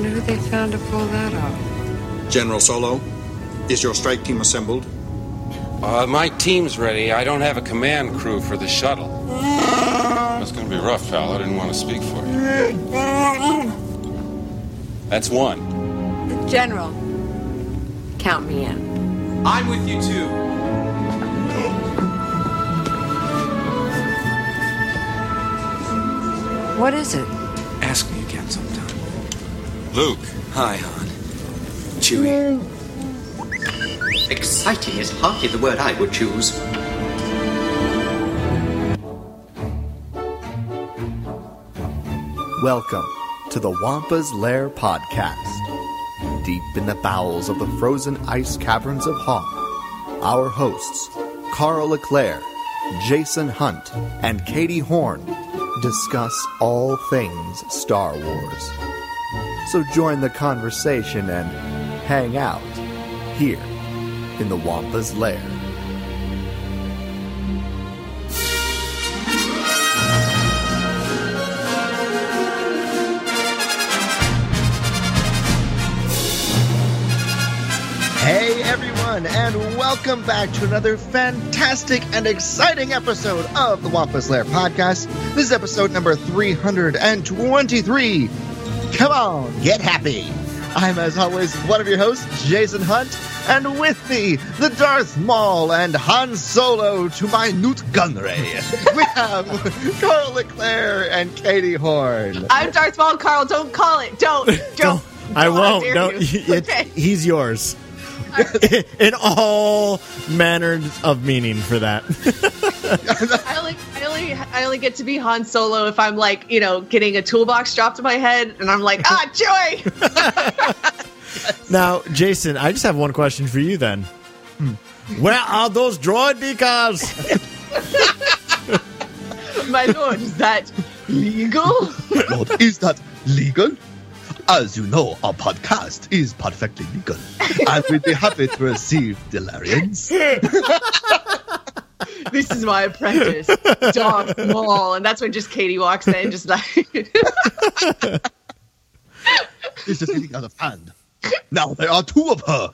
Wonder who they found to pull that off. General Solo, is your strike team assembled? Uh, my team's ready. I don't have a command crew for the shuttle. That's going to be rough, pal. I didn't want to speak for you. That's one. General, count me in. I'm with you too. What is it? Luke. Hi, Han. Chewie. Exciting is hardly the word I would choose. Welcome to the Wampa's Lair podcast. Deep in the bowels of the frozen ice caverns of Hoth, our hosts, Carl Leclerc, Jason Hunt, and Katie Horn, discuss all things Star Wars. So join the conversation and hang out here in the Wampa's Lair. Hey everyone, and welcome back to another fantastic and exciting episode of the Wampa's Lair podcast. This is episode number 323. Come on, get happy. I'm, as always, one of your hosts, Jason Hunt, and with me, the Darth Maul and Han Solo to my Nute Gunray. we have Carl Leclerc and Katie Horn. I'm Darth Maul, Carl. Don't call it. Don't. Don't. I Don't, won't. No, you. it- Okay. he's yours. In all manners of meaning for that. I only, I only, I only get to be Han Solo if I'm like, you know, getting a toolbox dropped to my head, and I'm like, ah, joy. now, Jason, I just have one question for you then. Where are those droid decals? My lord, is that legal? Lord, is that legal? As you know, our podcast is perfectly legal. and we'd be happy to receive Delarians. this is my apprentice, Darth Maul, and that's when just Katie walks in, just like, This is getting out of hand. Now there are two of her.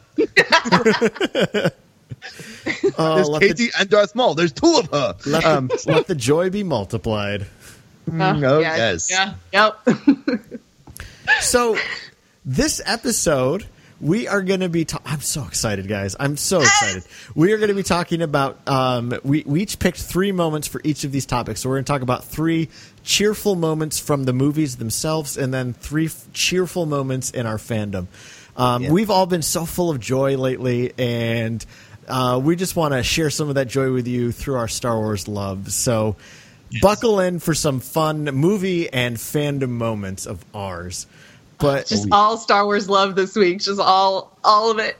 Oh, There's let, Katie and Darth Maul. There's two of her. let, Um, the, let the joy be multiplied. oh, yeah, yes. yeah, yep. So, this episode, we are going to be. Ta- I'm so excited, guys! I'm so excited. We are going to be talking about. Um, we we each picked three moments for each of these topics. So we're going to talk about three cheerful moments from the movies themselves, and then three f- cheerful moments in our fandom. Um, Yeah. We've all been so full of joy lately, and uh, we just want to share some of that joy with you through our Star Wars love. So. Buckle in for some fun movie and fandom moments of ours. But Just all Star Wars love this week. Just all, all of it.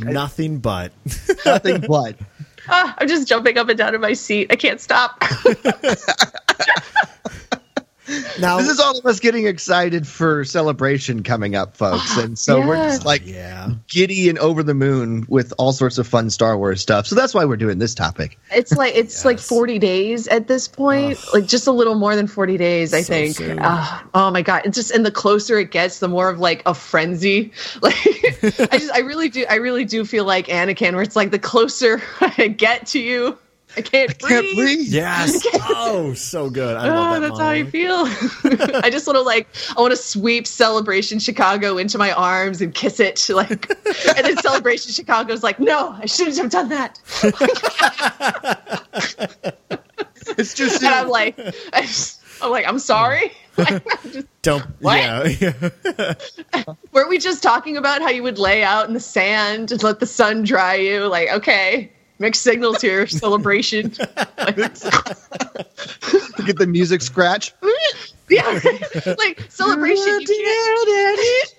nothing but. Nothing but. Ah, I'm just jumping up and down in my seat. I can't stop. Now, This is all of us getting excited for celebration coming up, folks. And so we're just like yeah. giddy and over the moon with all sorts of fun Star Wars stuff. So that's why we're doing this topic. It's like it's like 40 days at this point, like just a little more than 40 days, I So think. soon. Ah, oh my god! It's just and the closer it gets, the more of like a frenzy. Like I just, I really do, I really do feel like Anakin, where it's like the closer I get to you, I can't, I can't breathe. Yes. Oh, so good. I oh, love Oh, that that's how I feel. I just want to like, I want to sweep Celebration Chicago into my arms and kiss it, like, and then Celebration Chicago's like, no, I shouldn't have done that. It's just and I'm like, I just, I'm like, I'm sorry. Just- Don't. What? Yeah. were we just talking about how you would lay out in the sand and let the sun dry you? Like, okay, mixed signals here, celebration. Get the music scratch. yeah, like celebration. You can't.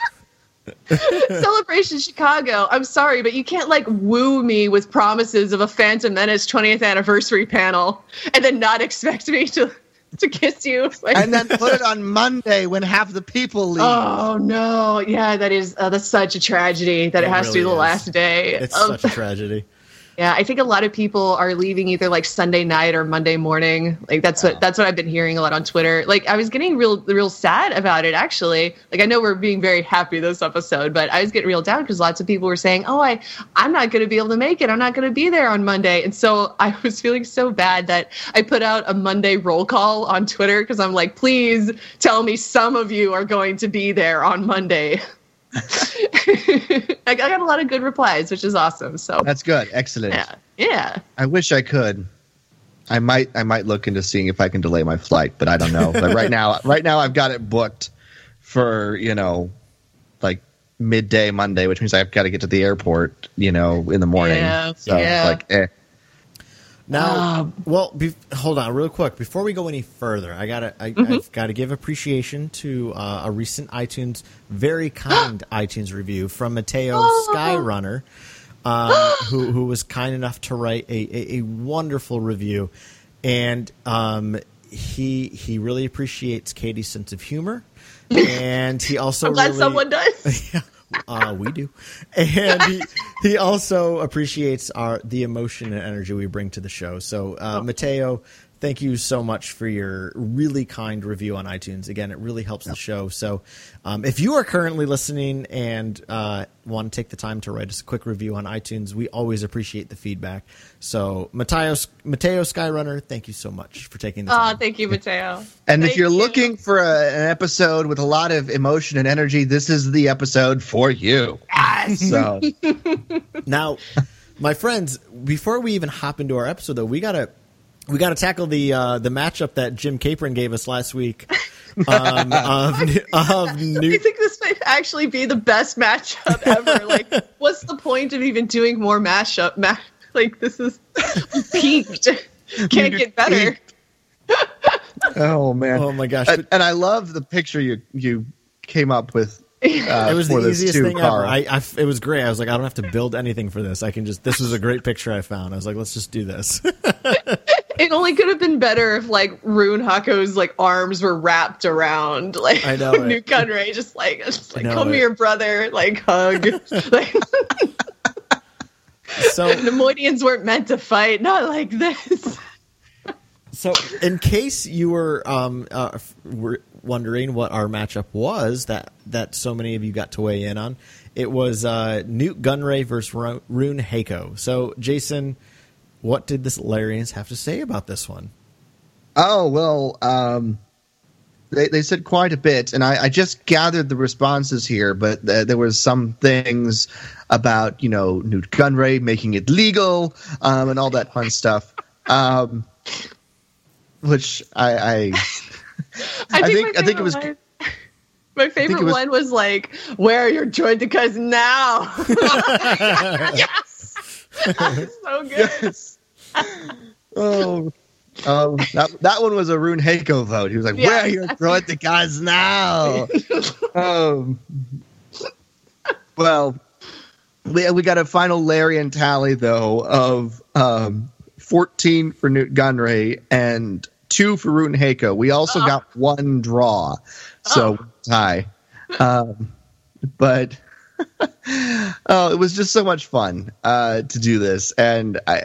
Celebration Chicago. I'm sorry, but you can't like woo me with promises of a Phantom Menace 20th anniversary panel and then not expect me to to kiss you. Like, And then put it on Monday when half the people leave. oh no, yeah, that is uh, that's such a tragedy that it, It has to be the is. last day. It's of- such a tragedy. Yeah, I think a lot of people are leaving either like Sunday night or Monday morning. Like that's what that's what I've been hearing a lot on Twitter. Like I was getting real real sad about it actually. Like I know we're being very happy this episode, but I was getting real down because lots of people were saying, "Oh, I I'm not going to be able to make it. I'm not going to be there on Monday." And so I was feeling so bad that I put out a Monday roll call on Twitter because I'm like, "Please tell me some of you are going to be there on Monday." I got a lot of good replies, which is awesome. So That's good. Excellent. yeah, yeah. I wish I could. I might I might look into seeing if I can delay my flight, but I don't know. but right now right now I've got it booked for, you know, like midday Monday, which means I've got to get to the airport, you know, in the morning. Yeah, so yeah. like eh. Now, well, be, hold on, real quick. Before we go any further, I gotta, I, I've got to give appreciation to uh, a recent iTunes, very kind iTunes review from Mateo Skyrunner, um, who who was kind enough to write a, a, a wonderful review, and um, he he really appreciates Katie's sense of humor, and he also I'm glad really, someone does. yeah, uh, we do, and he, he also appreciates our the emotion and energy we bring to the show. So, uh, Mateo, thank you so much for your really kind review on iTunes. Again, it really helps the show. So, um, if you are currently listening and uh, want to take the time to write us a quick review on iTunes, we always appreciate the feedback. So, Mateo Mateo Skyrunner, thank you so much for taking the Oh, time. thank you, Mateo. And if you're you. looking for a, an episode with a lot of emotion and energy, this is the episode for you. So Now, my friends, before we even hop into our episode, though, we gotta we gotta tackle the uh, the matchup that Jim Capron gave us last week um, of of I new. think this might actually be the best matchup ever. like, what's the point of even doing more mashup? Ma- like, this is peaked. Can't get better. Oh man. Oh my gosh! And, and I love the picture you you came up with. Uh, it was the easiest too, thing Carl. ever. I, I, it was great. I was like, I don't have to build anything for this. I can just. This was a great picture I found. I was like, let's just do this. It only could have been better if like Rune Haako's like arms were wrapped around like I know. Nute Gunray, just like just like come it. here, brother, like hug. like so, Nemoidians weren't meant to fight, not like this. So, in case you were um, uh, f- were wondering what our matchup was, that that so many of you got to weigh in on, it was uh, Nute Gunray versus Rune Haako. So, Jason, what did the Solarians have to say about this one? Oh well, um, they they said quite a bit, and I, I just gathered the responses here. But uh, there was some things about you know Nute Gunray making it legal um, and all that fun stuff, um, which I, I I think I think- my I think it was- favorite My favorite was- one was like, "Where are your jointicas now?" yes, so good. oh. Um, that that one was a Rune Haako vote. He was like, Yeah. "Where are you throwing the guys now?" um, well, we we got a final Larian tally though of um, fourteen for Nute Gunray and two for Rune Haako. We also got one draw, so tie. Um, but oh, it was just so much fun uh, to do this, and I,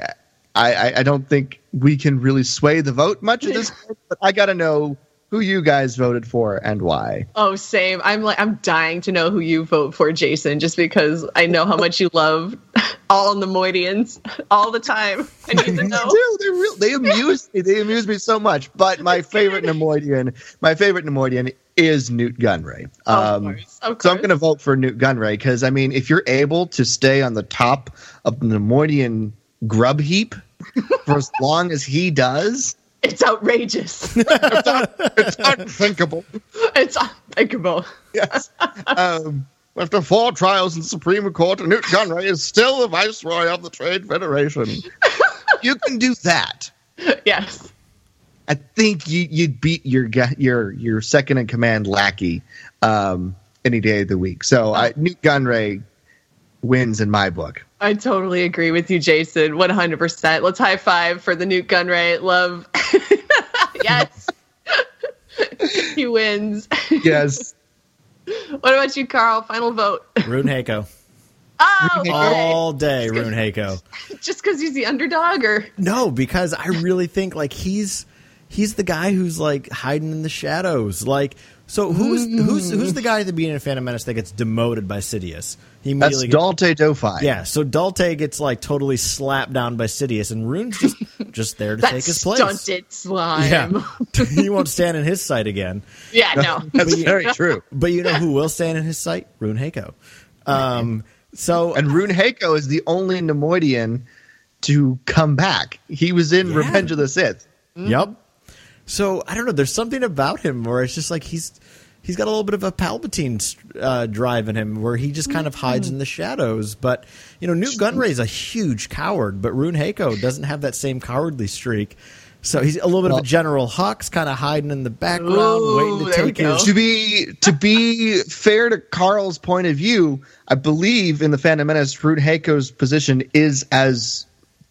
I, I- don't think we can really sway the vote much at this point. But I got to know who you guys voted for and why. Oh, same. I'm like, I'm dying to know who you vote for, Jason, just because I know how much you love all the Nemoidians all the time. I need to know. They real, they amuse me. They amuse me so much. But my favorite Nemoidian, my favorite Nemoidian is Nute Gunray. Of Um, course, of So I'm going to vote for Nute Gunray because I mean, if you're able to stay on the top of the Nemoidian grub heap for as long as he does, It's outrageous. it's unthinkable. it's unthinkable. yes. Um, after four trials in the Supreme Court, Nute Gunray is still the viceroy of the Trade Federation. you can do that. Yes. I think you, you'd beat your your your second in command lackey um, any day of the week. So I, Nute Gunray wins in my book. I totally agree with you, Jason. 100%. Let's high five for the Nute Gunray. Love. yes. he wins. Yes. What about you, Carl? Final vote. Rune Haako. Oh, okay. all day, Rune Haako. Just because he's the underdog, or No, because I really think like he's he's the guy who's like hiding in the shadows. Like, so who's who's who's the guy at the beginning of Phantom Menace that gets demoted by Sidious? He That's immediately Daultay Dofine. yeah. So Daultay gets like totally slapped down by Sidious, and Rune's just just there to that take his place. stunted slime. Yeah, he won't stand in his sight again. Yeah, no. That's But you- very true. But you know who will stand in his sight? Rune Haako. Um, so And Rune Haako is the only Nemoidian to come back. He was in Yeah. Revenge of the Sith. Yep. So I don't know. There's something about him where it's just like he's he's got a little bit of a Palpatine uh, drive in him, where he just kind of hides in the shadows. But you know, Nute Gunray's a huge coward, but Rune Haako doesn't have that same cowardly streak. So he's a little bit of a General Hux, kind of hiding in the background, Ooh, waiting to take his. To be to be fair to Carl's point of view, I believe in the Phantom Menace, Rune Haako's position is as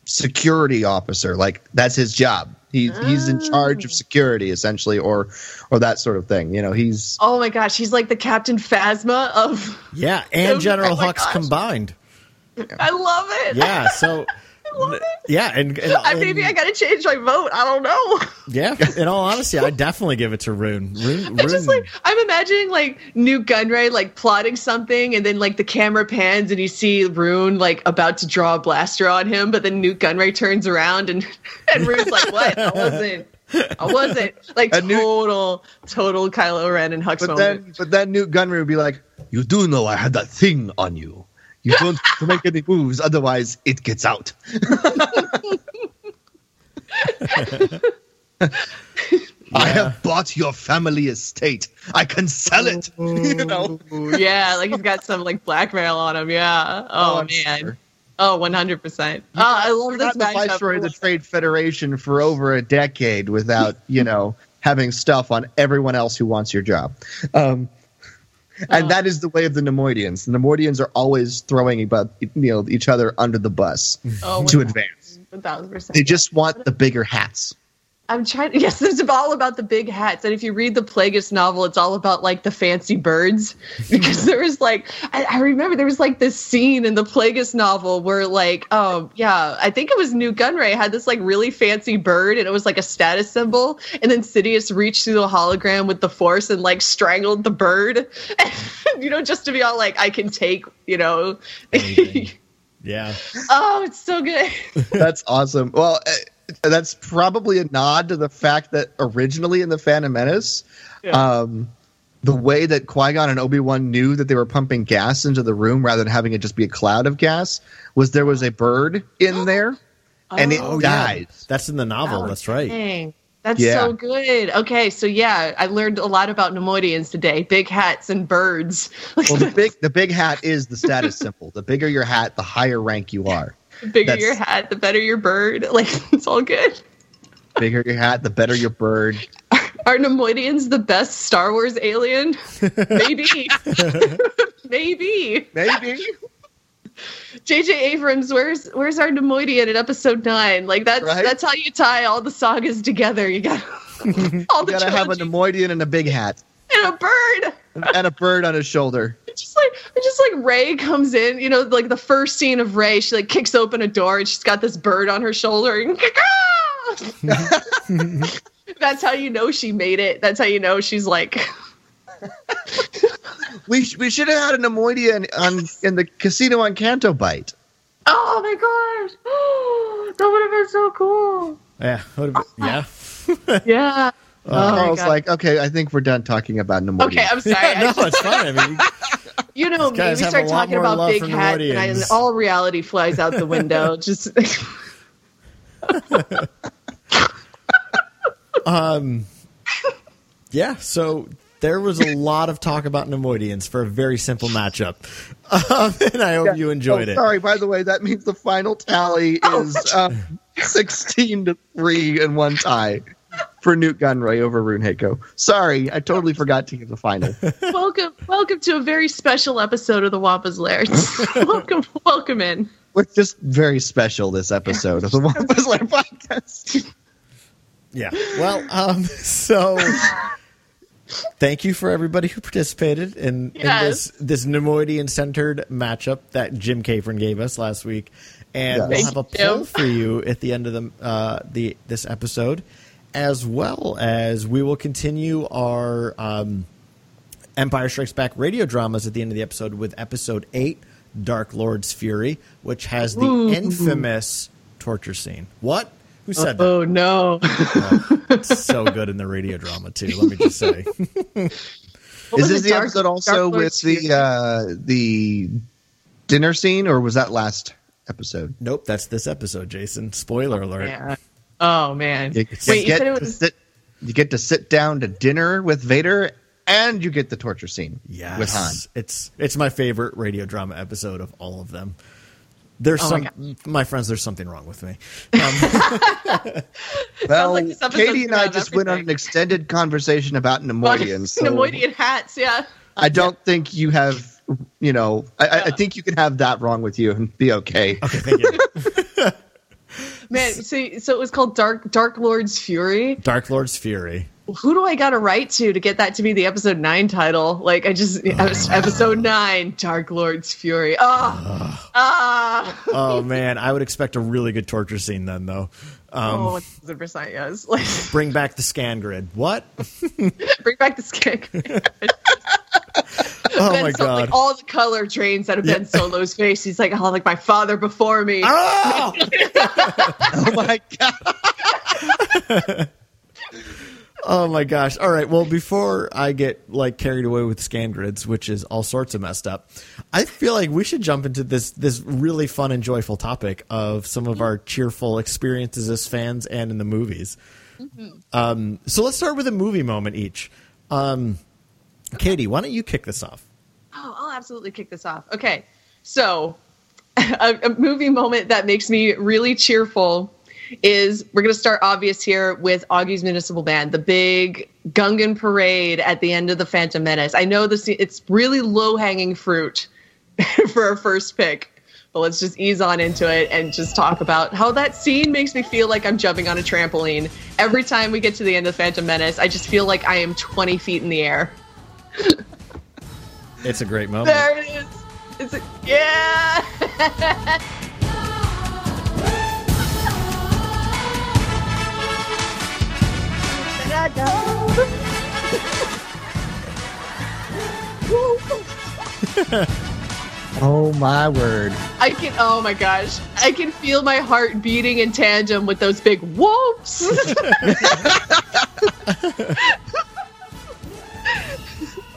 security officer. Like that's his job. He's he's in charge of mm. security essentially, or or that sort of thing. You know, he's Oh my gosh, he's like the Captain Phasma of. Yeah, and oh General Oh Hux gosh. combined. I love it. Yeah, so love it. yeah, and, and, I, maybe I got to change my vote. I don't know. yeah. In all honesty, I definitely give it to Rune. Rune, I just like I'm imagining like Nute Gunray like plotting something, and then like the camera pans, and you see Rune like about to draw a blaster on him, but then Nute Gunray turns around, and and Rune's like, "What? I wasn't." I wasn't like And Nute- total, total Kylo Ren and Hux but moment. then but then Nute Gunray would be like, "You do know I had that thing on you. You don't have to make any moves, otherwise it gets out." I have bought your family estate. I can sell it. you know. Yeah, like he's got some like blackmail on him. Yeah. Oh, I'm man. sure. Oh, 100. percent Oh, I love this the matchup. viceroy of the Trade Federation for over a decade without, you know, having stuff on everyone else who wants your job. Um, and Uh. that is the way of the Nemoidians. The Nemoidians are always throwing about, you know, each other under the bus Oh, to advance. one thousand percent. They just want the bigger hats. I'm trying. Yes, it's all about the big hats. And if you read the Plagueis novel, it's all about like the fancy birds. Because there was like, I, I remember there was like this scene in the Plagueis novel where like, um, yeah, I think it was Nute Gunray had this like really fancy bird, and it was like a status symbol. And then Sidious reached through the hologram with the Force and like strangled the bird. you know, just to be all like, I can take, you know. Yeah. oh, it's so good. That's awesome. Well, uh, that's probably a nod to the fact that originally in the Phantom Menace, um, the way that Qui Gon and Obi Wan knew that they were pumping gas into the room rather than having it just be a cloud of gas was there was a bird in there, and it Oh yeah, that's in the novel. That's right. Dang. That's Yeah. so good. Okay, so yeah, I learned a lot about Nemoidians today. Big hats and birds. Well, the big the big hat is the status symbol. The bigger your hat, the higher rank you are. The bigger your hat, the better your bird. Like it's all good. Bigger your hat, the better your bird. Are Nemoidians the best Star Wars alien? Maybe. Maybe. Maybe. JJ Abrams, where's where's our Nemoidian in episode nine? Like that's Right? that's how you tie all the sagas together. You got all You the gotta have a Nemoidian and a big hat and a bird. and a bird on his shoulder. It's just like it's just like Rey comes in, you know, like the first scene of Rey, she like kicks open a door and she's got this bird on her shoulder and that's how you know she made it. That's how you know she's like We sh- we should have had a Nemoidian on in the casino on Canto Bight. Oh my gosh. that would have been so cool. Yeah. would've been- yeah. Yeah. Oh my Carl's God. like, okay, I think we're done talking about Nemoidians. Okay, I'm sorry. I no, just- it's fine. I mean, you know me, we start talking about big for hats and, I, all reality flies out the window. Just um, yeah. So there was a lot of talk about Nemoidians for a very simple matchup, um, and I hope you enjoyed Oh, it. Sorry, by the way, that means the final tally Oh. is um, 16 to 3 and one tie for Nute Gunray over Rune Haako. Sorry, I totally forgot to give the final. welcome welcome to a very special episode of the Wampa's Lair. welcome welcome in. We're just very special this episode of the Wampa's Lair podcast. Yeah. Well, um, so thank you for everybody who participated in, in this this Nemoidian centered matchup that Jim Capron gave us last week, and Yes. we'll have a you, poll for you at the end of the uh, the this episode, as well as we will continue our um, Empire Strikes Back radio dramas at the end of the episode with episode eight, Dark Lord's Fury, which has the Ooh. infamous torture scene. What? Who said that? Oh no! It's so good in the radio drama too. Let me just say. What Is was this it, the Dark- episode also with the uh, the dinner scene, or was that last episode? Nope, that's this episode, Jason. Spoiler alert. Yeah. Oh man! You, Wait, you you get said it to was sit. You get to sit down to dinner with Vader, and you get the torture scene Yes, with Han. it's it's my favorite radio drama episode of all of them. There's Oh my some my, friends. There's something wrong with me. Um, Well, like Katie and I about just went on an extended conversation about Nemoidians. so Nemoidian hats. Yeah. I don't think you have. You know, I, I- I think you can have that wrong with you and be okay. okay, thank you. Man, so so it was called Dark Dark Lord's Fury. Dark Lord's Fury. Who do I got to write to to get that to be the episode nine title? Like I just episode nine, Dark Lord's Fury. Oh, ah, Oh man, I would expect a really good torture scene then, though. Um, oh, thousand percent yes. Like Bring back the scan grid. What? bring back the skank. Oh Ben my Sol- god. Like all the color trains out of Ben Solo's face. He's like, oh, like my father before me. Oh! Oh my god! Oh my gosh. All right. Well, before I get like carried away with scan grids, which is all sorts of messed up, I feel like we should jump into this this really fun and joyful topic of some of our cheerful experiences as fans and in the movies. Um, so let's start with a movie moment each. Um, Katie, why don't you kick this off? Oh, I'll absolutely kick this off. Okay, so a, a movie moment that makes me really cheerful is we're going to start obvious here with Augie's Municipal Band, the big Gungan parade at the end of the Phantom Menace. I know this it's really low hanging fruit for a first pick, but let's just ease on into it and just talk about how that scene makes me feel like I'm jumping on a trampoline every time we get to the end of Phantom Menace. I just feel like I am 20 feet in the air. It's a great moment. There it is. It's a, yeah. Oh my word! I can. Oh my gosh, I can feel my heart beating in tandem with those big whoops.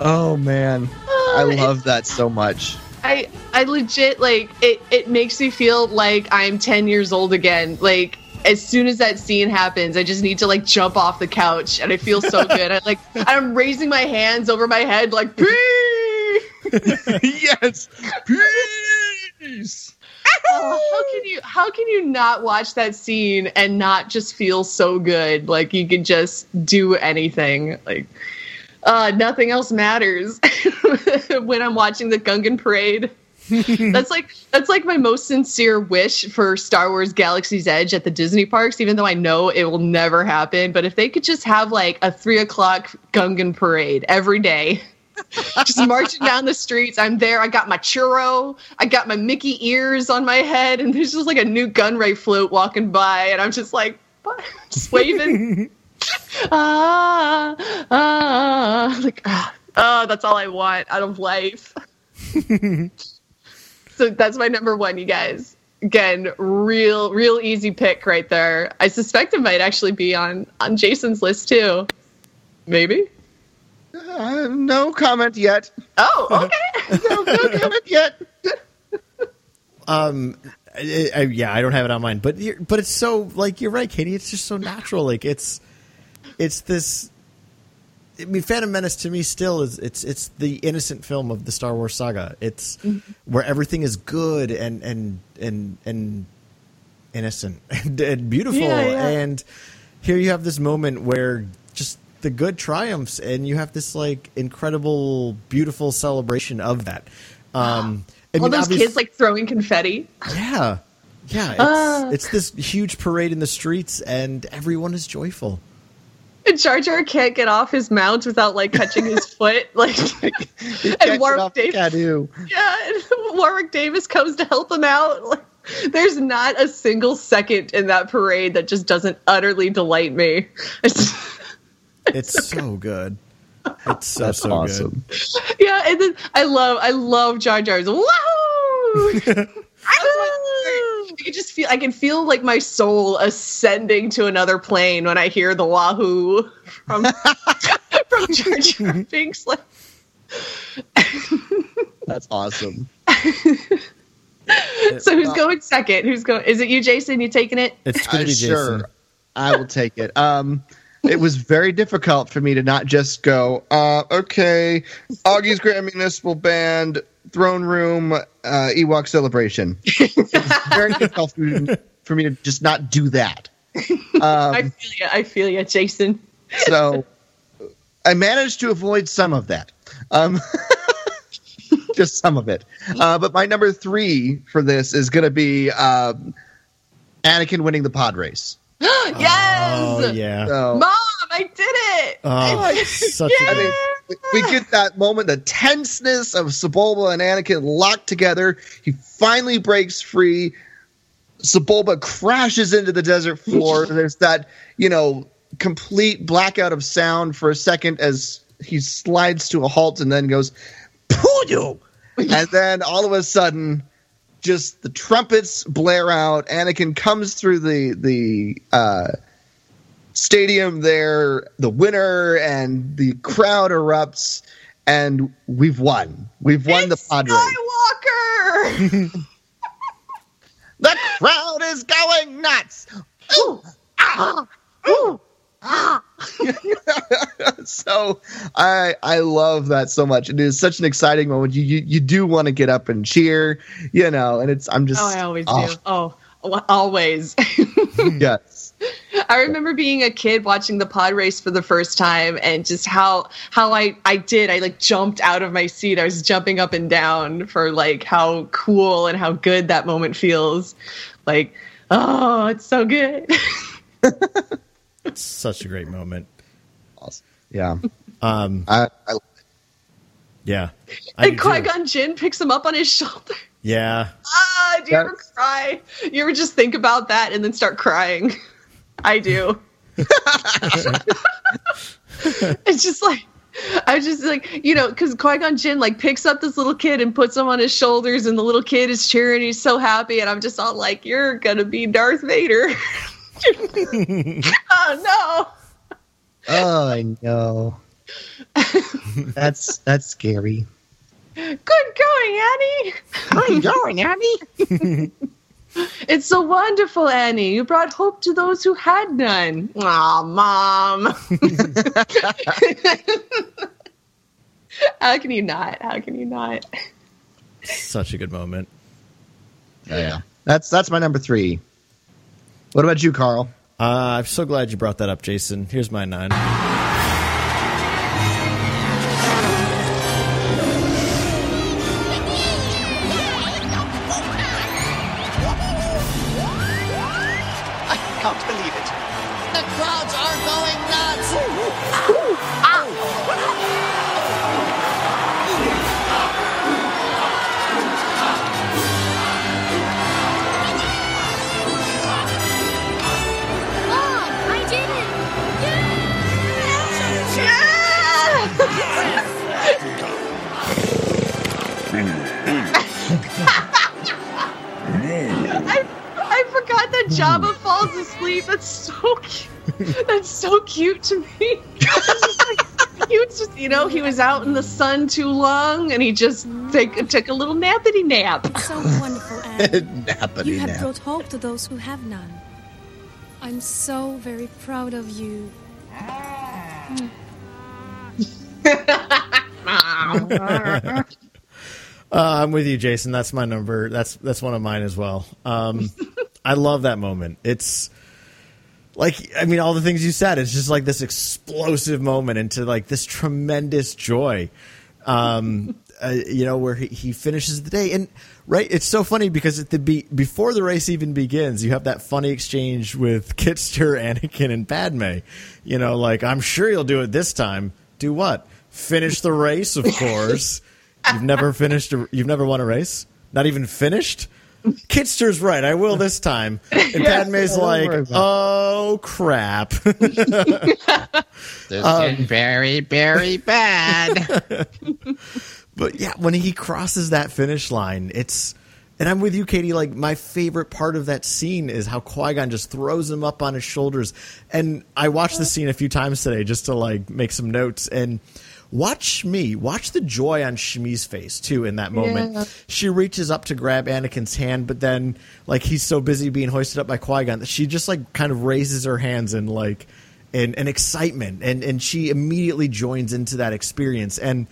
Oh man, I um, love that so much. I I legit like it. It makes me feel like I'm 10 years old again. Like as soon as that scene happens, I just need to like jump off the couch, and I feel so good. I like I'm raising my hands over my head like pee. yes, peace. Oh, how can you how can you not watch that scene and not just feel so good like you can just do anything like uh nothing else matters when i'm watching the gungan parade that's like that's like my most sincere wish for star wars galaxy's edge at the disney parks even though i know it will never happen but if they could just have like a three o'clock gungan parade every day just marching down the streets. I'm there. I got my churro. I got my Mickey ears on my head, and there's just like a Nute Gunray float walking by, and I'm just like, what? just waving. Ah, ah, like, ah, oh, that's all I want out of life. so that's my number one, you guys. Again, real, real easy pick right there. I suspect it might actually be on on Jason's list too. Maybe. Uh, no comment yet. Oh, okay. No, no comment yet. Um, I, I, yeah, I don't have it on mine, but you're, but it's so like you're right, Katie. It's just so natural. Like it's it's this. I mean, Phantom Menace to me still is it's it's the innocent film of the Star Wars saga. It's where everything is good and and and and innocent and, and beautiful. Yeah, yeah. And here you have this moment where just the good triumphs, and you have this like incredible, beautiful celebration of that. Um, I All mean, those kids like throwing confetti. yeah, yeah. It's, Ah. it's this huge parade in the streets, and everyone is joyful. And Jar Jar can't get off his mount without like catching his foot. Like, and Warwick Davis, Cadu. yeah, and Warwick Davis comes to help him out. Like, there's not a single second in that parade that just doesn't utterly delight me. It's, It's so good. It's so That's so awesome. yeah, and then I love, I love Jar Jar's. Wahoo! I can just feel, I can feel like my soul ascending to another plane when I hear the wahoo from from Jar Jar Binks. Like, That's awesome. so who's going second? Who's going? Is it you, Jason? You taking it? It's gonna Uh, be Jason. sure, I will take it. Um, it was very difficult for me to not just go, uh, okay, Augie's Grand Municipal Band, Throne Room, uh, Ewok Celebration. It very difficult for me, to just not do that. I feel you. I feel you, Jason. So I managed to avoid some of that. Um, just some of it. Uh, but my number three for this is going to be um, Anakin winning the pod race. yes, Oh yeah. So, Mom, I did it. Oh, such a I good. mean, we- we get that moment, the tenseness of Sebulba and Anakin locked together. He finally breaks free. Sebulba crashes into the desert floor. There's that, you know, complete blackout of sound for a second as he slides to a halt and then goes, Pudu! And then all of a sudden, just the trumpets blare out. Anakin comes through the the uh, stadium there, the winner, and the crowd erupts, and we've won. We've won the pod race. Skywalker. The crowd is going nuts. Ooh, ah, ooh, ah. so I I love that so much. It is such an exciting moment. You you, you do want to get up and cheer, you know. And it's I'm just oh, I always oh, do. Oh, always. yes. I remember being a kid watching the pod race for the first time and just how how I I did I like jumped out of my seat. I was jumping up and down for like how cool and how good that moment feels. Like, oh, it's so good. It's such a great moment. Awesome. Yeah. Um, I, I yeah. I and do too. Qui Gon Jinn picks him up on his shoulder. Yeah. Ah, do you ever That's- cry? You ever just think about that and then start crying? I do. it's just like I was just like you know because Qui Gon Jinn like picks up this little kid and puts him on his shoulders and the little kid is cheering. He's so happy and I'm just all like, "You're gonna be Darth Vader." oh no! oh I know. that's that's scary. Good going, Annie. I'm going, Abby. It's so wonderful, Annie. You brought hope to those who had none. Aw, mom. How can you not? How can you not? Such a good moment. Oh, yeah. That's that's my number three. What about you, Carl? Uh, I'm so glad you brought that up, Jason. Here's my nine. Know, he was out in the sun too long, and he just take, took a little nappity nap. So wonderful, Anne. Nappity You have nap. brought hope to those who have none. I'm so very proud of you. Uh, I'm with you, Jason. That's my number. That's that's one of mine as well. Um, I love that moment. It's like I mean, all the things you said. It's just like this explosive moment into like this tremendous joy. Um, uh, you know, where he, he finishes the day. And right, it's so funny because at the be- before the race even begins, you have that funny exchange with Kitster, Anakin, and Padme. You know, like I'm sure you'll do it this time. Do what? Finish the race, of course. you've never finished. A, you've never won a race. Not even finished. Kitster's right. I will this time. And Yes, Padme's don't like, "Oh crap." This Um, getting very, very bad. But yeah, when he crosses that finish line, it's and I'm with you, Katie. Like my favorite part of that scene is how Qui Gon just throws him up on his shoulders. And I watched the scene a few times today just to like make some notes and watch me watch the joy on Shmi's face too in that moment. Yeah. She reaches up to grab Anakin's hand, but then like he's so busy being hoisted up by Qui Gon that she just like kind of raises her hands in like in, in excitement and and she immediately joins into that experience and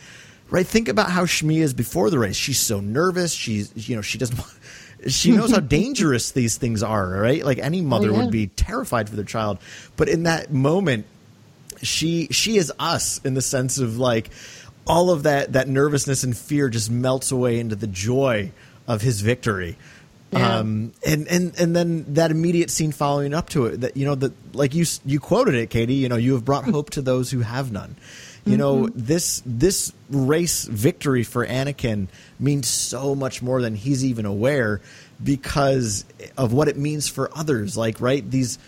right think about how Shmi is before the race she's so nervous she's you know she doesn't she knows how dangerous these things are right like any oh, mother Oh, yeah. would be terrified for their child but in that moment she she is us in the sense of like all of that that nervousness and fear just melts away into the joy of his victory. Yeah. um and and and then that immediate scene following up to it that you know that like you you quoted it katie you know you have brought hope to those who have none. You know this this race victory for anakin means so much more than he's even aware because of what it means for others. Like right these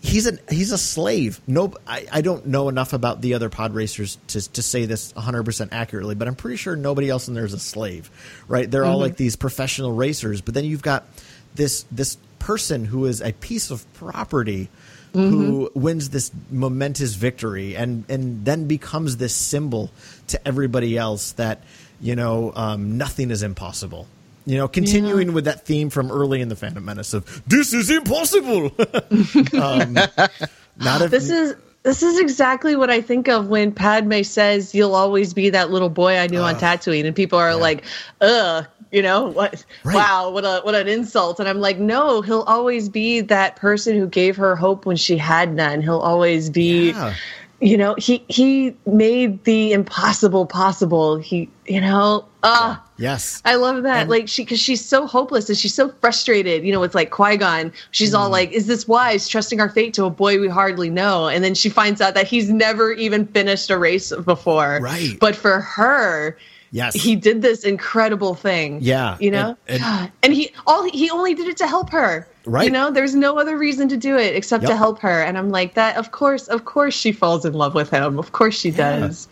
he's a he's a slave. No, I, I don't know enough about the other pod racers to to say this 100 percent accurately, but I'm pretty sure nobody else in there is a slave, right? They're all like these professional racers, but then you've got this this person who is a piece of property. Who wins this momentous victory and and then becomes this symbol to everybody else that you know um, nothing is impossible. You know, continuing with that theme from early in the Phantom Menace of "This is impossible." um, not if This is this is exactly what I think of when Padme says, "You'll always be that little boy I knew on Tatooine," and people are like, "Ugh." You know what? Right. Wow, what a what an insult! And I'm like, no, he'll always be that person who gave her hope when she had none. He'll always be, Yeah. you know, he he made the impossible possible. He, you know, ah, yes, I love that. And- like she, because she's so hopeless and she's so frustrated. You know, with like Qui Gon, she's Mm. all like, "Is this wise? Trusting our fate to a boy we hardly know." And then she finds out that he's never even finished a race before. Right. But for her, yes, he did this incredible thing. Yeah, You know, and- and- and, he all he only did it to help her. Right. You know, there's no other reason to do it except to help her. And I'm like, that. Of course, of course, she falls in love with him. Of course, she does.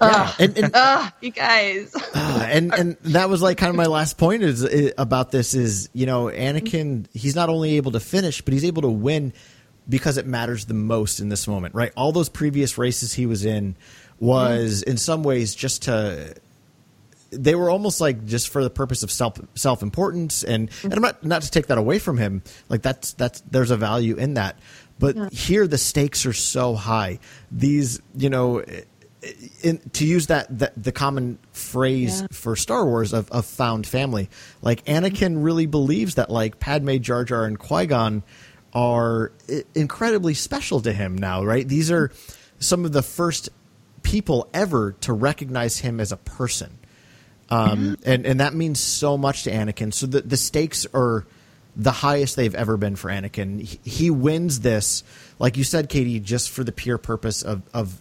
yeah, and and, Ah, you guys. uh, and and that was like kind of my last point is, i about this is you know Anakin he's not only able to finish but he's able to win because it matters the most in this moment right all those previous races he was in was in some ways just to they were almost like just for the purpose of self self importance and and I'm not not to take that away from him like that's that's there's a value in that. But here the stakes are so high. These you know in, to use that, that the common phrase Yeah. for Star Wars of, of found family like Anakin really believes that like Padme Jar Jar and Qui Gon are i- incredibly special to him now right? These are some of the first people ever to recognize him as a person um, and and that means so much to Anakin. So the the stakes are the highest they've ever been for Anakin. He, he wins this, like you said, Katie, just for the pure purpose of of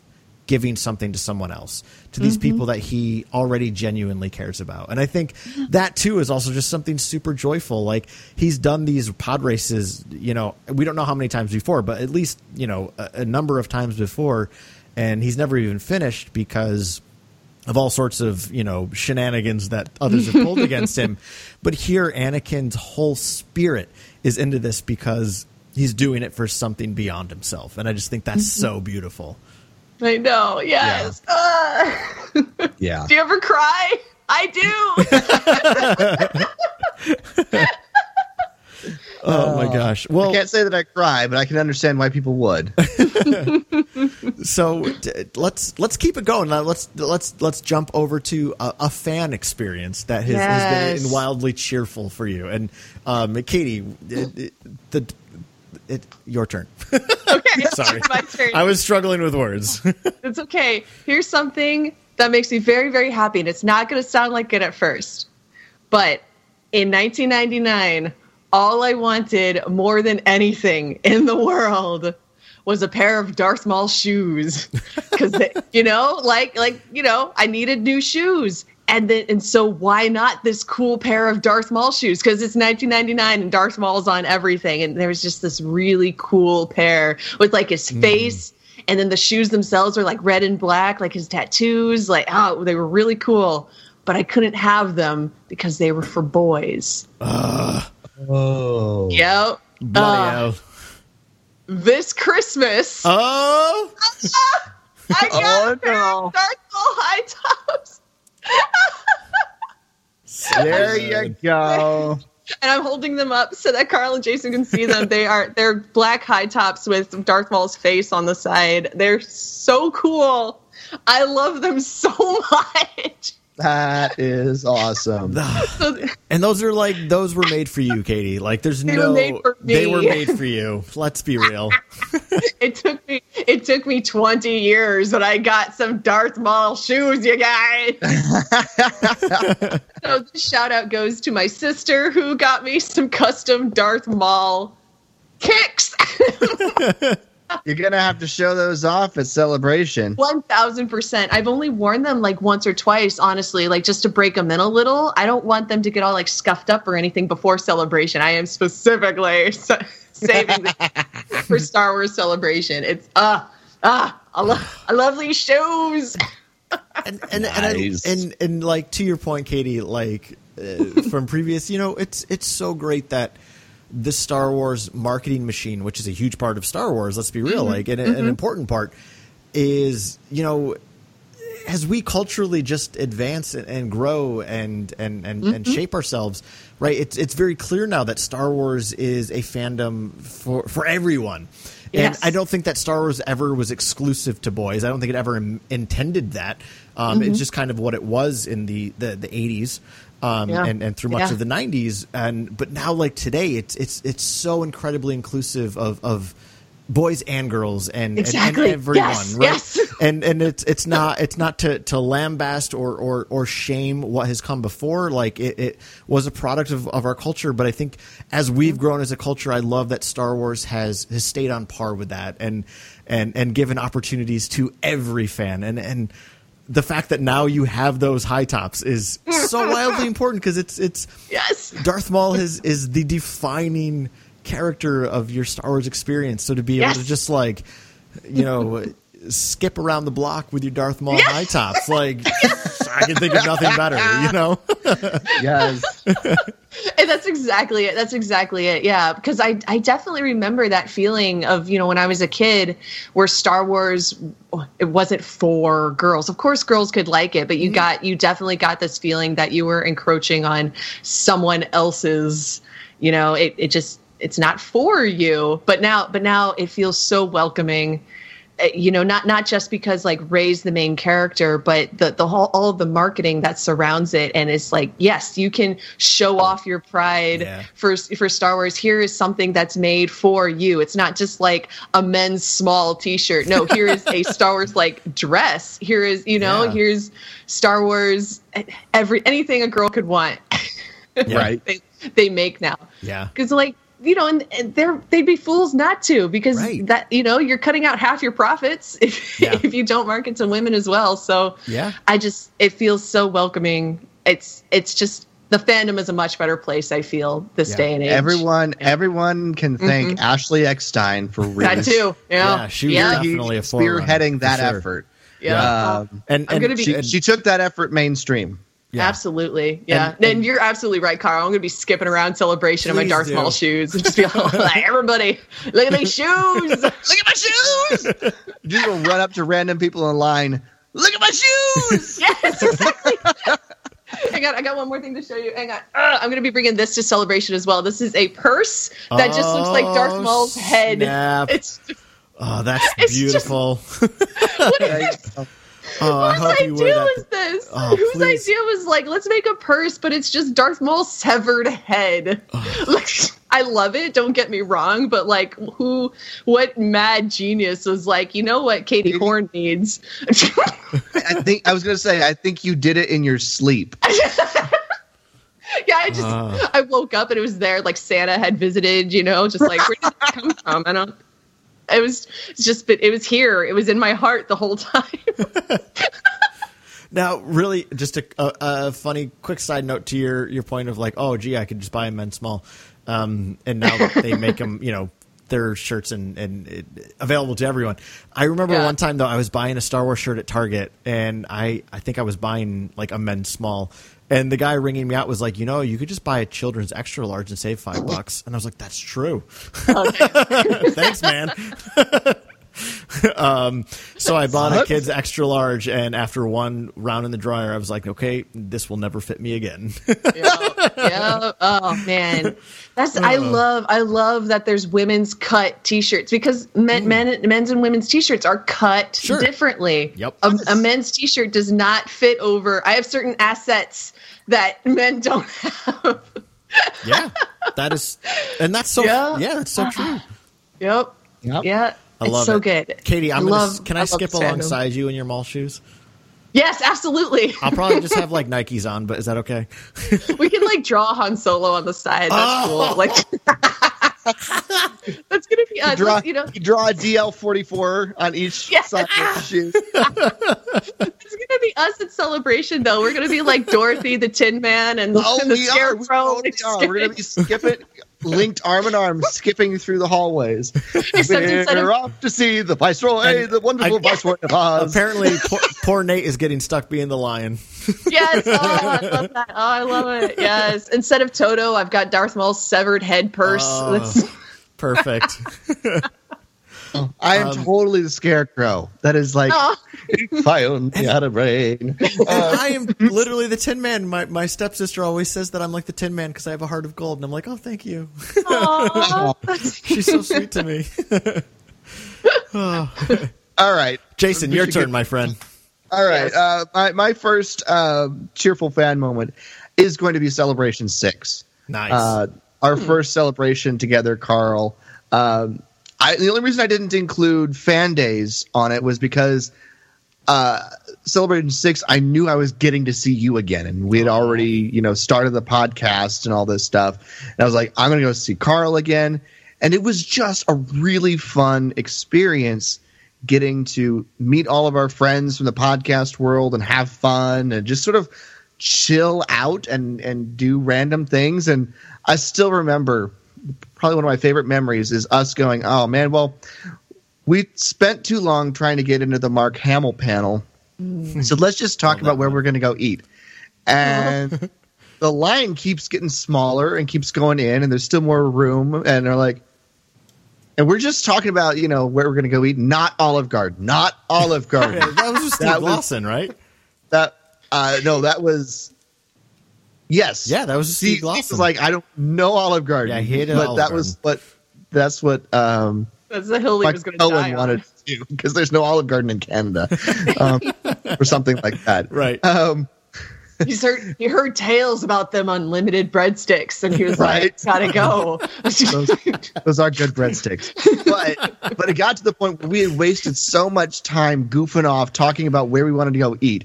giving something to someone else, to these people that he already genuinely cares about. And I think that too is also just something super joyful. Like he's done these pod races, you know, we don't know how many times before, but at least you know a, a number of times before, and he's never even finished because of all sorts of you know shenanigans that others have pulled against him. But here, Anakin's whole spirit is into this because he's doing it for something beyond himself, and I just think that's so beautiful. I know. Yes. Ah. Yeah. do you ever cry? I do. Oh, my gosh! Well, I can't say that I cry, but I can understand why people would. so t- let's let's keep it going. Now, let's let's let's jump over to a, a fan experience that has, has been wildly cheerful for you. And um, Katie, it, it, the it, your turn. okay. Sorry, My turn. I was struggling with words. It's okay. Here's something that makes me very, very happy. And it's not going to sound like it at first. But in 1999, all I wanted more than anything in the world was a pair of Darth Maul shoes. Because, you know, like, like, you know, I needed new shoes. And then, and so why not this cool pair of Darth Maul shoes? Because it's 1999 and Darth Maul's on everything. And there was just this really cool pair with like his hmm. face and then the shoes themselves were like red and black, like his tattoos. Like, oh, they were really cool. But I couldn't have them because they were for boys. Oh. Yep. Bloody Uh, hell. this Christmas, Oh, I got Oh, a pair no. of Darth Maul high tops, There you go. and I'm holding them up so that Carl and Jason can see them. They are they're black high tops with Darth Maul's face on the side. They're so cool. I love them so much. That is awesome. And those are like those were made for you, Katie. Like there's They were no made for they were made for you. Let's be real. it took me it took me 20 years but i got some darth maul shoes you guys so this shout out goes to my sister who got me some custom darth maul kicks You're gonna have to show those off at celebration. 1000% i've only worn them like once or twice honestly like just to break them in a little. I don't want them to get all like scuffed up or anything before celebration. I am specifically s- saving them for star wars celebration. It's ah ah I, lo- I love these shoes and and and, I, and and like to your point, Katie, like uh, from previous, you know, it's it's so great that the Star Wars marketing machine, which is a huge part of Star Wars, let's be real, mm-hmm. like and an mm-hmm. important part, is you know as we culturally just advance and, grow and and and, and mm-hmm. shape ourselves, right? It's it's very clear now that Star Wars is a fandom for for everyone. Yes. And I don't think that Star Wars ever was exclusive to boys. I don't think it ever im- intended that. Um, It's just kind of what it was in the the, the 80s. Um, Yeah. and, and through much Yeah. of the 90s and but now like today it's it's it's so incredibly inclusive of of boys and girls and, and- Exactly. and, everyone Yes, right yes. and and it's it's not it's not to to lambast or or or shame what has come before like it, it was a product of, of our culture but i think as we've grown as a culture i love that star wars has has stayed on par with that and and and given opportunities to every fan and and the fact that now you have those high tops is so wildly important because it's it's yes. Darth Maul is is the defining character of your Star Wars experience. So to be able to just like, you know, skip around the block with your Darth Maul high tops, like I can think of nothing better. You know, Yes. And that's exactly it. That's exactly it. Yeah, because I I definitely remember that feeling of you know when I was a kid where Star Wars it wasn't for girls. Of course, girls could like it, but you mm. got you definitely got this feeling that you were encroaching on someone else's. You know, it it just it's not for you. But now, but now it feels so welcoming. Uh, You know, not not just because like Rey's the main character, but the the whole all of the marketing that surrounds it, and it's like, yes, you can show off your pride Yeah. for for Star Wars. Here is something that's made for you. It's not just like a men's small T-shirt. No, here is a Star Wars like dress. Here is you know Yeah. here's Star Wars every anything a girl could want. Right. they they make now yeah, because like you know and, and they're they'd be fools not to because Right. that you know you're cutting out half your profits if Yeah. if you don't market to women as well so Yeah. i just it feels so welcoming it's it's just the fandom is a much better place i feel this Yeah. day and age Everyone, everyone can thank Ashley Eckstein for really that too yeah Yeah, she was yeah, definitely a forerunner, spearheading for that sure. effort. yeah. Um, and I'm and gonna be- she, and- she took that effort mainstream. Yeah. Absolutely, yeah. And- And, and- you're absolutely right, Carl. I'm going to be skipping around celebration in my Darth do. Maul shoes and just be like, "Everybody, look at these shoes! Look at my shoes!" You will run up to random people in line. Look at my shoes. yes, exactly. Hang on, I got one more thing to show you. Hang on. Ugh, I'm going to be bringing this to celebration as well. This is a purse that just looks like Darth Oh, Maul's head. snap. It's Oh, that's It's just- beautiful. what is oh, I Whose hope you wear idea that. was this? Oh, Whose please. idea was like, let's make a purse, but it's just Darth Maul's severed head. Look, I love it. Don't get me wrong, but like, who, what mad genius was like, you know what Katie Horn needs? I think I was gonna say I think you did it in your sleep. yeah, I just Ah. I woke up and it was there. Like Santa had visited. You know, just like where did that come from? I don't. It was it's just, but it was here. It was in my heart the whole time. Now, really, just a, a, a funny, quick side note to your your point of like, oh, gee, I could just buy a men's small, um, and now they make them, you know, their shirts and and it, available to everyone. I remember Yeah. one time though, I was buying a Star Wars shirt at Target, and I I think I was buying like a men's small. And the guy ringing me out was like, you know, you could just buy a children's extra large and save five bucks. And I was like, that's true. Thanks, man. um, so I bought a kid's extra large, and after one round in the dryer, I was like, okay, this will never fit me again. yeah. Oh man, that's I Uh. love I love that there's women's cut T-shirts because men, men men's and women's T-shirts are cut Sure. differently. Yep. A, a men's T-shirt does not fit over. I have certain assets that men don't have. yeah, that is, and that's so Yeah. yeah, that's so true. Yep. Yeah. I it's love so it. good. Katie. I'm I gonna. can I I, skip alongside you in your Maul shoes? Yes, absolutely. I'll probably just have like Nikes on, but is that okay? we can like draw Han Solo on the side. That's Oh. cool. Like that's gonna be us. You uh, draw, Like, you know, you draw a DL forty four on each side of the shoe. it's gonna be us at celebration though. We're gonna be like Dorothy the Tin Man and, Oh, and the we are. We Scarecrow. totally are. We're gonna be skipping, linked arm in arm, skipping through the hallways. Except We're instead of- off to see the Viceroy, the wonderful I- Viceroy of Oz. Apparently, poor, poor Nate is getting stuck being the lion. Yes. Oh, I love that. Oh, I love it. Yes. Instead of Toto, I've got Darth Maul's severed head purse. Oh. That's- Perfect. I am Um, totally the Scarecrow. That is like, Oh. if I only had a brain. I am literally the Tin Man. My my stepsister always says that I'm like the Tin Man because I have a heart of gold, and I'm like, oh, thank you. She's so sweet to me. All right. Jason, We your turn, get- my friend. All right. Uh, my my first uh, cheerful fan moment is going to be Celebration Six. Nice. Uh, our first celebration together, Carl. Um, I, the only reason I didn't include fan days on it was because uh, Celebration Six, I knew I was getting to see you again, and we had already, you know, started the podcast and all this stuff. And I was like, I'm going to go see Carl again, and it was just a really fun experience getting to meet all of our friends from the podcast world and have fun and just sort of chill out and and do random things. And I still remember probably one of my favorite memories is us going oh man well we spent too long trying to get into the Mark Hamill panel. So let's just talk about where we're going to go eat. And the line keeps getting smaller and keeps going in and there's still more room and they're like and we're just talking about you know where we're going to go eat. Not Olive Garden. Not Olive Garden. That was just Steve That was- Lawson, right? that uh no that was yes Yeah, that was Steve Steve Lawson. was like I don't know Olive Garden Yeah, he hated but Olive that was what that's what um That's the hill he Mike was going to Owen die on. wanted to do because there's no Olive Garden in Canada um, or something like that Right. um He's heard, he heard tales about them unlimited breadsticks, and he was Right. like, "Gotta go." those, those are good breadsticks. But but it got to the point where we had wasted so much time goofing off talking about where we wanted to go eat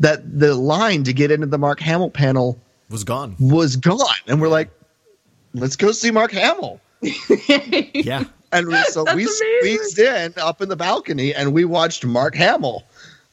that the line to get into the Mark Hamill panel Was gone. was gone, and we're like, let's go see Mark Hamill. Yeah. And we- so That's we amazing. squeezed in up in the balcony and we watched Mark Hamill.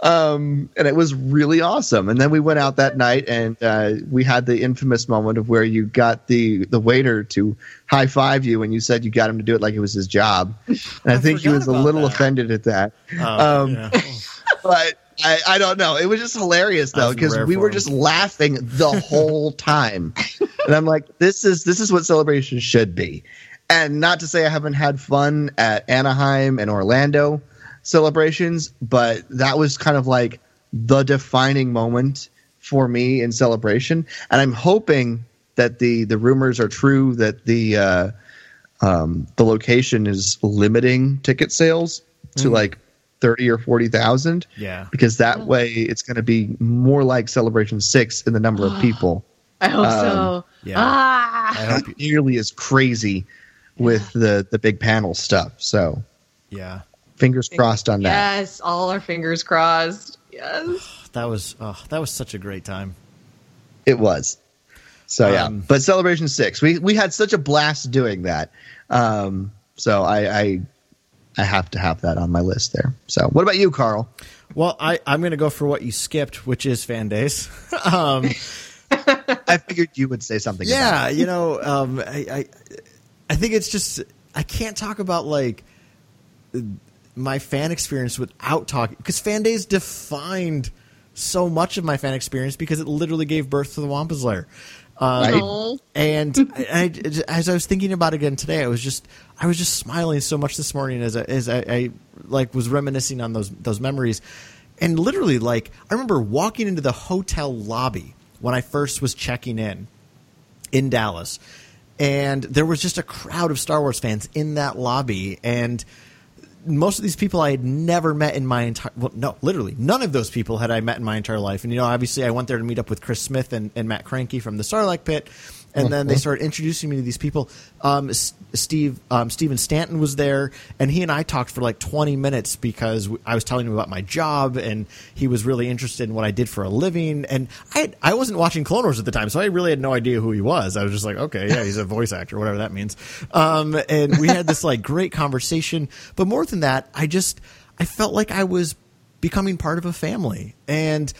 Um, and it was really awesome. And then we went out that night and uh, we had the infamous moment of where you got the the waiter to high five you and you said you got him to do it like it was his job. And I, think he was a little that. offended at that. Oh, Um, yeah. But I, I don't know. It was just hilarious though because we were just laughing the whole time, and I'm like, this is this is what celebration should be. And not to say I haven't had fun at Anaheim and Orlando celebrations, but that was kind of like the defining moment for me in celebration. And I'm hoping that the the rumors are true that the uh, um, the location is limiting ticket sales to Mm. like thirty or forty thousand Yeah. because that way it's going to be more like celebration six in the number of people I hope Um, so. yeah. Ah. not nearly as crazy with the the big panel stuff. So Yeah. fingers crossed on that. Yes, all our fingers crossed. Yes. That was oh, that was such a great time. It was. So yeah, Um, but Celebration Six, we we had such a blast doing that. Um, so I, I I have to have that on my list there. So what about you, Carl? Well, I, I'm going to go for what you skipped, which is fan days. um, I figured you would say something. yeah, about it. you know, um, I, I, I think it's just I can't talk about like my fan experience without talking because fan days defined so much of my fan experience because it literally gave birth to the Wampa's Lair. Um, Right. And I, I- as I was thinking about it again today, I was just I was just smiling so much this morning as I, as I, I like was reminiscing on those those memories, and literally like I remember walking into the hotel lobby when I first was checking in in Dallas, and there was just a crowd of Star Wars fans in that lobby, and most of these people I had never met in my entire well, no, literally none of those people had I met in my entire life. And you know, obviously, I went there to meet up with Chris Smith and, and Matt Cranky from the Starlight Pit, and then they started introducing me to these people. Um, S- Steve um, Stephen Stanton was there, and he and I talked for like twenty minutes because w- I was telling him about my job, and he was really interested in what I did for a living. And I had, I wasn't watching Clone Wars at the time, so I really had no idea who he was. I was just like, okay, yeah, he's a voice actor, whatever that means. Um, and we had this like great conversation. But more than that, I just I felt like I was becoming part of a family, and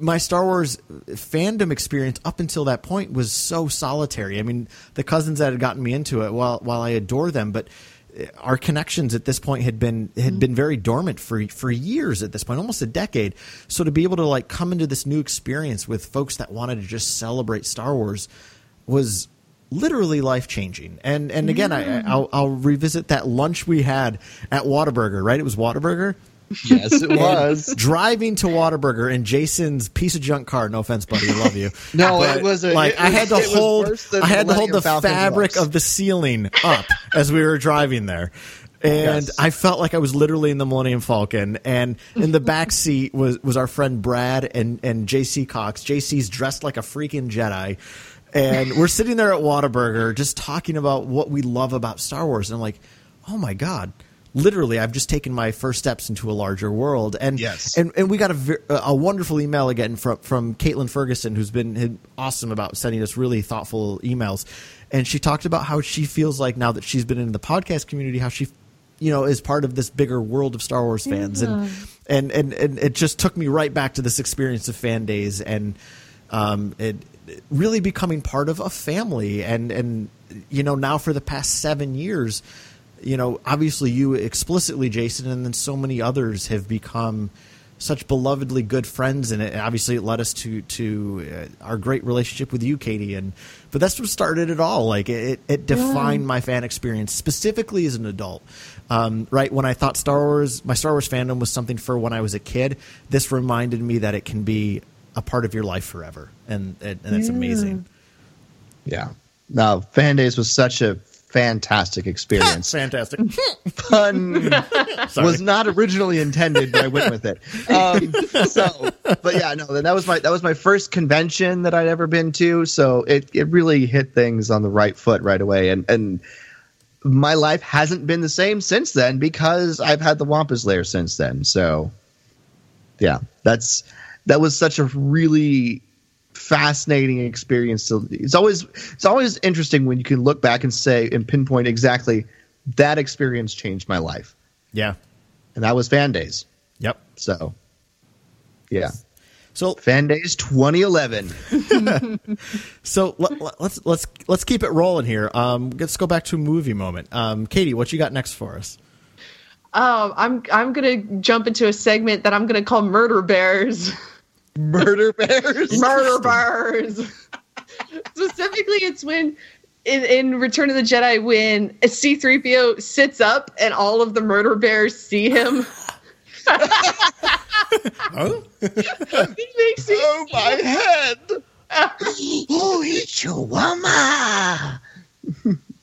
my Star Wars fandom experience up until that point was so solitary. I mean, the cousins that had gotten me into it, while while I adore them, but uh, our connections at this point had been had been very dormant for for years at this point, almost a decade. So to be able to like come into this new experience with folks that wanted to just celebrate Star Wars was literally life changing. And and again, I, I'll, I'll revisit that lunch we had at Whataburger. Right, it was Whataburger. Yes, it was. driving to Whataburger in Jason's piece of junk car. No offense, buddy, I love you. No, But, it was a- like it I had to was- it hold. I had to hold the Falcon fabric Deluxe. of the ceiling up as we were driving there. And Yes. I felt like I was literally in the Millennium Falcon, and in the back seat was was our friend Brad and and JC Cox. JC's dressed like a freaking Jedi, and we're sitting there at Whataburger just talking about what we love about Star Wars. And I'm like, oh my god, literally, I've just taken my first steps into a larger world. And Yes. and and we got a ver- a wonderful email again from from Caitlin Ferguson, who's been been awesome about sending us really thoughtful emails. And she talked about how she feels like now that she's been in the podcast community, how she, you know, is part of this bigger world of Star Wars fans, and, and and and it just took me right back to this experience of fan days and um, it it really becoming part of a family. And and you know now for the past seven years, you know, obviously you explicitly, Jason, and then so many others have become such belovedly good friends, and it, obviously it led us to to uh, our great relationship with you, Katie. And but that's what started it all. Like it, it defined my fan experience specifically as an adult. Um, right when I thought Star Wars, my Star Wars fandom was something for when I was a kid. This reminded me that it can be a part of your life forever, and and, and it's amazing. Yeah. No, Fan Days was such a fantastic experience. Fantastic. Pun was not originally intended, but I went with it. Um, so, but yeah, no, that was my that was my first convention that I'd ever been to. So it it really hit things on the right foot right away, and and my life hasn't been the same since then because I've had the Wampa's Lair since then. So yeah, that's that was such a really fascinating experience to it's always it's always interesting when you can look back and say and pinpoint exactly that experience changed my life Yeah. and that was fan days Yep. so yeah So fan days 2011 So let, let- let's let's let's keep it rolling here. Um, let's go back to a movie moment. Um, Katie, what you got next for us? Um, I'm I'm gonna jump into a segment that I'm gonna call Murder Bears. murder bears Murder Bears. Specifically, it's when in, in Return of the Jedi when C3PO sits up and all of the murder bears see him. it makes me oh my head Oh, it's your mama.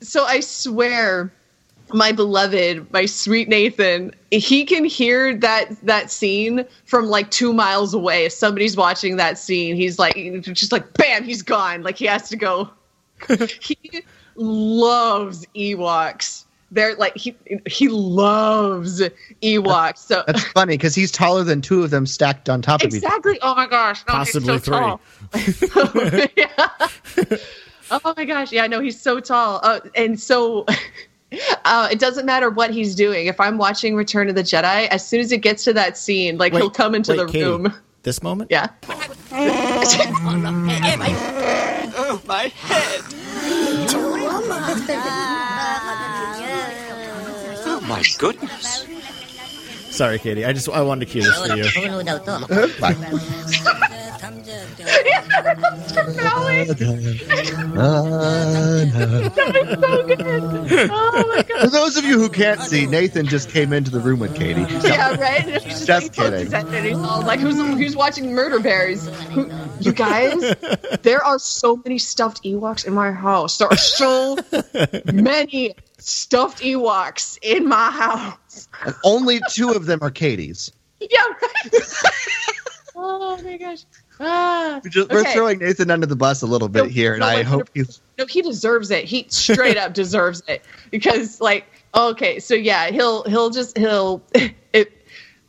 so I swear my beloved, my sweet Nathan, he can hear that that scene from like two miles away. If somebody's watching that scene, he's like just like bam, he's gone. Like he has to go. he loves Ewoks. They're like he he loves Ewoks. So That's funny because he's taller than two of them stacked on top of each other. exactly. Oh my gosh, no, Possibly he's so tall. yeah. Oh my gosh, yeah, no, he's so tall, uh, and so. Uh, it doesn't matter what he's doing. If I'm watching Return of the Jedi, as soon as it gets to that scene, like Wait, he'll come into wait, the Katie, room. This moment? Yeah. Oh, my head. Oh, my goodness. Sorry, Katie. I just I wanted to cue this for you. For those of you who can't see, Nathan just came into the room with Katie. yeah, right. Just like, kidding. Like, who's who's watching Murder Bears? Who, you guys, there are so many stuffed Ewoks in my house. There are so many stuffed Ewoks in my house. And only two of them are Katie's. Yeah, right. oh my gosh. Ah, We're, just, we're throwing Nathan under the bus a little bit No, here, and no, I hope he's. No, he deserves it. He straight up deserves it because, like, okay, so yeah, he'll he'll just he'll it.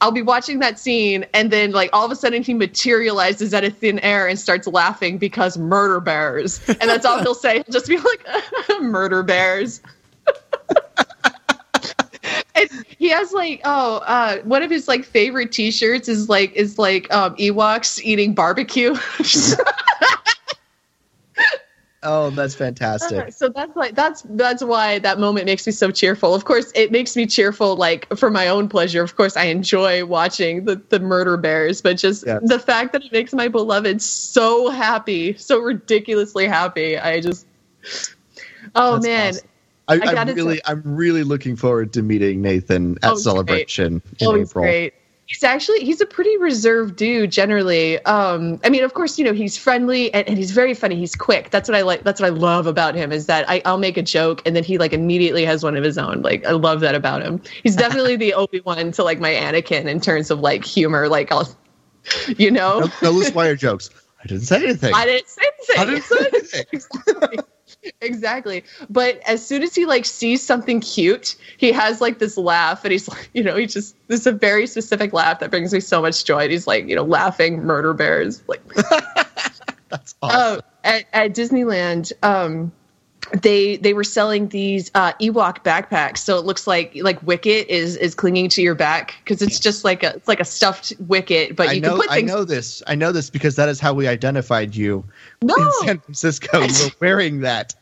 I'll be watching that scene, and then like all of a sudden he materializes out of thin air and starts laughing because murder bears, and that's all he'll say. He'll just be like, "Murder bears." and he has like oh uh one of his like favorite t-shirts is like is like um ewoks eating barbecue Oh, that's fantastic. so that's like that's that's why that moment makes me so cheerful of course it makes me cheerful like for my own pleasure of course i enjoy watching the the murder bears but just Yes. the fact that it makes my beloved so happy so ridiculously happy i just oh That's man awesome. I, I I'm gotta really, I'm really looking forward to meeting Nathan at Oh, Celebration in Oh, he's April. great. He's actually he's a pretty reserved dude generally. Um, I mean, of course, you know he's friendly and, and he's very funny. He's quick. That's what I like. That's what I love about him is that I, I'll make a joke and then he like immediately has one of his own. Like I love that about him. He's definitely the Obi Wan to like my Anakin in terms of like humor. Like I'll, you know, No, no loose wire jokes. I didn't say anything. I didn't say anything. I didn't say anything. exactly. exactly. But as soon as he like sees something cute, he has like this laugh, and he's like, you know, he just this is a very specific laugh that brings me so much joy. And he's like, you know, laughing murder bears. Like, That's awesome. oh, at, at Disneyland, um, they they were selling these uh, Ewok backpacks. So it looks like like Wicket is is clinging to your back because it's just like a it's like a stuffed Wicket, but I you know, can put things. I know this. I know this because that is how we identified you no, in San Francisco. You were wearing that.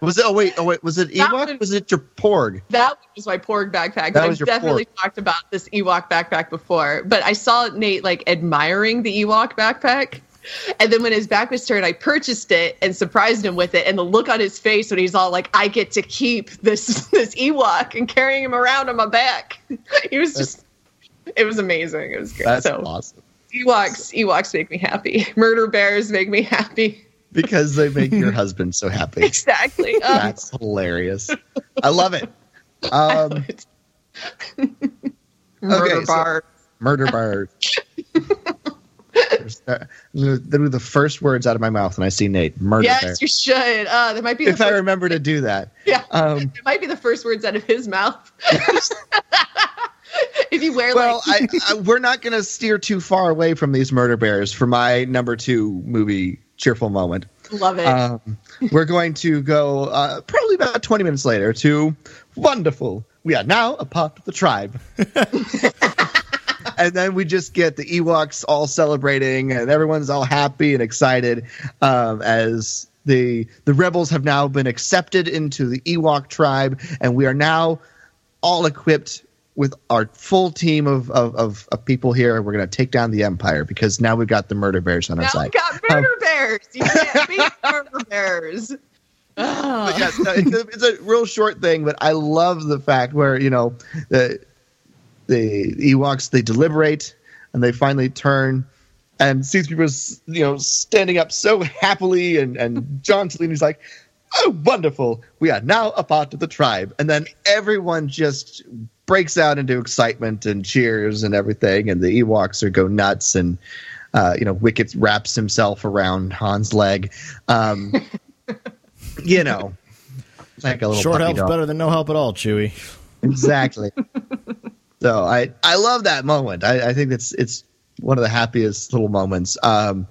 was it? Oh wait, oh wait. Was it Ewok? was- Was it your Porg? That was my Porg backpack. That I've definitely Porg. talked about this Ewok backpack before, but I saw Nate like admiring the Ewok backpack. And then when his back was turned, I purchased it and surprised him with it. And the look on his face when he's all like, "I get to keep this this Ewok and carrying him around on my back," he was just, it was amazing. It was great. That's so awesome Ewoks, Ewoks make me happy. Murder bears make me happy. because they make your husband so happy. Exactly. Oh, That's hilarious. I love it. Um, murder okay, so- murder bar. I'm going the first words out of my mouth when I see Nate. Murder yes, bear. you should. Uh, that might be the If I remember to do that. Yeah, Um, it might be the first words out of his mouth. if you wear well, like, I, I, we're not going to steer too far away from these murder bears for my number two movie cheerful moment. love it. Um, we're going to go uh, probably about 20 minutes later to Wonderful. We are now a part of the tribe. and then we just get the Ewoks all celebrating, and everyone's all happy and excited um, as the the rebels have now been accepted into the Ewok tribe, and we are now all equipped with our full team of of, of, of people here. We're going to take down the Empire because now we've got the murder bears on our now side. we got murder bears. You can't beat murder bears. But yes, no, it's, a, it's a real short thing, but I love the fact where you know the the Ewoks they deliberate and they finally turn and see people you know standing up so happily and and John Cellini's like. oh, wonderful. We are now a part of the tribe. And then everyone just breaks out into excitement and cheers and everything. And the Ewoks are go nuts. And, uh, you know, Wicket wraps himself around Han's leg. Um, you know, like a little Short puppy help's dog. better than no help at all, Chewie. Exactly. so I I love that moment. I, I think it's it's one of the happiest little moments. Um,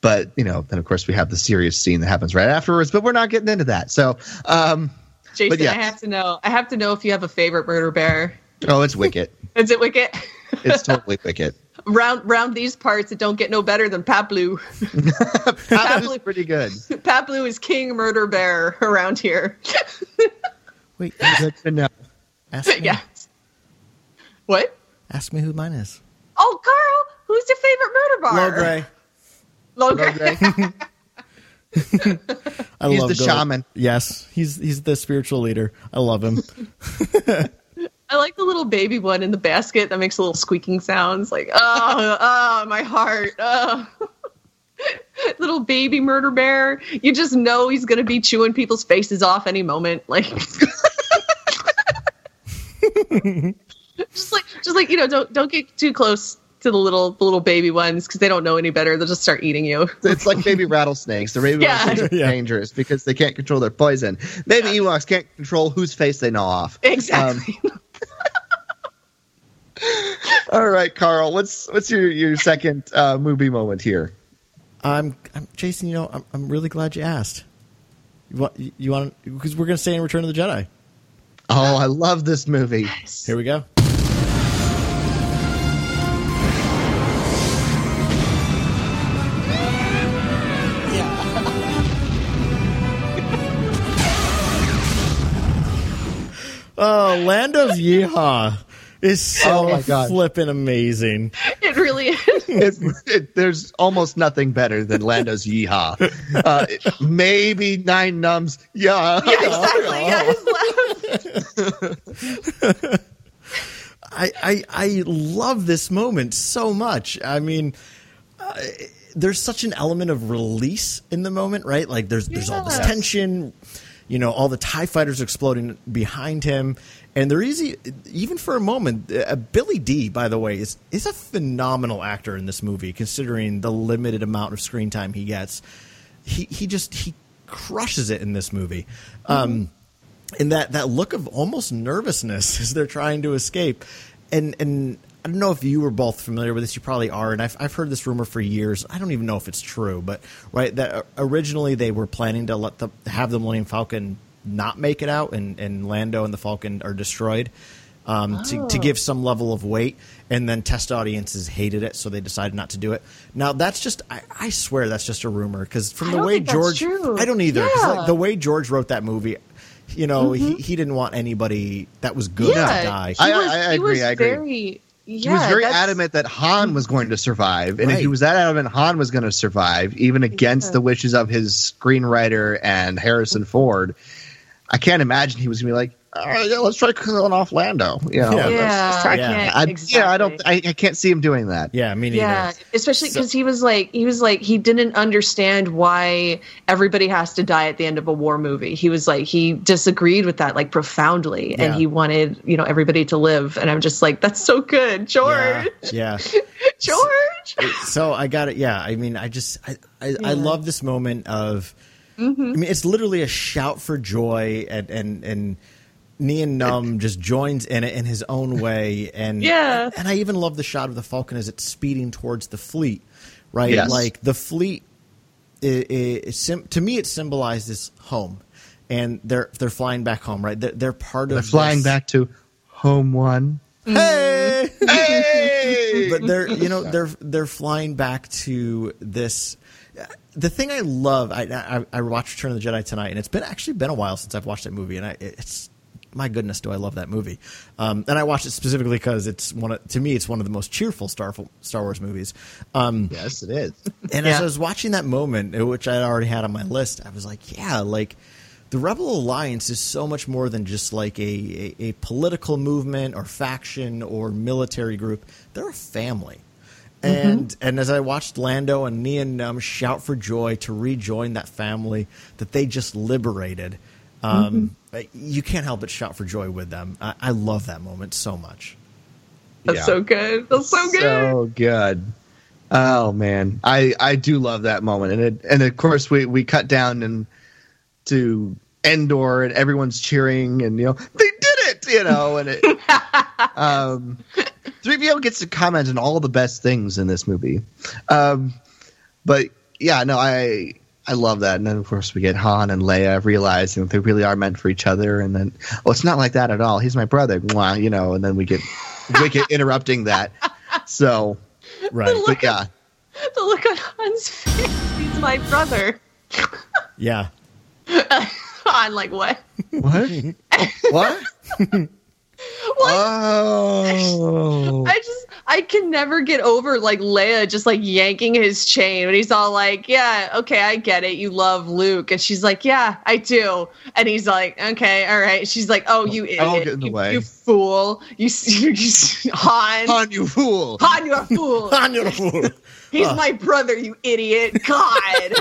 but you know, then of course we have the serious scene that happens right afterwards. But we're not getting into that. So, um, Jason, but yeah. I have to know. I have to know if you have a favorite murder bear. oh, it's Wicket. Is it Wicket? It's totally Wicket. round round these parts, it don't get no better than Paploo. Pretty good. Paploo is king murder bear around here. Wait, Good to know. ask yeah. What? Ask me who mine is. Oh, Carl, who's your favorite murder bar? Logray. Low Gray. I He's love the Go- shaman. Yes, he's he's the spiritual leader. I love him. I like the little baby one in the basket that makes little squeaking sounds. Like, oh, oh, my heart. Oh. little baby murder bear. You just know he's going to be chewing people's faces off any moment. Like, just like, just like you know, don't don't get too close to the little the little baby ones because they don't know any better. They'll just start eating you. It's like baby rattlesnakes. The baby Yeah. rattlesnakes are Yeah. dangerous because they can't control their poison. Baby Ewoks can't control whose face they gnaw off. Exactly. All right, Carl. What's what's your your second uh, movie moment here? I'm, I'm Jason. You know, I'm, I'm really glad you asked. You want you want because we're gonna stay in Return of the Jedi. Oh, I love this movie. Here we go. Oh, Land of Yeehaw is so Oh my God. flippin' amazing. it really is. It, it, there's almost nothing better than Lando's Yeehaw. Uh, maybe Nine Numbs. Yeah. Exactly. Yeah, I, I I love this moment so much. I mean, uh, there's such an element of release in the moment, right? Like there's there's all this tension, you know, all the Tie fighters exploding behind him, and they're easy. Even for a moment, uh, Billy Dee, by the way, is is a phenomenal actor in this movie, considering the limited amount of screen time he gets. He he just he crushes it in this movie. Um, and that that look of almost nervousness as they're trying to escape and and I don't know if you were both familiar with this. You probably are, and I've I've heard this rumor for years. I don't even know if it's true, but right that originally they were planning to let the have the Millennium Falcon not make it out, and and Lando and the Falcon are destroyed. Um, to, to Oh. give some level of weight, and then test audiences hated it, so they decided not to do it. Now that's just, I, I swear that's just a rumor because from the way George. I don't either. Yeah. like, the way George wrote that movie, you know, he, he didn't want anybody that was good yeah. to die. I- was, I- I agree, I agree. very. Yeah, he was very that's- adamant that Han was going to survive, and if he was that adamant Han was going to survive, even against Yeah. the wishes of his screenwriter and Harrison Ford, I can't imagine he was going to be like, "All right, yeah, let's try killing off Lando." You know, Yeah. let's- Yeah, let's try- I Yeah. can't. I, exactly. yeah, I don't. I, I can't see him doing that. yeah, me neither. Yeah, especially So- because he was like, he was like, he didn't understand why everybody has to die at the end of a war movie. He was like, he disagreed with that like profoundly, and he wanted you know everybody to live. And I'm just like, that's so good, George, Yeah. George. So I got it. Yeah. I mean, I just, I, I, I Yeah. Love this moment of, Mm-hmm. I mean, it's literally a shout for joy and, and, and, Nien Nunb just joins in it in his own way, and Yeah. and I even love the shot of the Falcon as it's speeding towards the fleet, right? Yes. Like the fleet, i i sim- to me, it symbolizes home, and they're they're flying back home, right? They're, they're part of They're flying this- back to home one. Hey, Hey! but they're you know they're they're flying back to this. The thing I love, I, I I watched Return of the Jedi tonight, and it's been actually been a while since I've watched that movie, and I it's my goodness, do I love that movie? Um, and I watched it specifically because it's one of, to me it's one of the most cheerful Star Star Wars movies. Um, yes, it is. and as I was watching that moment, uh, which I already had on my list, I was like, yeah, like the Rebel Alliance is so much more than just like a, a, a political movement or faction or military group. They're a family. And and as I watched Lando and Nien Nunb shout for joy to rejoin that family that they just liberated, um, you can't help but shout for joy with them. I, I love that moment so much. That's Yeah. so good. That's so good. So good. Oh man, I I do love that moment, and it, and of course we we cut down and to Endor, and everyone's cheering, and you know they did it, you know, and it. um, 3PO gets to comment on all the best things in this movie, um, but yeah, no, I I love that, and then of course we get Han and Leia realizing that they really are meant for each other, and then oh, it's not like that at all. He's my brother, Mwah, you know, and then we get we get interrupting that. So Right. but yeah, The look on Han's face. He's my brother. Yeah. Han, like what? what? what? Oh, I just I can never get over like Leia just like yanking his chain and he's all like, Yeah, okay, I get it. You love Luke. And she's like, Yeah, I do. And he's like, Okay, all right. She's like, Oh, you idiot. I'll get in the you, way. you fool. You, you, you Han. Han, you fool! Han, you're a fool. Han, you're a fool. He's Ugh. my brother, you idiot. God.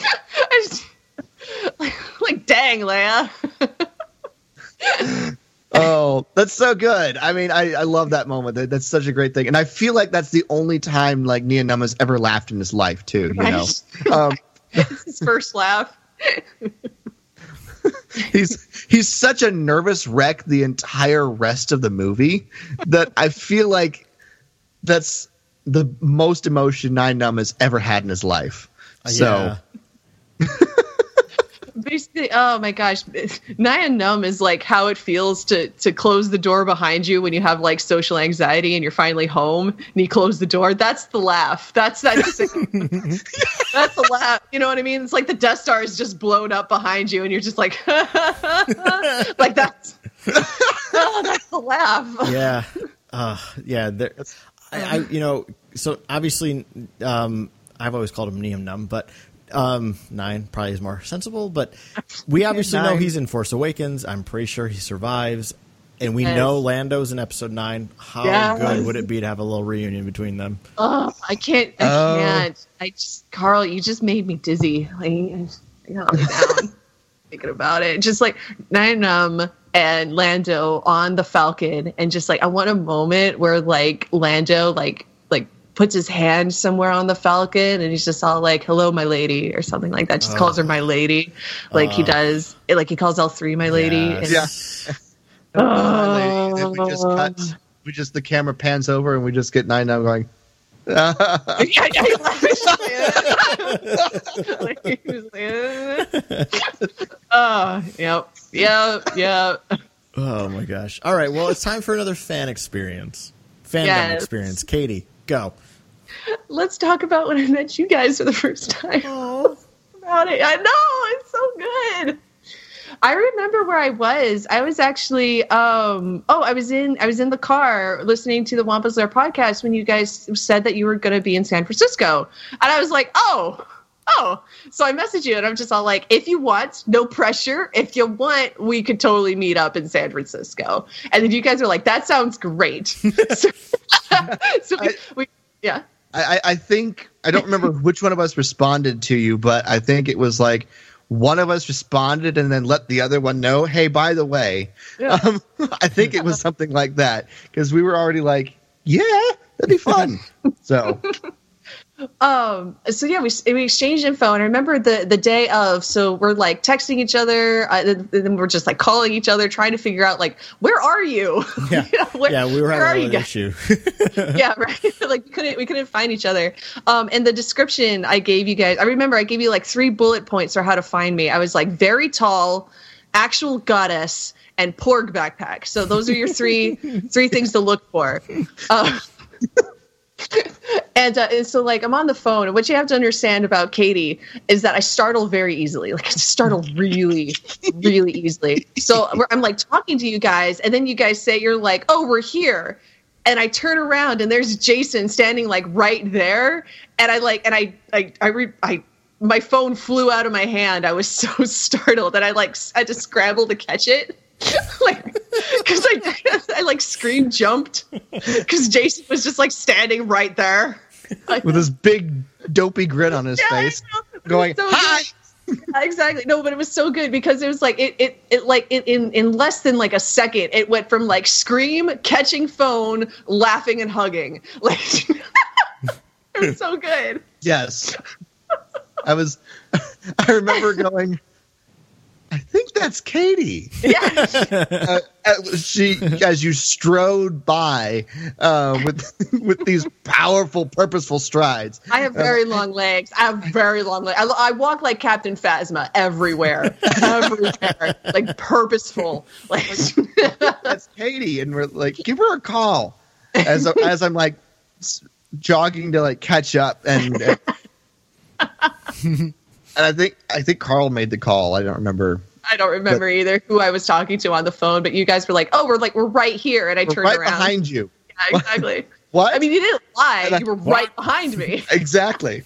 I just, like, like, dang, Leia. Oh, that's so good. I mean, I, I love that moment. That, that's such a great thing, and I feel like that's the only time like Nien Nunb has ever laughed in his life too. You know, um, his first laugh. he's he's such a nervous wreck the entire rest of the movie that I feel like that's the most emotion Nine Num has ever had in his life. So Yeah. Basically, oh my gosh, Naya Numb is like how it feels to to close the door behind you when you have like social anxiety and you're finally home and you close the door. That's the laugh. That's that's that's the laugh. You know what I mean? It's like the Death Star is just blown up behind you and you're just like, like that's oh, that's the laugh. yeah, uh, yeah. There, I, I, you know, so obviously, um, I've always called him Neum Num, but um, nine probably is more sensible. But we obviously know he's in Force Awakens. I'm pretty sure he survives, and we Yes. know Lando's in Episode Nine. How Yes. good would it be to have a little reunion between them? Oh, I can't. I Oh. can't. I just, Carl, you just made me dizzy. Like, I, just, I gotta down thinking about it. Just like Nyanum and Lando on the Falcon, and just like I want a moment where like Lando like like puts his hand somewhere on the Falcon, and he's just all like, "Hello, my lady," or something like that. Just calls her my lady, like he Oh. does. Like he calls L three my lady. Yes. and- yeah. And then we just cut. We just the camera pans over and we just get Nine Num going. Yeah, yeah, he laughs. Like, he was like, uh, yep, yep, yep. Oh my gosh! All right, well, it's time for another fan experience, fandom Yes. experience. Katie, go. Let's talk about when I met you guys for the first time. about it. I know it's so good. I remember where I was. I was actually um oh, I was in I was in the car listening to the Wampa's Lair podcast when you guys said that you were going to be in San Francisco. And I was like, "Oh, oh." So I messaged you and I'm just all like, "If you want, no pressure. If you want, we could totally meet up in San Francisco." And then you guys were like, "That sounds great." so so we, we yeah. I, I- think I don't remember which one of us responded to you, but I think it was like one of us responded and then let the other one know, "Hey, by the way," Yeah. um, I think it was something like that because we were already like, "Yeah, that'd be fun." so um so yeah we, we exchanged info and i remember the the day of so we're like texting each other uh, and then we're just like calling each other trying to figure out like where are you? Yeah, You know, where, yeah, we were where having an issue. yeah right. Like we couldn't we couldn't find each other. Um and the description i gave you guys i remember i gave you like three bullet points for how to find me. I was like very tall actual goddess and porg backpack. So those are your three three things to look for. Uh, and, uh, and so like i'm on the phone and what you have to understand about katie is that i startle very easily. Like i startle really really easily. So i'm like talking to you guys and then you guys say you're like oh we're here. And i turn around and there's jason standing like right there and i like and i i i, re- I my phone flew out of my hand. I was so startled that i like i had to scramble to catch it like because I, I like scream jumped because Jason was just like standing right there. with his big dopey grin on his Yeah, face, know. It was going, so "Hi." Yeah, exactly. No, but it was so good because it was like it it, it like it, in in less than like a second it went from like scream, catching phone, laughing and hugging. Like it was so good. Yes. I was. I remember going. I think that's Katie. Yeah. uh, uh, she, as you strode by uh, with with these powerful, purposeful strides. I have very long legs. I have very long legs. I, I walk like Captain Phasma everywhere, everywhere, like purposeful. Like That's Katie, and we're like, give her a call. As as I'm like jogging to like catch up, and uh, and I think I think Carl made the call. I don't remember. I don't remember either who I was talking to on the phone, but you guys were like, "Oh, we're like we're right here," and I We're turned right around. behind you. Yeah, exactly. What? I mean, you didn't lie. I- You were What? right behind me. Exactly.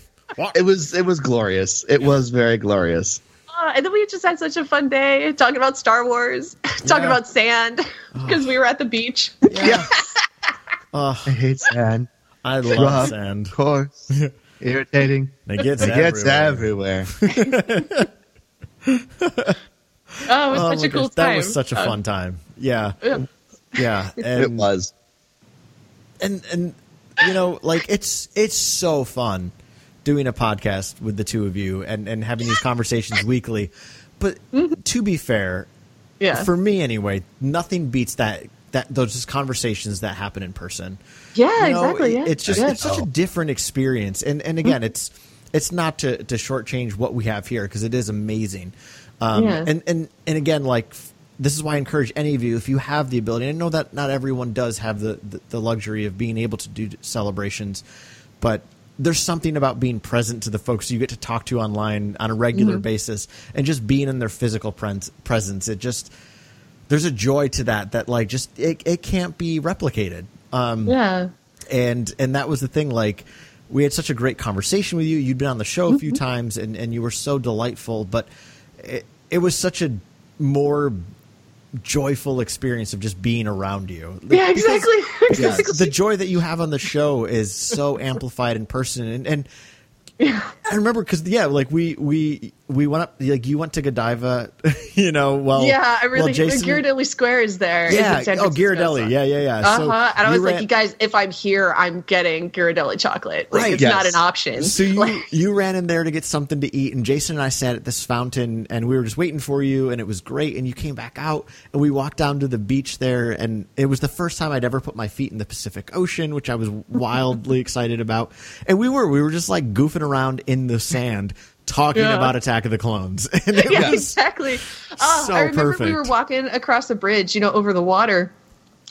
It was it was glorious. It was very glorious. Uh, and then we just had such a fun day talking about Star Wars, talking Yeah. about sand because we were at the beach. Yeah. Oh, I hate sand. I love Rough, sand. Of course. Irritating. It gets It gets everywhere. Everywhere. Oh, it was Oh such a cool gosh, time. That was such a Uh, fun time. Yeah, yeah. yeah. And, it was. and and you know like it's it's so fun doing a podcast with the two of you and and having these conversations weekly but to be fair Mm-hmm. Yeah. for me anyway nothing beats that that those just conversations that happen in person Yeah, You know, exactly. Yeah. it's just Yeah. it's such a different experience and and again it's it's not to to shortchange what we have here because it is amazing um Yeah. and and and again like this is why I encourage any of you if you have the ability. I know that not everyone does have the, the, the luxury of being able to do celebrations, but there's something about being present to the folks you get to talk to online on a regular Mhm. basis and just being in their physical pres- presence. It just there's a joy to that that like just it, it can't be replicated. Um, Yeah. and and that was the thing like we had such a great conversation with you you'd been on the show a few Mm-hmm. times and and you were so delightful but it, it was such a more joyful experience of just being around you Yeah, Because- exactly. because exactly. the joy that you have on the show is so amplified in person and, and I remember because yeah, like we we we went up like you went to Godiva, you know. Well, yeah, I really. well, Jason, Ghirardelli Square is there. is yeah. San Oh, Ghirardelli. so- Yeah, yeah, yeah. Uh So huh. And I was like, ran- you guys, if I'm here, I'm getting Ghirardelli chocolate. Like, Right, it's yes. not an option. So you Like- you ran in there to get something to eat, and Jason and I sat at this fountain, and we were just waiting for you, and it was great. And you came back out, and we walked down to the beach there, and it was the first time I'd ever put my feet in the Pacific Ocean, which I was wildly excited about. And we were we were just like goofing around in the sand. Talking Yeah. about Attack of the Clones, and it yeah, was exactly. Oh, so I remember we were walking across the bridge, you know, over the water,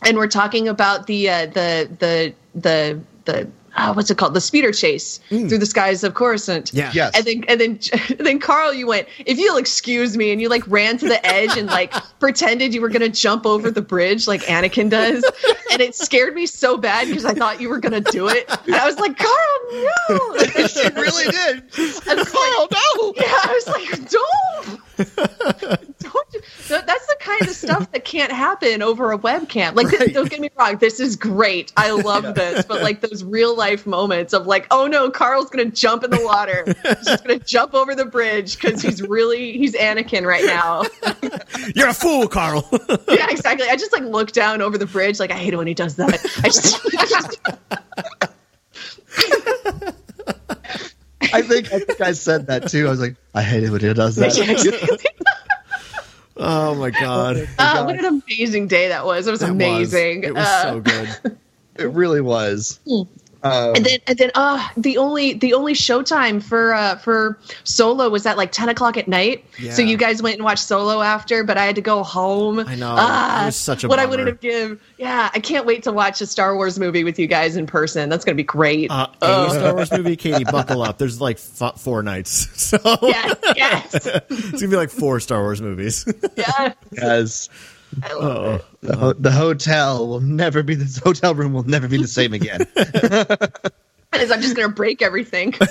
and we're talking about the uh, the the the the uh, what's it called? The speeder chase through the skies of Coruscant. Mm. Yeah. Yes. And then and then and then Carl, you went, if you'll excuse me, and you like ran to the edge and like pretended you were gonna jump over the bridge like Anakin does, and it scared me so bad because I thought you were gonna do it. And I was like, Carl, no! she really did. I was Carl, no. yeah, I was like, don't, don't. That's the kind of stuff that can't happen over a webcam. Like, Right. don't get me wrong, this is great. I love this, but like those real life moments of like, oh no, Carl's gonna jump in the water. He's just gonna jump over the bridge because he's really he's Anakin right now. you're a fool, Carl. yeah, exactly. I just like look down over the bridge, like I hate it when he does that. I just, I just I think I think I said that too. I was like, I hate it when he does Yeah, that. Exactly. oh my god, Uh, what an amazing day that was. It was That was- amazing. It was Uh, so good. It really was. Um, and then and then uh the only the only showtime for uh for solo was at like 10 o'clock at night. So you guys went and watched solo after but i had to go home. I know. Ah, It was such a what i wouldn't have given yeah i can't wait to watch a star wars movie with you guys in person. That's gonna be great. Uh, a Star Wars movie, Katie, buckle up. There's like f- four nights, so. Yes yes. It's gonna be like four Star Wars movies. yes. As I love oh, it. the, ho- the hotel will never be this hotel room will never be the same again. Is i'm just gonna break everything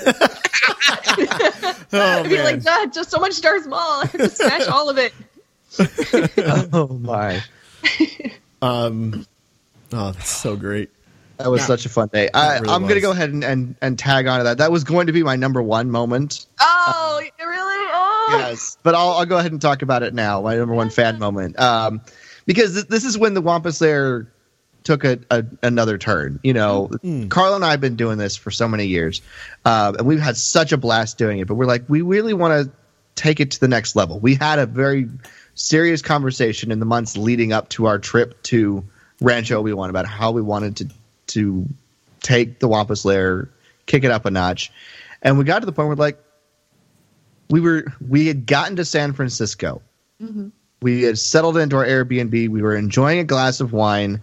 oh I'd be man. like God, just so much Darth Maul. I have to smash all of it. oh my! Um, oh, that's so great. That was Yeah. such a fun day. I, really I'm going to go ahead and, and, and tag on to that. That was going to be my number one moment. Oh, really? Oh. Yes, but I'll, I'll go ahead and talk about it now. My number one fan moment, um, because th- this is when the Wampa's Lair took a, a another turn. You know, Carl and I have been doing this for so many years, um, and we've had such a blast doing it. But we're like, we really want to take it to the next level. We had a very serious conversation in the months leading up to our trip to Rancho Obi Wan about how we wanted to to take the Wampa's Lair, kick it up a notch, and we got to the point where like we were we had gotten to San Francisco. Mhm. We had settled into our Airbnb. We were enjoying a glass of wine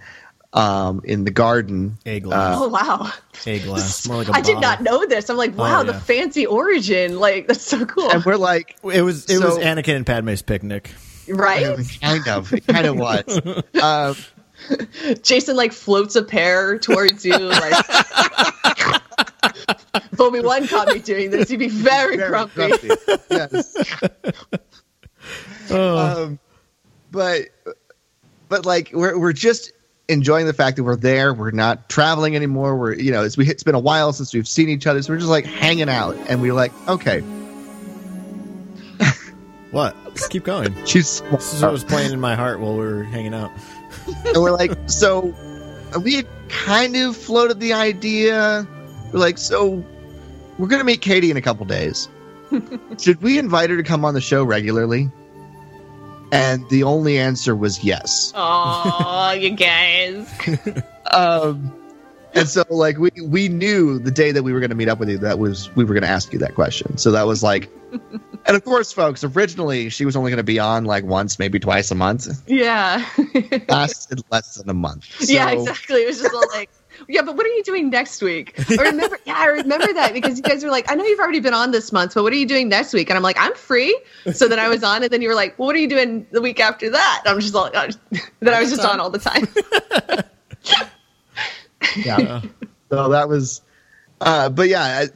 um, in the garden. A glass. Oh wow! A glass. More like a I did not know this. I'm like, wow, the yeah. fancy origin. Like that's so cool, And we're like, It was it was So- Anakin and Padme's picnic. right? kind of, it kind of was. Um, Jason like floats a pear towards you. Like, if Obi Wan caught me doing this, he'd be very, very grumpy. grumpy. Yes. um, but but like we're we're just enjoying the fact that we're there. We're not traveling anymore. We're you know it's we it's been a while since we've seen each other, so we're just like hanging out, and we're like, okay, What? Just keep going. she's This is what was playing in my heart while we were hanging out. And we're like, so we had kind of floated the idea. We're like, so we're gonna meet Katie in a couple days. Should we invite her to come on the show regularly? And the only answer was yes. Oh, you guys. Um, and so like we we knew the day that we were going to meet up with you that was we were going to ask you that question. So that was like, and of course, folks, originally she was only going to be on like once, maybe twice a month. Yeah. Lasted less than a month. yeah, exactly. It was just all like, yeah, but what are you doing next week? I remember, yeah, I remember that because you guys were like, I know you've already been on this month, but what are you doing next week? And I'm like, I'm free. So then I was on, and then you were like, well, what are you doing the week after that? And I'm just like, uh, then I was just on all the time. Yeah. so that was, uh, but yeah,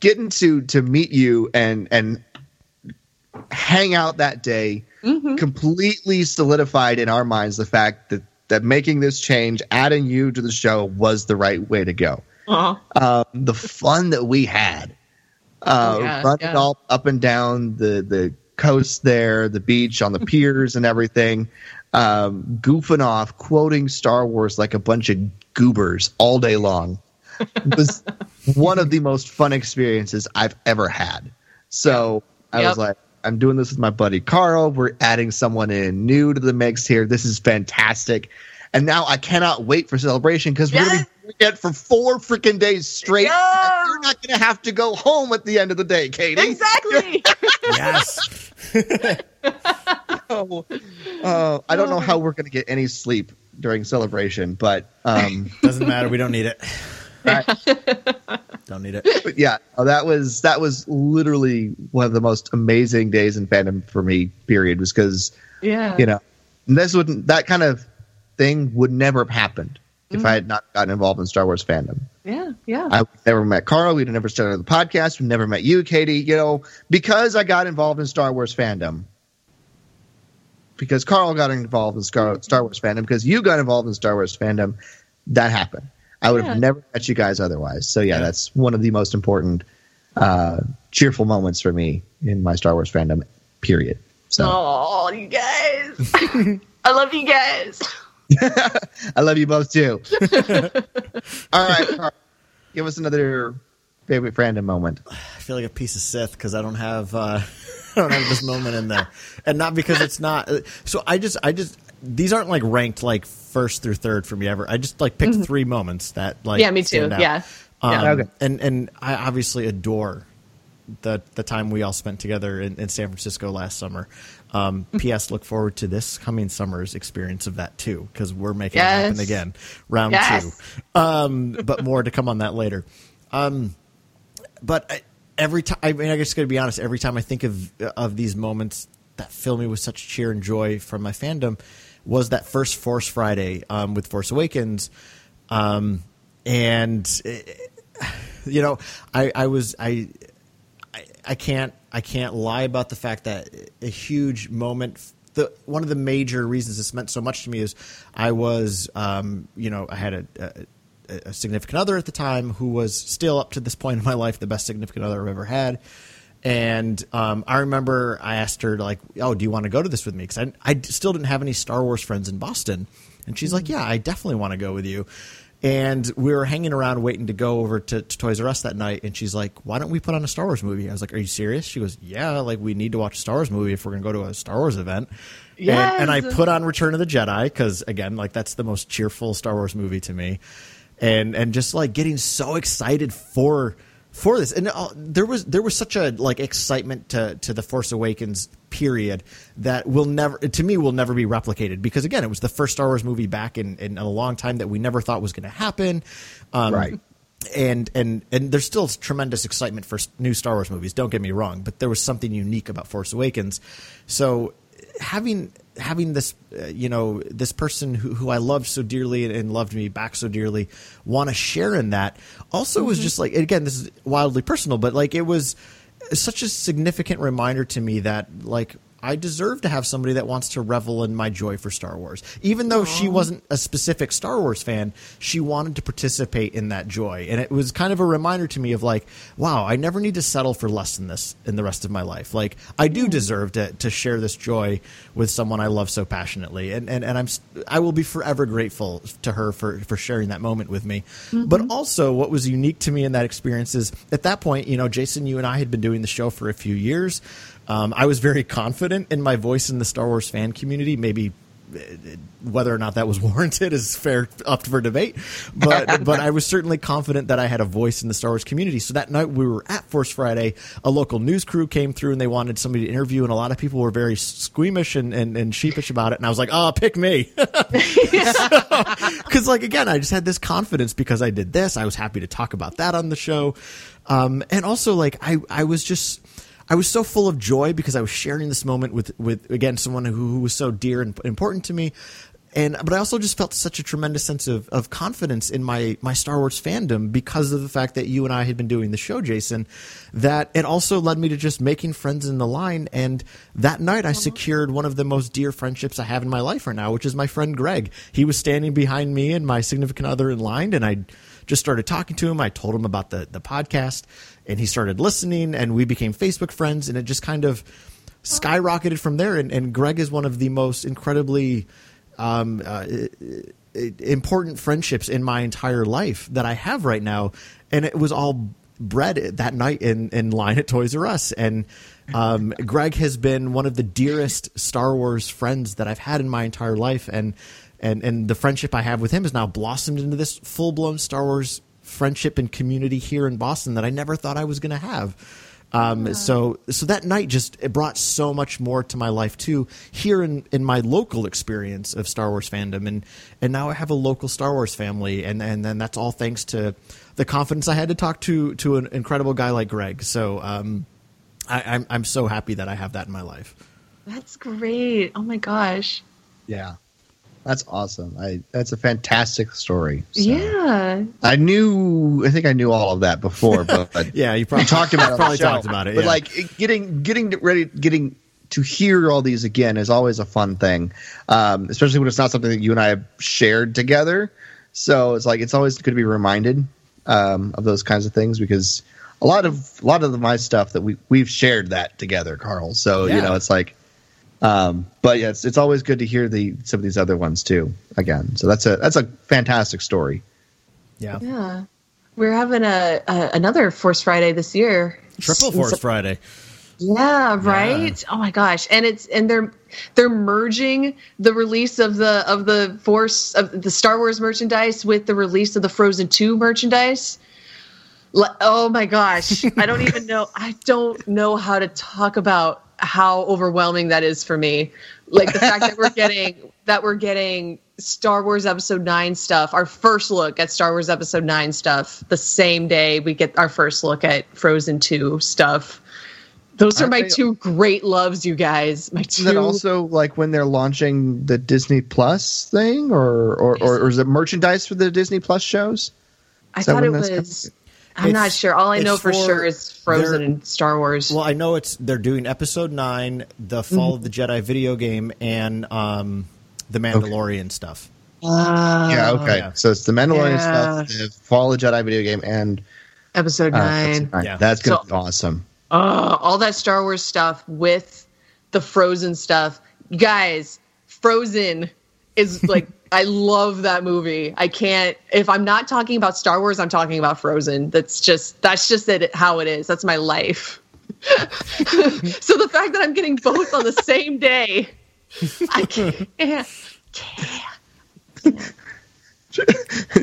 getting to to meet you and and hang out that day Mm-hmm. completely solidified in our minds the fact that that making this change, adding you to the show, was the right way to go. Uh-huh. Um, the fun that we had, uh, Oh, yeah, running yeah. all up and down the the coast there, the beach, on the piers, and everything, um, goofing off, quoting Star Wars like a bunch of goobers all day long, It was one of the most fun experiences I've ever had. So I was like. I'm doing this with my buddy Carl. We're adding someone in new to the mix here. This is fantastic. And now I cannot wait for celebration because we're going to be doing it for four freaking days straight. And you're not going to have to go home at the end of the day, Katie. Exactly. Yes. Oh, uh, I don't know how we're going to get any sleep during celebration, but um, Doesn't matter. We don't need it. Don't need it. but yeah, uh, that was that was literally one of the most amazing days in fandom for me. Period, was because yeah. you know this wouldn't that kind of thing would never have happened if Mm-hmm. I had not gotten involved in Star Wars fandom. Yeah. Yeah. I would never met Carl. We'd never started the podcast. We'd never met you, Katie. You know, because I got involved in Star Wars fandom. Because Carl got involved in Star, Star Wars fandom. Because you got involved in Star Wars fandom. That happened. I would Yeah. have never met you guys otherwise. So yeah, that's one of the most important, uh, cheerful moments for me in my Star Wars fandom. Period. So Oh, you guys. I love you guys. I love you both too. All right, Carl, give us another favorite fandom moment. I feel like a piece of Sith because I don't have uh, I don't have this moment in there, and not because it's not. So I just I just these aren't like ranked like first through third for me ever. I just like picked three moments that like Mm-hmm. Yeah, me too. Yeah. Um, Yeah. Okay. and and I obviously adore the the time we all spent together in, in San Francisco last summer. Um, P.S. Look forward to this coming summer's experience of that too because we're making it happen again, round Yes. two. Um, but more to come on that later. Um, but I, every time, I mean, I guess to be honest. Every time I think of of these moments that fill me with such cheer and joy from my fandom, was that first Force Friday um, with Force Awakens, um, and eh, you know, I, I was I, I I can't I can't lie about the fact that a huge moment the one of the major reasons this meant so much to me is I was, um, you know, I had a, a, a significant other at the time who was still up to this point in my life the best significant other I've ever had. And um, I remember I asked her like, "Oh, do you want to go to this with me?" Because I, I still didn't have any Star Wars friends in Boston, and she's like, "Yeah, I definitely want to go with you." And we were hanging around waiting to go over to, to, Toys R Us that night, and she's like, "Why don't we put on a Star Wars movie?" I was like, "Are you serious?" She goes, "Yeah, like we need to watch a Star Wars movie if we're going to go to a Star Wars event." Yes. And, and I put on Return of the Jedi because again, like that's the most cheerful Star Wars movie to me, and and just like getting so excited for for this, and uh, there was there was such a like excitement to to the Force Awakens period that will never to me will never be replicated because again, it was the first Star Wars movie back in in a long time that we never thought was going to happen, um, Right. and and and there's still tremendous excitement for new Star Wars movies. Don't get me wrong, but there was something unique about Force Awakens. So having having this uh, you know this person who, who I loved so dearly and, and loved me back so dearly want to share in that. Also was just like again this is wildly personal, but like it was such a significant reminder to me that like I deserve to have somebody that wants to revel in my joy for Star Wars. Even though she wasn't a specific Star Wars fan, she wanted to participate in that joy. And it was kind of a reminder to me of like, wow, I never need to settle for less than this in the rest of my life. Like I do deserve to, to share this joy with someone I love so passionately. And, and, and I'm, I will be forever grateful to her for, for sharing that moment with me. Mm-hmm. But also what was unique to me in that experience is at that point, you know, Jason, you and I had been doing the show for a few years. Um, I was very confident in my voice in the Star Wars fan community. Maybe uh, whether or not that was warranted is fair up for debate, but but I was certainly confident that I had a voice in the Star Wars community. So that night we were at Force Friday, a local news crew came through and they wanted somebody to interview, and a lot of people were very squeamish and, and, and sheepish about it. And I was like, "Oh, pick me," because like again, I just had this confidence because I did this. I was happy to talk about that on the show, um, and also like I I was just. I was so full of joy because I was sharing this moment with, with again someone who, who was so dear and important to me, and but I also just felt such a tremendous sense of, of confidence in my my Star Wars fandom because of the fact that you and I had been doing the show, Jason. That it also led me to just making friends in the line, and that night I uh-huh. secured one of the most dear friendships I have in my life right now, which is my friend Greg. He was standing behind me and my significant other in line, and I just started talking to him. I told him about the the podcast, and he started listening, and we became Facebook friends, and it just kind of skyrocketed from there. And, and Greg is one of the most incredibly um, uh, important friendships in my entire life that I have right now, and it was all bred that night in in line at Toys R Us, and. Um, Greg has been one of the dearest Star Wars friends that I've had in my entire life, and and and the friendship I have with him has now blossomed into this full blown Star Wars friendship and community here in Boston that I never thought I was going to have. Um, So so that night just it brought so much more to my life too. Here in, in my local experience of Star Wars fandom, and and now I have a local Star Wars family, and and then that's all thanks to the confidence I had to talk to to an incredible guy like Greg. So um, I, I'm I'm so happy that I have that in my life. That's great. Oh my gosh. Yeah. That's awesome. I that's a fantastic story. So. Yeah. I knew I think I knew all of that before, but Yeah, you probably talked about it probably talked about it. But yeah. like getting getting ready getting to hear all these again is always a fun thing. Um, especially when it's not something that you and I have shared together. So it's like it's always good to be reminded um, of those kinds of things because a lot of a lot of my stuff that we we've shared that together, Carl. So Yeah. you know it's like um, but yeah, it's, it's always good to hear the some of these other ones too again. So that's a that's a fantastic story. yeah, Yeah. We're having a, a another Force Friday this year. Triple Force Friday. Yeah, right. Oh my gosh. And it's and they're they're merging the release of the of the Force of the Star Wars merchandise with the release of the Frozen 2 merchandise. Li- Oh my gosh. I don't even know I don't know how to talk about how overwhelming that is for me. Like the fact that we're getting that we're getting Star Wars episode 9 stuff, our first look at Star Wars episode 9 stuff the same day we get our first look at Frozen 2 stuff. Those are my they- two great loves, you guys. My Is that two. also like when they're launching the Disney Plus thing, or or, or, or is it merchandise for the Disney Plus shows? I is that thought it was. I'm not sure. All I know it's for, sure is Frozen and Star Wars. Well, I know it's they're doing Episode Nine, the Fall of the Jedi video game, and um, the Mandalorian stuff. yeah, okay. yeah. So it's the Mandalorian Yeah. stuff, the Fall of the Jedi video game, and Episode uh, nine. that's, Yeah. that's gonna So- be awesome. Oh, all that Star Wars stuff with the Frozen stuff. Guys, Frozen is like I love that movie. I can't if I'm not talking about Star Wars, I'm talking about Frozen. That's just that's just it how it is. That's my life. so the fact that I'm getting both on the same day, I can't. can't.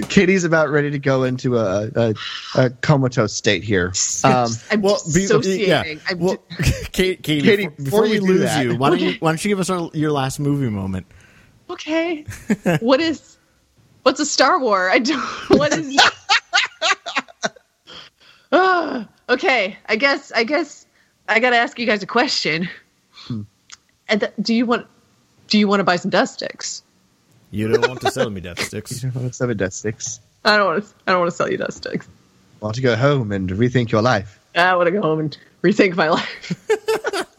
Katie's about ready to go into a, a, a comatose state here. Um, I'm Well, be- dissociating. yeah. I'm Well, Katie, Katie, Katie, before, before we lose that- you, why don't you why don't you give us our, your last movie moment? Okay. what is what's a Star War? I don't. What is? Ah, okay, I guess. I guess I gotta ask you guys a question. And th- do you want? Do you want to buy some dust sticks? You don't want to sell me death sticks. seven death sticks. I don't want to. I don't want to sell you dust sticks. Why don't you go home and rethink your life? I want to go home and rethink my life.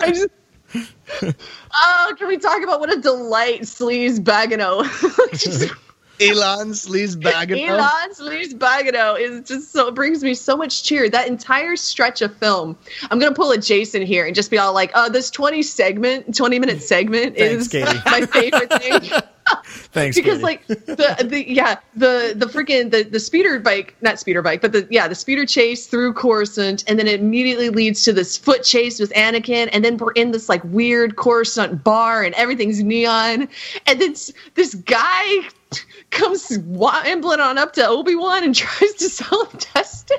I just. Oh, can we talk about what a delight Sleazebaggano? Just- Elon Sleaze Bagano. Elan Sleazebaggano is just so it brings me so much cheer. That entire stretch of film. I'm gonna pull a Jason here and just be all like, "Oh, this 20 segment, 20 minute segment Thanks, is Katie. my favorite thing." Thanks, because Katie. like the the yeah the the freaking the the speeder bike not speeder bike but the yeah the speeder chase through Coruscant and then it immediately leads to this foot chase with Anakin and then we're in this like weird Coruscant bar and everything's neon and then this guy comes wambling on up to Obi Wan and tries to sell him Destin.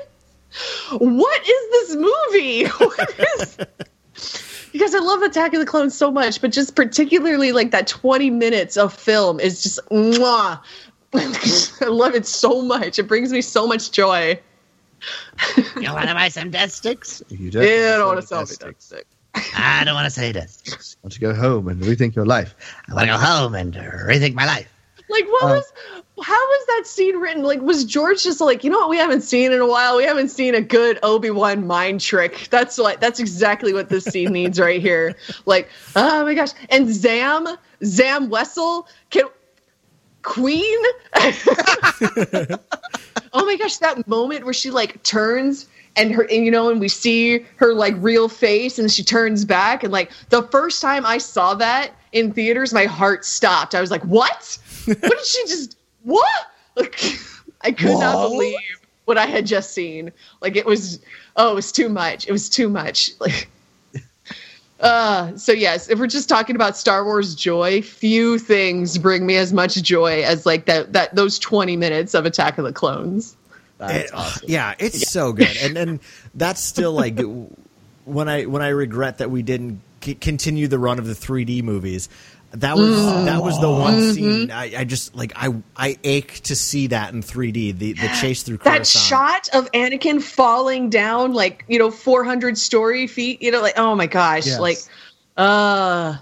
What is this movie? What is I love Attack of the Clones so much, but just particularly like that 20 minutes of film is just mwah. I love it so much. It brings me so much joy. You want to buy some dust sticks? You Yeah, I don't want to sell me Death that stick. I don't want to say dust sticks. Why don't you go home and rethink your life? I want to go home and rethink my life. Like, what Uh, was, how was that scene written? Like, was George just like, you know what, we haven't seen in a while? We haven't seen a good Obi Wan mind trick. That's what, that's exactly what this scene needs right here. Like, oh my gosh. And Zam, Zam Wesell, can, Queen? oh my gosh, that moment where she like turns and her and you know and we see her like real face and she turns back and like the first time I saw that in theaters my heart stopped. I was like, "What? what did she just what?" Like I could not believe what I had just seen. Like it was oh, it was too much. It was too much. Like uh, so yes, if we're just talking about Star Wars joy, few things bring me as much joy as like that that those 20 minutes of Attack of the Clones. It- Yeah, it's so good, and and that's still like when I when I regret that we didn't c- continue the run of the 3D movies. That was that was the one Mm-hmm. scene I, I just like I I ache to see that in 3D the the chase through That Coruscant. shot of Anakin falling down like, you know, 400 story feet, you know, like oh my gosh, Yes. like uh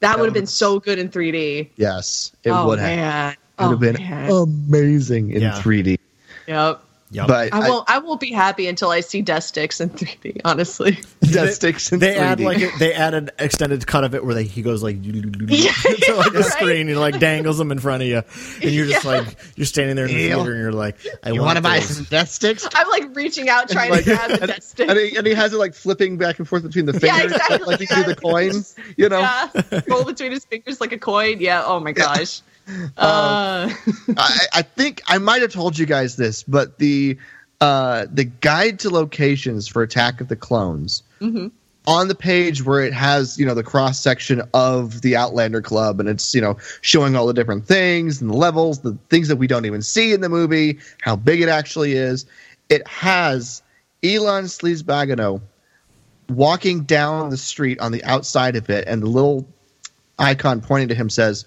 that would have been so good in 3D. Yes, it oh would have. man. It would oh, been man. amazing in Yeah. 3D. Yep. Yep. But I won't I won't be happy until I see Death Sticks in 3D, honestly. Death Sticks in they 3D. add like a, they add an extended cut of it where they, he goes like to like the right? screen and like dangles them in front of you and you're just Yeah. like you're standing there in the Ew. theater and you're like I You want want to buy some dust sticks? I'm like reaching out trying like- to grab the Death Stick. and, he, and he has it like flipping back and forth between the fingers, Yeah, exactly. like he do the coin. You know, Yeah. Roll between his fingers like a coin. Yeah. Oh my gosh. Uh, I, I think I might have told you guys this, but the uh, the guide to locations for Attack of the Clones Mhm. on the page where it has you know the cross section of the Outlander Club, and it's you know showing all the different things and the levels, the things that we don't even see in the movie, how big it actually is. It has Elan Sleaze walking down the street on the outside of it, and the little icon pointing to him says.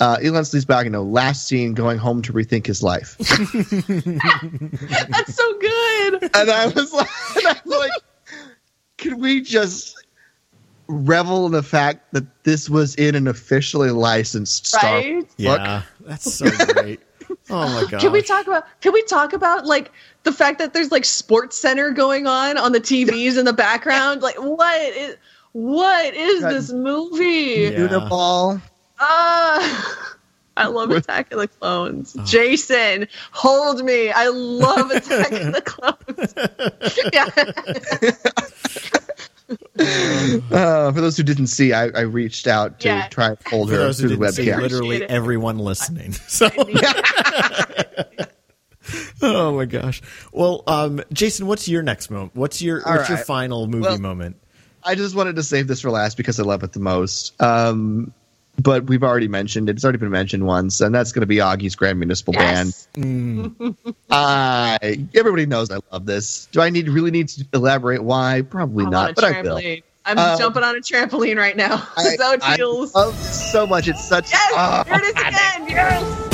Uh, Elan Sleaze last seen going home to rethink his life. that's so good. and I was like, and I was like, can we just revel in the fact that this was in an officially licensed Star Right? Book? yeah that's so great Oh my god! Can we talk about? Can we talk about like the fact that there's like Sports Center going on on the TVs in the background? Like, what is what is Got this movie? Uniball. Ah, I love Attack of the Clones. Oh. Jason, hold me. I love Attack of the Clones. yeah. Uh, for those who didn't see, I, I reached out to Yeah. try and hold For her through the didn't see, webcam. literally everyone listening. So. oh my gosh. Well, um, Jason, what's your next moment? What's your All what's your final movie Well, moment? I just wanted to save this for last because I love it the most. Um, but we've already mentioned it. It's already been mentioned once, and that's going to be Augie's Grand Municipal Yes. Mm. I everybody knows I love this. Do I need really need to elaborate why? Probably I'm not, but I will. I'm Uh, jumping on a trampoline right now. I, how it I love this so much. It's such. yes, oh, here it is again. Yes.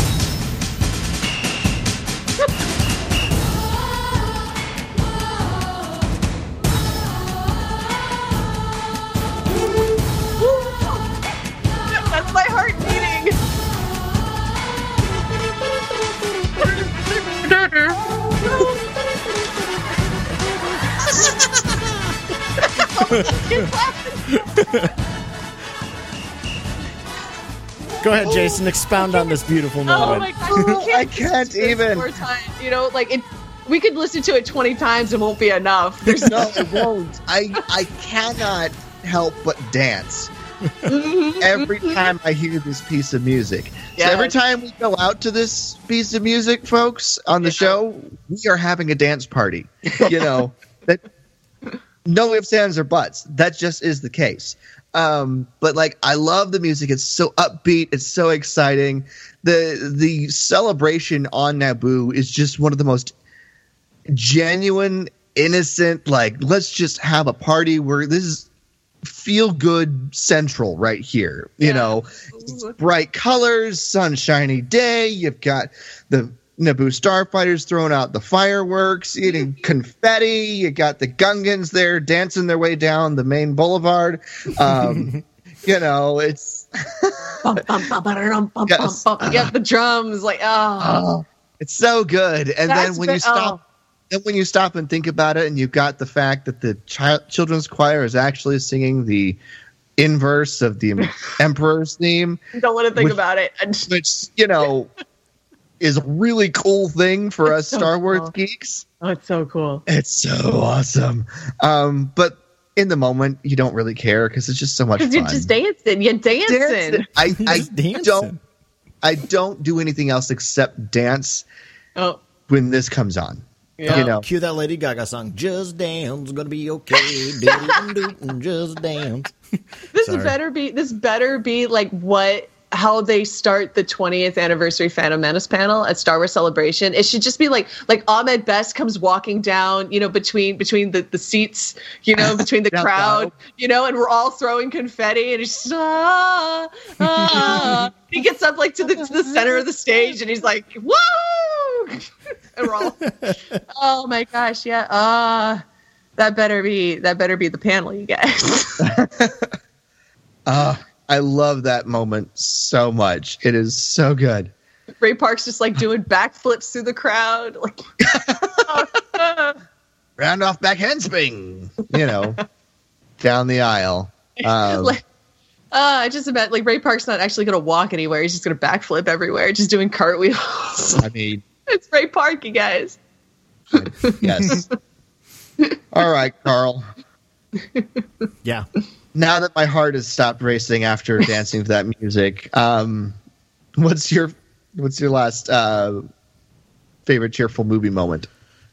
Go ahead, Jason. Expound on this beautiful Oh moment. my god! you I can't to this even. More time. You know, like it. We could listen to it twenty times and won't be enough. There's no, it won't. I I cannot help but dance every time I hear this piece of music. Yes. So every time we go out to this piece of music, folks, on the show, we are having a dance party. You know that no ifs, ands, or buts. That just is the case. Um, but like, I love the music. It's so upbeat. It's so exciting. the The celebration on Naboo is just one of the most genuine, innocent. Like, let's just have a party where this is feel good central right here. You know, bright colors, sunshiny day. You've got the Naboo starfighters throwing out the fireworks, eating confetti. You got the Gungans there dancing their way down the main boulevard. Um, you know, it's bum, bum, bum, Yes. bum, bum. Yeah, the drums, like oh, Oh, it's so good. And That's then when you stop, then when you stop and think about it, and you've got the fact that the chi- children's choir is actually singing the inverse of the Emperor's theme, don't want to think Which- about it. Which you know is a really cool thing for us so Star Wars cool. geeks. oh, it's so cool. It's so awesome. Um, but in the moment, you don't really care because it's just so much fun. Because you're just dancing. You're dancing. Dancing. I, I Just dancing. don't. I don't do anything else except dance Oh, when this comes on. Yeah. You know, Cue that Lady Gaga song. Just dance, gonna be okay. Do-do-do-do, Just dance. This Sorry. better be. This better be like what. How they start the 20th anniversary Phantom Menace panel at Star Wars Celebration? It should just be like like Ahmed Best comes walking down, you know, between between the, the seats, you know, between the crowd, low. you know, and we're all throwing confetti, and he's just, ah, ah. he gets up like to the to the center of the stage, and he's like, woo, and we're all, oh my gosh, yeah, ah, that better be that better be the panel, you guys. uh, I love that moment so much. It is so good. Ray Park's just like doing backflips through the crowd. Like, Round off back handspring, you know, down the aisle. Um, like uh, I just about like Ray Park's not actually going to walk anywhere. He's just going to backflip everywhere, just doing cartwheels. I mean, it's Ray Park, you guys. yes. All right, Carl. Yeah. Now that my heart has stopped racing after dancing to that music, um, what's your what's your last uh, favorite cheerful movie moment?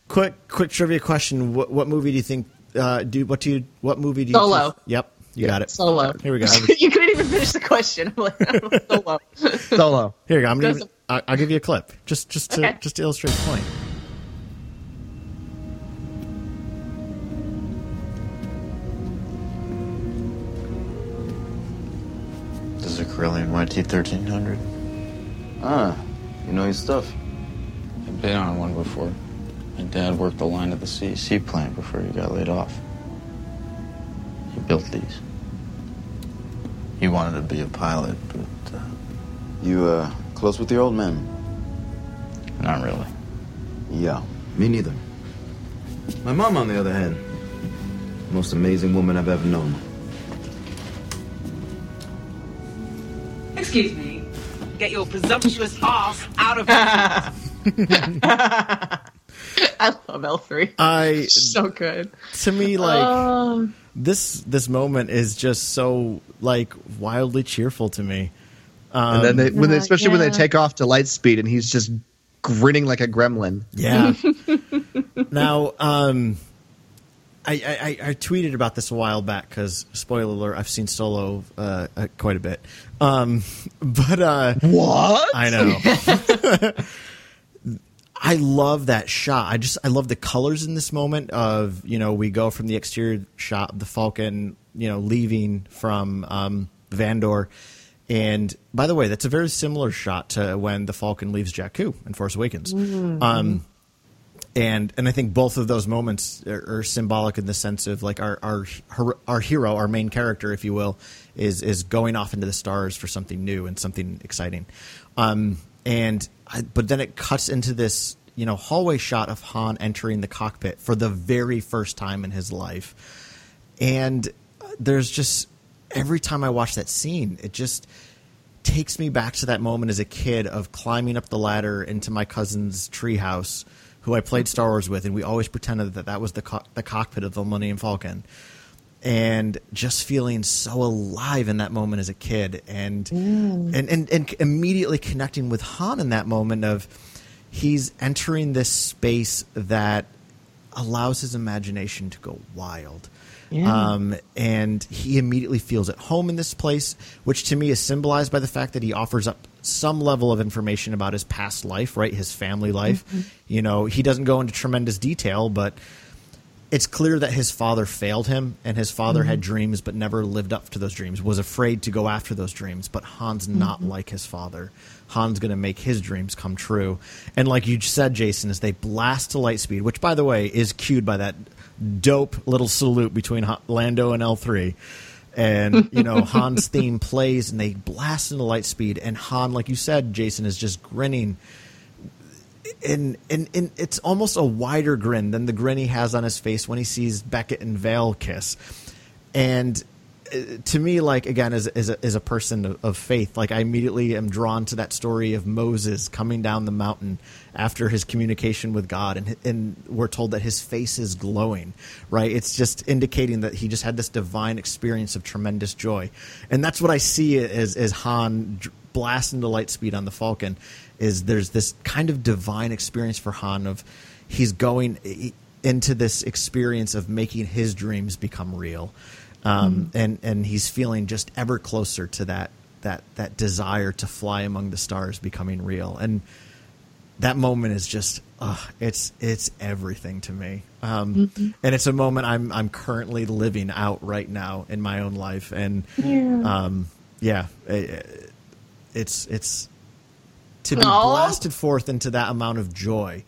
Quick, quick trivia question. What, what movie do you think? Uh, do what do you? What movie do you? Solo. Yep, you got it. Solo. Here we go. you couldn't even finish the question. I'm like, solo. Solo. Here you go. I'm gonna. Goes- Give, I'll, I'll give you a clip just just to Okay. just to illustrate the point. This is a Corellian YT 1300. Ah, you know your stuff. I've been on one before. My dad worked the line at the CEC plant before he got laid off. He built these. He wanted to be a pilot, but uh, You, uh, close with your old man? Not really. Yeah, me neither. My mom, on the other hand, most amazing woman I've ever known. Excuse me. Get your presumptuous ass out of here. I love L three. I so good. to me like Oh. this this moment is just so like wildly cheerful to me. Um, and then they, when they, especially when they take off to light speed and he's just grinning like a gremlin. Yeah. now, um, I, I, I I tweeted about this a while back because spoiler alert, I've seen Solo uh, uh, quite a bit. Um, but uh, What? I know. I love that shot. I just I love the colors in this moment of you know we go from the exterior shot the Falcon you know leaving from um, Vandor, and by the way, that's a very similar shot to when the Falcon leaves Jakku in Force Awakens. Um, and and I think both of those moments are, are symbolic in the sense of like our our our hero, our main character, if you will, is is going off into the stars for something new and something exciting. Um, and I, but then it cuts into this you know hallway shot of Han entering the cockpit for the very first time in his life, and there's just every time I watch that scene, it just takes me back to that moment as a kid of climbing up the ladder into my cousin's treehouse, who I played Star Wars with, and we always pretended that that was the co- the cockpit of the Millennium Falcon, and just feeling so alive in that moment as a kid, and mm. and, and and immediately connecting with Han in that moment of he's entering this space that allows his imagination to go wild. Yeah. Um, and he immediately feels at home in this place, which to me is symbolized by the fact that he offers up some level of information about his past life, right? His family life. Mm-hmm. You know, he doesn't go into tremendous detail, but it's clear that his father failed him and his father had mm-hmm. dreams but never lived up to those dreams, was afraid to go after those dreams. But Han's mm-hmm. not like his father. Han's going to make his dreams come true. And like you said, Jason, as they blast to light speed, which by the way is cued by that dope little salute between Lando and L3. And, you know, Han's theme plays and they blast into light speed. And Han, like you said, Jason, is just grinning and, and and it's almost a wider grin than the grin he has on his face when he sees Beckett and Val kiss. And to me, like again, as as a, as a person of, of faith, like I immediately am drawn to that story of Moses coming down the mountain after his communication with God, and and we're told that his face is glowing. Right? It's just indicating that he just had this divine experience of tremendous joy, and that's what I see as as Han dr- blast into light speed on the Falcon. Is there's this kind of divine experience for Han of he's going into this experience of making his dreams become real, um, and and he's feeling just ever closer to that that that desire to fly among the stars becoming real, and that moment is just uh, it's it's everything to me, um, and it's a moment I'm I'm currently living out right now in my own life, and Yeah. um, yeah, eh, it's it's to be Aw. blasted forth into that amount of joy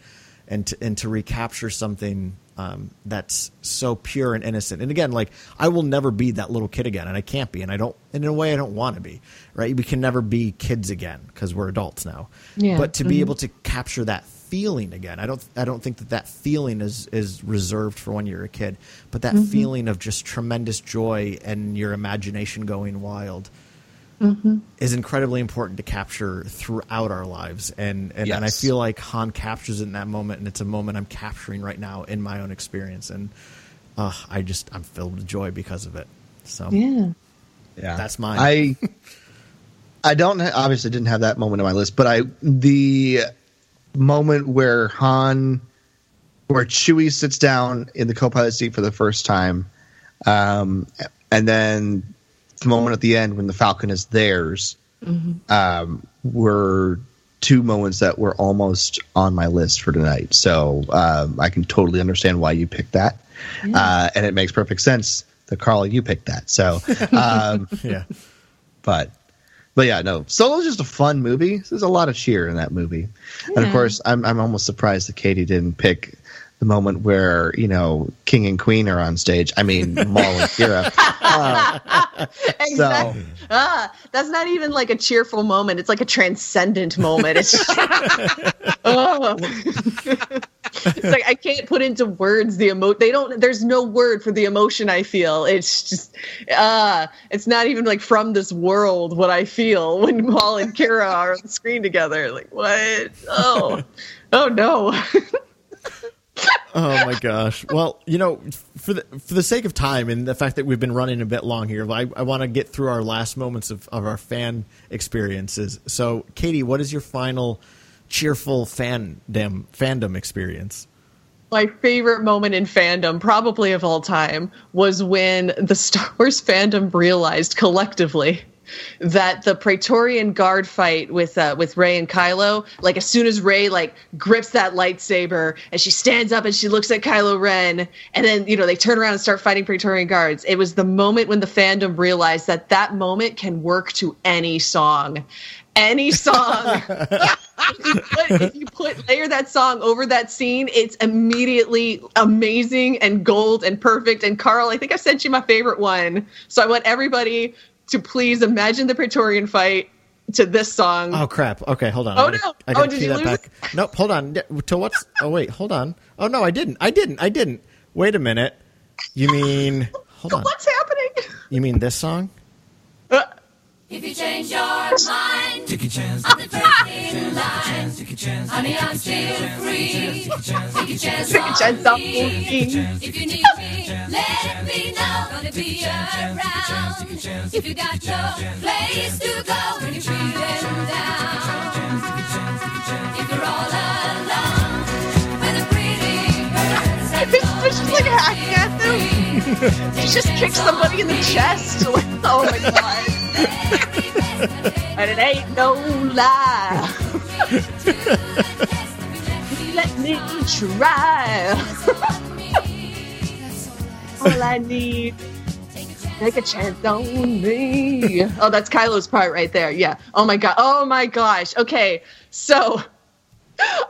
and to, and to recapture something um, that's so pure and innocent. And again, like I will never be that little kid again, and I can't be, and I don't. And in a way, I don't want to be. Right? We can never be kids again because we're adults now. Yeah. But to be Mhm. able to capture that feeling again, I don't. I don't think that that feeling is is reserved for when you're a kid. But that Mhm. feeling of just tremendous joy and your imagination going wild Mm-hmm. is incredibly important to capture throughout our lives and and, and I feel like Han captures it in that moment and it's a moment I'm capturing right now in my own experience and uh, I just I'm filled with joy because of it so Yeah. Yeah, That's mine. I I don't obviously didn't have that moment on my list, but I the moment where Han, where Chewie sits down in the co-pilot seat for the first time, um, and then the moment at the end when the Falcon is theirs, um, were two moments that were almost on my list for tonight. So um, I can totally understand why you picked that, uh, and it makes perfect sense that Carl you picked that. So. Um, yeah but but yeah, no. Solo's just a fun movie. There's a lot of cheer in that movie, and of course, I'm I'm almost surprised that Katie didn't pick the moment where you know King and Queen are on stage. I mean, Maul and Qi'ra. Uh, exactly. Ah, that's not even like a cheerful moment. It's like a transcendent moment. It's just, oh. it's like I can't put into words the emo. They don't. There's no word for the emotion I feel. It's just, uh it's not even like from this world what I feel when Maul and Qi'ra are on the screen together. Like what? Oh, oh no. oh my gosh. Well, you know, for the for the sake of time and the fact that we've been running a bit long here, I, I want to get through our last moments of, of our fan experiences. So, Katie, what is your final cheerful fandom fandom experience? My favorite moment in fandom, probably of all time, was when the Star Wars fandom realized collectively that the Praetorian Guard fight with uh, with Rey and Kylo, like as soon as Rey like grips that lightsaber and she stands up and she looks at Kylo Ren, and then you know they turn around and start fighting Praetorian Guards. It was the moment when the fandom realized that that moment can work to any song, any song. if, you put, if you put layer that song over that scene, it's immediately amazing and gold and perfect. And Carl, I think I sent you my favorite one. So I want everybody to please imagine the Praetorian fight to this song. Oh crap! Okay, hold on. Oh, I gotta, no. I gotta Oh, did you that lose? back. Nope. Hold on. To what's? Oh wait. Hold on. Oh no, I didn't. I didn't. I didn't. Wait a minute. You mean? Hold on. What's happening? You mean this song? Uh, if you change your mind, take a chance. I'm the first in line. Take a chance. Honey, I'm still free. Take a chance. Take a chance Take a chance on on me. me. If you need me, let me know. Gonna be around. If you got no place to go when you're feeling down. If you're all alone with a pretty girl. It's just like hacking at them. She just kicked somebody in the chest. Like, oh my god. And it ain't no lie. Let me try. All I need. Take a chance on me. Oh, that's Kylo's part right there. Yeah. Oh my god. Oh my gosh. Okay. So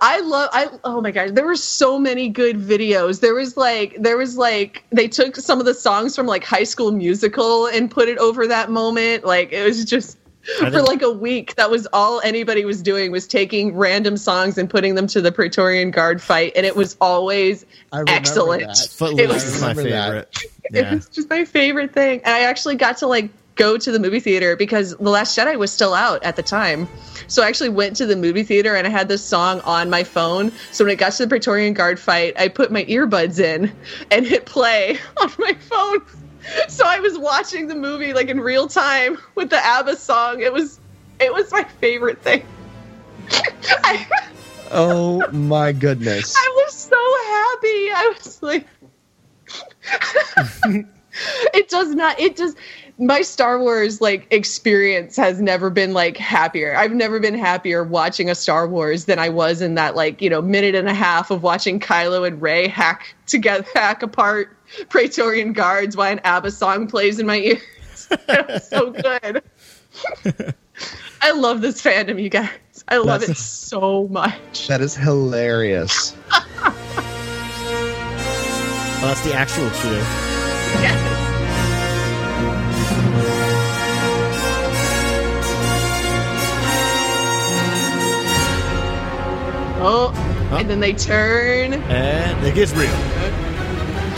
I love I oh my gosh, there were so many good videos. There was like there was like they took some of the songs from like High School Musical and put it over that moment. Like it was just for like a week that was all anybody was doing was taking random songs and putting them to the Praetorian Guard fight and it was always I excellent. that. It was is my remember that. favorite. it was just my favorite thing. And I actually got to like go to the movie theater because The Last Jedi was still out at the time. So I actually went to the movie theater and I had this song on my phone. So when it got to the Praetorian Guard fight, I put my earbuds in and hit play on my phone. So I was watching the movie like in real time with the ABBA song. It was it was my favorite thing. I, Oh my goodness. I was so happy. I was like, it does not. It does my Star Wars like experience has never been like happier. I've never been happier watching a Star Wars than I was in that like you know minute and a half of watching Kylo and Rey hack together, hack apart Praetorian guards while an ABBA song plays in my ears. it so good. I love this fandom, you guys. I love it so much. That is hilarious. Well, that's the actual cue. Yes. Oh, and then they turn. And it gets real.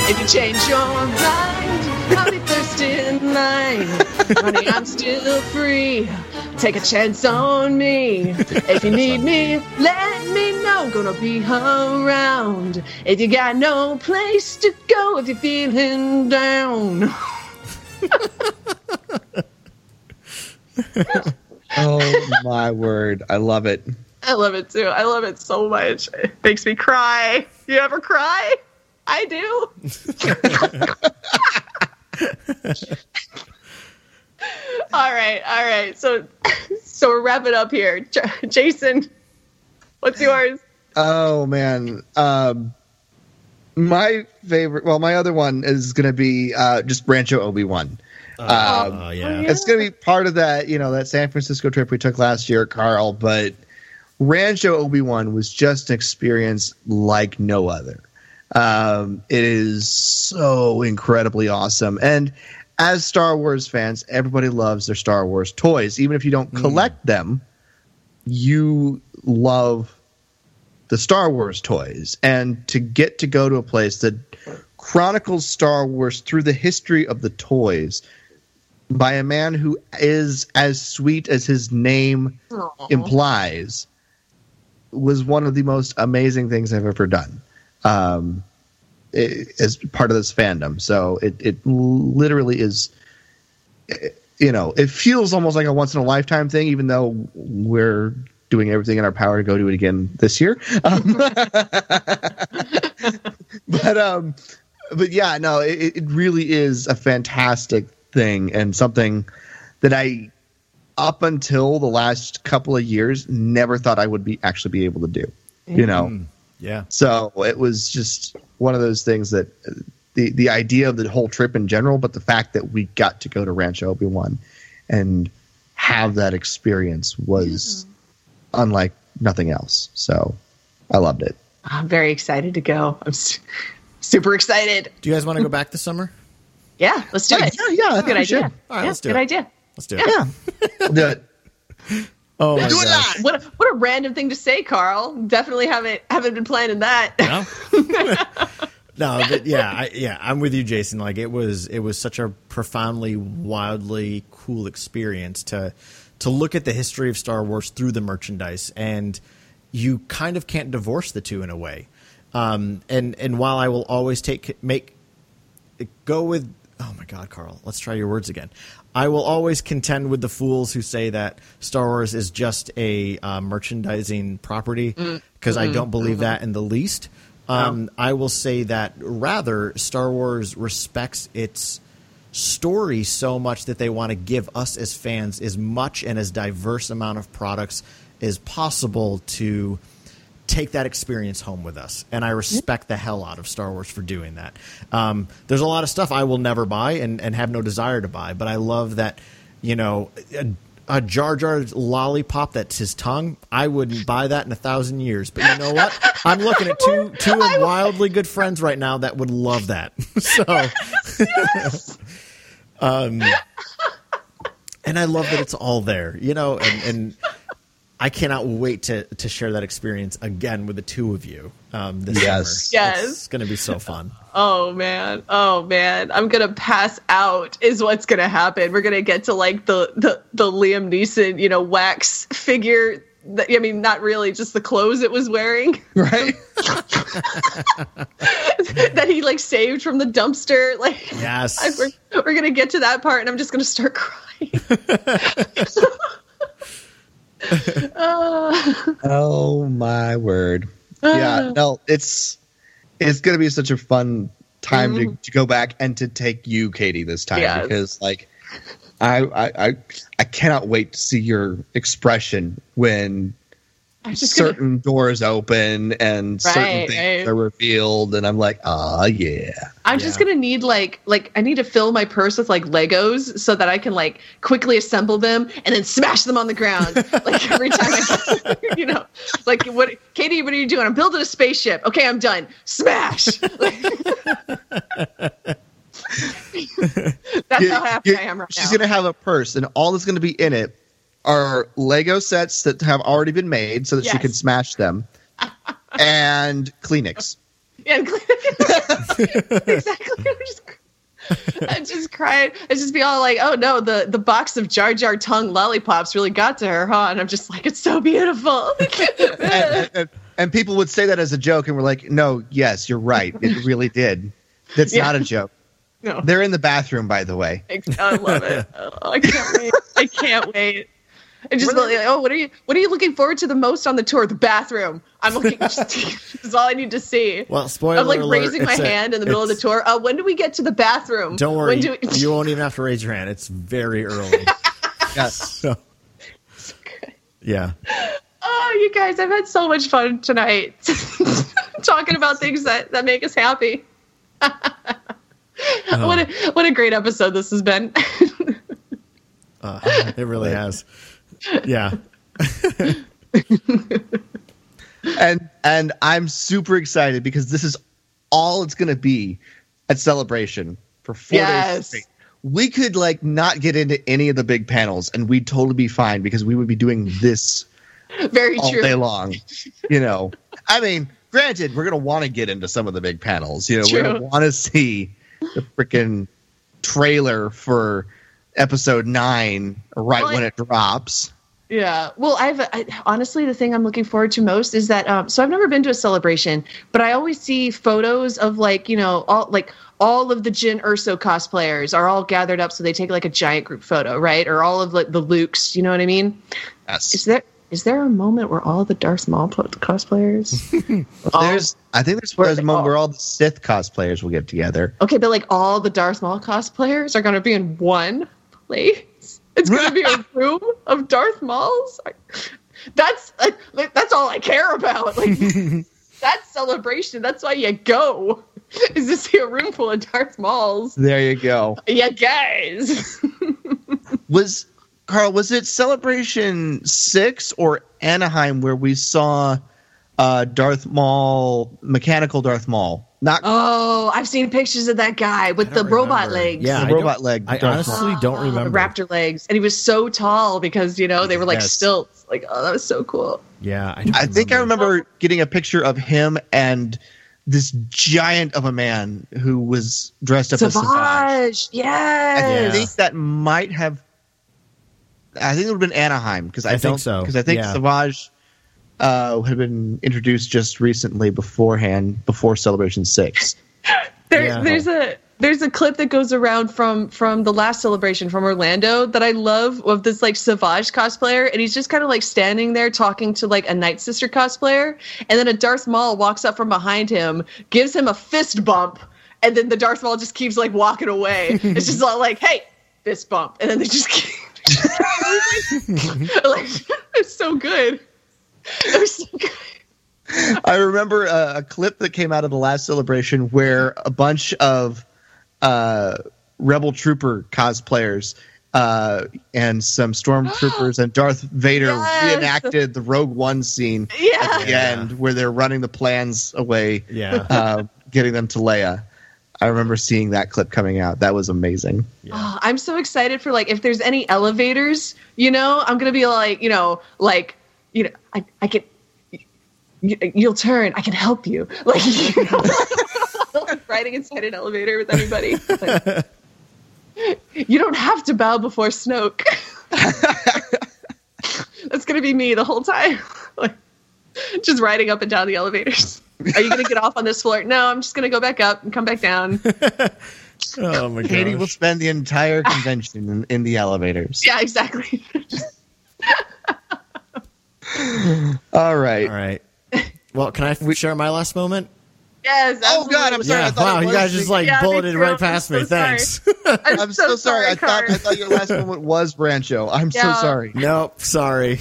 If you change your mind, I'll be first in line. Honey, I'm still free. Take a chance on me. If you need me, let me know. Gonna be around. If you got no place to go, if you're feeling down. Oh my word. I love it. I love it too. I love it so much. It makes me cry. You ever cry? I do. all right, all right. So, so we're wrapping up here. J- Jason, what's yours? Oh man. Um my favorite well my other one is gonna be uh just Rancho Obi Wan. Um, Oh, yeah. It's going to be part of that, you know, that San Francisco trip we took last year, Carl. But Rancho Obi Wan was just an experience like no other. Um, it is so incredibly awesome. And as Star Wars fans, everybody loves their Star Wars toys. Even if you don't collect them, you love the Star Wars toys. And to get to go to a place that chronicles Star Wars through the history of the toys by a man who is as sweet as his name implies was one of the most amazing things I've ever done um, as part of this fandom. So it, it literally is, you know, it feels almost like a once in a lifetime thing, even though we're doing everything in our power to go do it again this year. Um, but um, but yeah, no, it, it really is a fantastic thing and something that I, up until the last couple of years, never thought I would be actually be able to do. You know, Mm, yeah. so it was just one of those things that uh, the the idea of the whole trip in general, but the fact that we got to go to Rancho Obi Wan and have that experience was unlike nothing else. So I loved it. I'm very excited to go. I'm su- super excited. Do you guys want to go back this summer? Yeah, let's do Yeah, it. yeah, yeah, I good idea. should. All right, yeah, let's do good it. idea. Let's do it. Yeah, we'll do it. Oh my Do it live. What a, what a random thing to say, Carl. Definitely haven't haven't been planning that. No, but yeah, I, yeah, I'm with you, Jason. Like it was, it was such a profoundly, wildly cool experience to to look at the history of Star Wars through the merchandise, and you kind of can't divorce the two in a way. Um, and and while I will always take make go with oh my god carl let's try your words again i will always contend with the fools who say that star wars is just a uh, merchandising property because i don't believe that in the least. Um, i will say that rather star wars respects its story so much that they want to give us as fans as much and as diverse amount of products as possible to take that experience home with us. And I respect the hell out of Star Wars for doing that. Um, there's a lot of stuff I will never buy and, and have no desire to buy, but I love that, you know, a, a Jar Jar lollipop that's his tongue, I wouldn't buy that in a thousand years. But you know what? I'm looking at two two wildly good friends right now that would love that. so um and I love that it's all there, you know, and, and I cannot wait to to share that experience again with the two of you um, this Yes. summer. Yes. it's going to be so fun. Oh man, oh man, I'm gonna pass out. Is what's gonna happen. We're gonna get to like the the the Liam Neeson, you know, wax figure. That, I mean, not really, just the clothes it was wearing Right? that he like saved from the dumpster. Like, Yes. I, we're, we're gonna get to that part, and I'm just gonna start crying. Uh, Oh my word! Yeah, no, it's it's gonna be such a fun time to, to go back and to take you, Katie, this time Yes. because like I, I I I cannot wait to see your expression when I'm gonna, certain doors open and certain things right. are revealed, and I'm like, ah, yeah. I'm just gonna need like like I need to fill my purse with like Legos so that I can like quickly assemble them and then smash them on the ground like every time I you know like what Katie what are you doing? I'm building a spaceship. Okay, I'm done. Smash. That's You- how happy I am right she's now. gonna have a purse, and all that's gonna be in it are Lego sets that have already been made, so that she can smash them, and Kleenex. Yeah, exactly. I'm just, I just cried. I just be all like, "Oh no, the the box of Jar Jar tongue lollipops really got to her, huh?" And I'm just like, "It's so beautiful." and, and, and people would say that as a joke, and we're like, "No, yes, you're right. It really did. That's Yeah. not a joke." No. They're in the bathroom, by the way. I love it. Oh, I can't wait. I can't wait. I just like, oh, what are you? What are you looking forward to the most on the tour? The bathroom. I'm looking. Just, that's all I need to see. Well, spoiler I'm like alert, raising my a- hand in the middle of the tour. Uh, when do we get to the bathroom? Don't worry, When do we- you won't even have to raise your hand. It's very early. yes. So, yeah. Oh, you guys, I've had so much fun tonight talking about things that, that make us happy. What a what a great episode this has been. Uh, it really has. Yeah. and and I'm super excited because this is all it's going to be at Celebration for four days Yes. straight, we could like not get into any of the big panels, and we'd totally be fine because we would be doing this Very all true. day long. You know, I mean, granted, we're going to want to get into some of the big panels. You know, we're going to want to see the freaking trailer for episode nine right Well, when I- it drops. Yeah. Well, I've I, honestly the thing I'm looking forward to most is that um, so I've never been to a celebration, but I always see photos of like you know all like all of the Jyn Erso cosplayers are all gathered up, so they take like a giant group photo, right? Or all of like the Lukes, you know what I mean? Yes. Is there is there a moment where all the Darth Maul po- cosplayers? There's, I think there's, there's a moment where all the Sith cosplayers will get together. Okay, but like all the Darth Maul cosplayers are going to be in one place. It's going to be a room of Darth Mauls. That's uh, like, that's all I care about. Like that's celebration. That's why you go. Is to see a room full of Darth Mauls. There you go. Yeah, guys. Was Carl? Was it Celebration Six or Anaheim where we saw uh, Darth Maul, mechanical Darth Maul? Not Oh, I've seen pictures of that guy with the robot legs. Yeah, The I robot don't- leg I Darth honestly Maul. don't remember the remember. raptor legs, and he was so tall because you know they were like Yes. stilts. Like, oh, that was so cool. Yeah, I, I think I remember getting a picture of him and this giant of a man who was dressed up as Savage. Savage, I yes. think that might have. I think it would have been Anaheim because I, I think don't so, because I think yeah. Savage uh, had been introduced just recently beforehand before Celebration Six. There, Yeah. There's a there's a clip that goes around from from the last celebration from Orlando that I love of this like Savage cosplayer, and he's just kind of like standing there talking to like a Night Sister cosplayer, and then a Darth Maul walks up from behind him, gives him a fist bump, and then the Darth Maul just keeps like walking away. it's just all like, hey, fist bump, and then they just keep. like it's so good. I remember a, a clip that came out of the last celebration where a bunch of uh, Rebel Trooper cosplayers uh, and some stormtroopers and Darth Vader Yes. reenacted the Rogue One scene Yeah. at the end where they're running the plans away, Yeah. uh, getting them to Leia. I remember seeing that clip coming out. That was amazing. Oh, I'm so excited for like if there's any elevators, you know, I'm gonna be like, you know, like, you know, I I can, you, you'll turn, I can help you, like, you know, riding inside an elevator with anybody. Like, you don't have to bow before Snoke. That's gonna be me the whole time, like, just riding up and down the elevators. Are you gonna get off on this floor? No, I'm just gonna go back up and come back down. Oh my god. Katie god. will spend the entire convention in, in the elevators. Yeah, exactly. All right. All right. Well, can I f- share my last moment? Yes. Oh, God, I'm sorry. I Yeah. thought Wow, it you guys just like Yeah, bulleted too. right I'm past so me. sorry. Thanks. I'm, I'm so, sorry. I thought I thought your last moment was Brancho. I'm so sorry. nope. Sorry.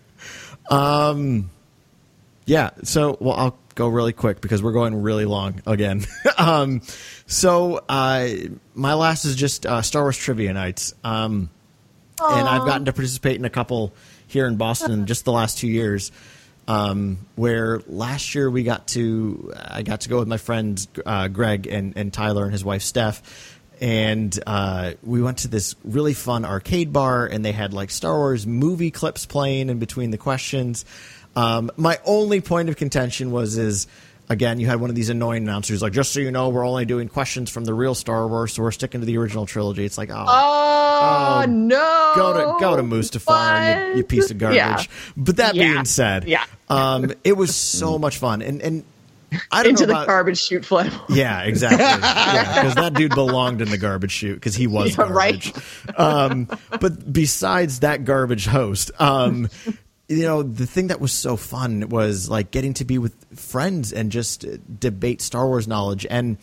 um. Yeah. So, well, I'll go really quick because we're going really long again. um. So, uh, my last is just uh, Star Wars trivia nights. Um. And I've gotten to participate in a couple here in Boston just the last two years. Um, where last year we got to, I got to go with my friends uh, Greg and, and Tyler and his wife Steph, and uh, we went to this really fun arcade bar, and they had like Star Wars movie clips playing in between the questions. Um, my only point of contention was is again you had one of these annoying announcers like just so you know we're only doing questions from the real Star Wars, so we're sticking to the original trilogy. It's like oh. Oh, Oh, no! Go to go to Mustafar, you, you piece of garbage. Yeah. But that Yeah. being said, Yeah. um, it was so much fun, and and I don't Into know the about, garbage chute flame. Yeah, exactly. Because that dude belonged in the garbage chute because he was Yeah, right. Um, but besides that garbage host, um, you know, the thing that was so fun was like getting to be with friends and just debate Star Wars knowledge. And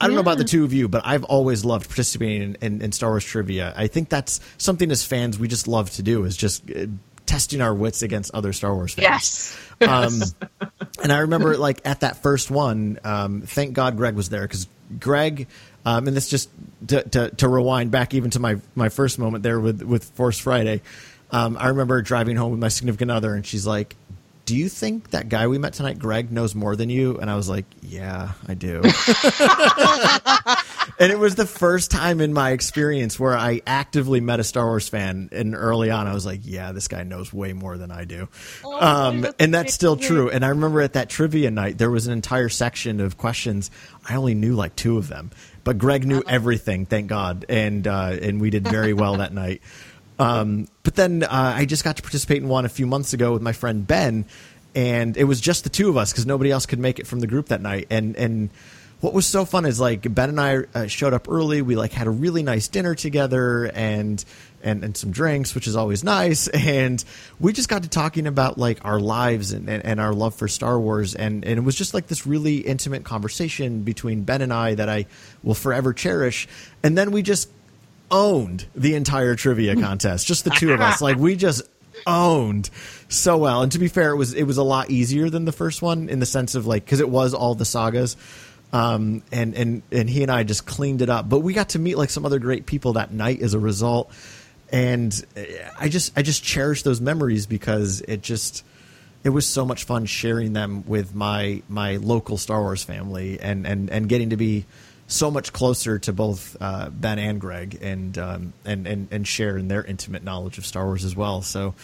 I don't know about the two of you, but I've always loved participating in, in, in Star Wars trivia. I think that's something as fans we just love to do is just uh, testing our wits against other Star Wars fans. Yes. Um, and I remember, like at that first one, um, thank God Greg was there because Greg, um, and this just to, to, to rewind back even to my my first moment there with with Force Friday. Um, I remember driving home with my significant other, and she's like, "Do you think that guy we met tonight, Greg, knows more than you?" And I was like, "Yeah, I do." and it was the first time in my experience where I actively met a Star Wars fan. And early on, I was like, "Yeah, this guy knows way more than I do," um, and that's still true. And I remember at that trivia night, there was an entire section of questions. I only knew like two of them, but Greg knew everything. Thank God, and uh, and we did very well that night. Um, but then uh, I just got to participate in one a few months ago with my friend Ben, and it was just the two of us because nobody else could make it from the group that night. And and what was so fun is like Ben and I uh, showed up early. We like had a really nice dinner together and. And, and some drinks, which is always nice. And we just got to talking about like our lives and, and, and our love for Star Wars. And, and it was just like this really intimate conversation between Ben and I that I will forever cherish. And then we just owned the entire trivia contest. Just the two of us. Like we just owned so well. And to be fair, it was it was a lot easier than the first one in the sense of like because it was all the sagas. Um, and and and he and I just cleaned it up. But we got to meet like some other great people that night as a result. And uh, I just I just cherish those memories because it just it was so much fun sharing them with my my local Star Wars family and and and getting to be so much closer to both uh, Ben and Greg, and um, and and and share in their intimate knowledge of Star Wars as well. So,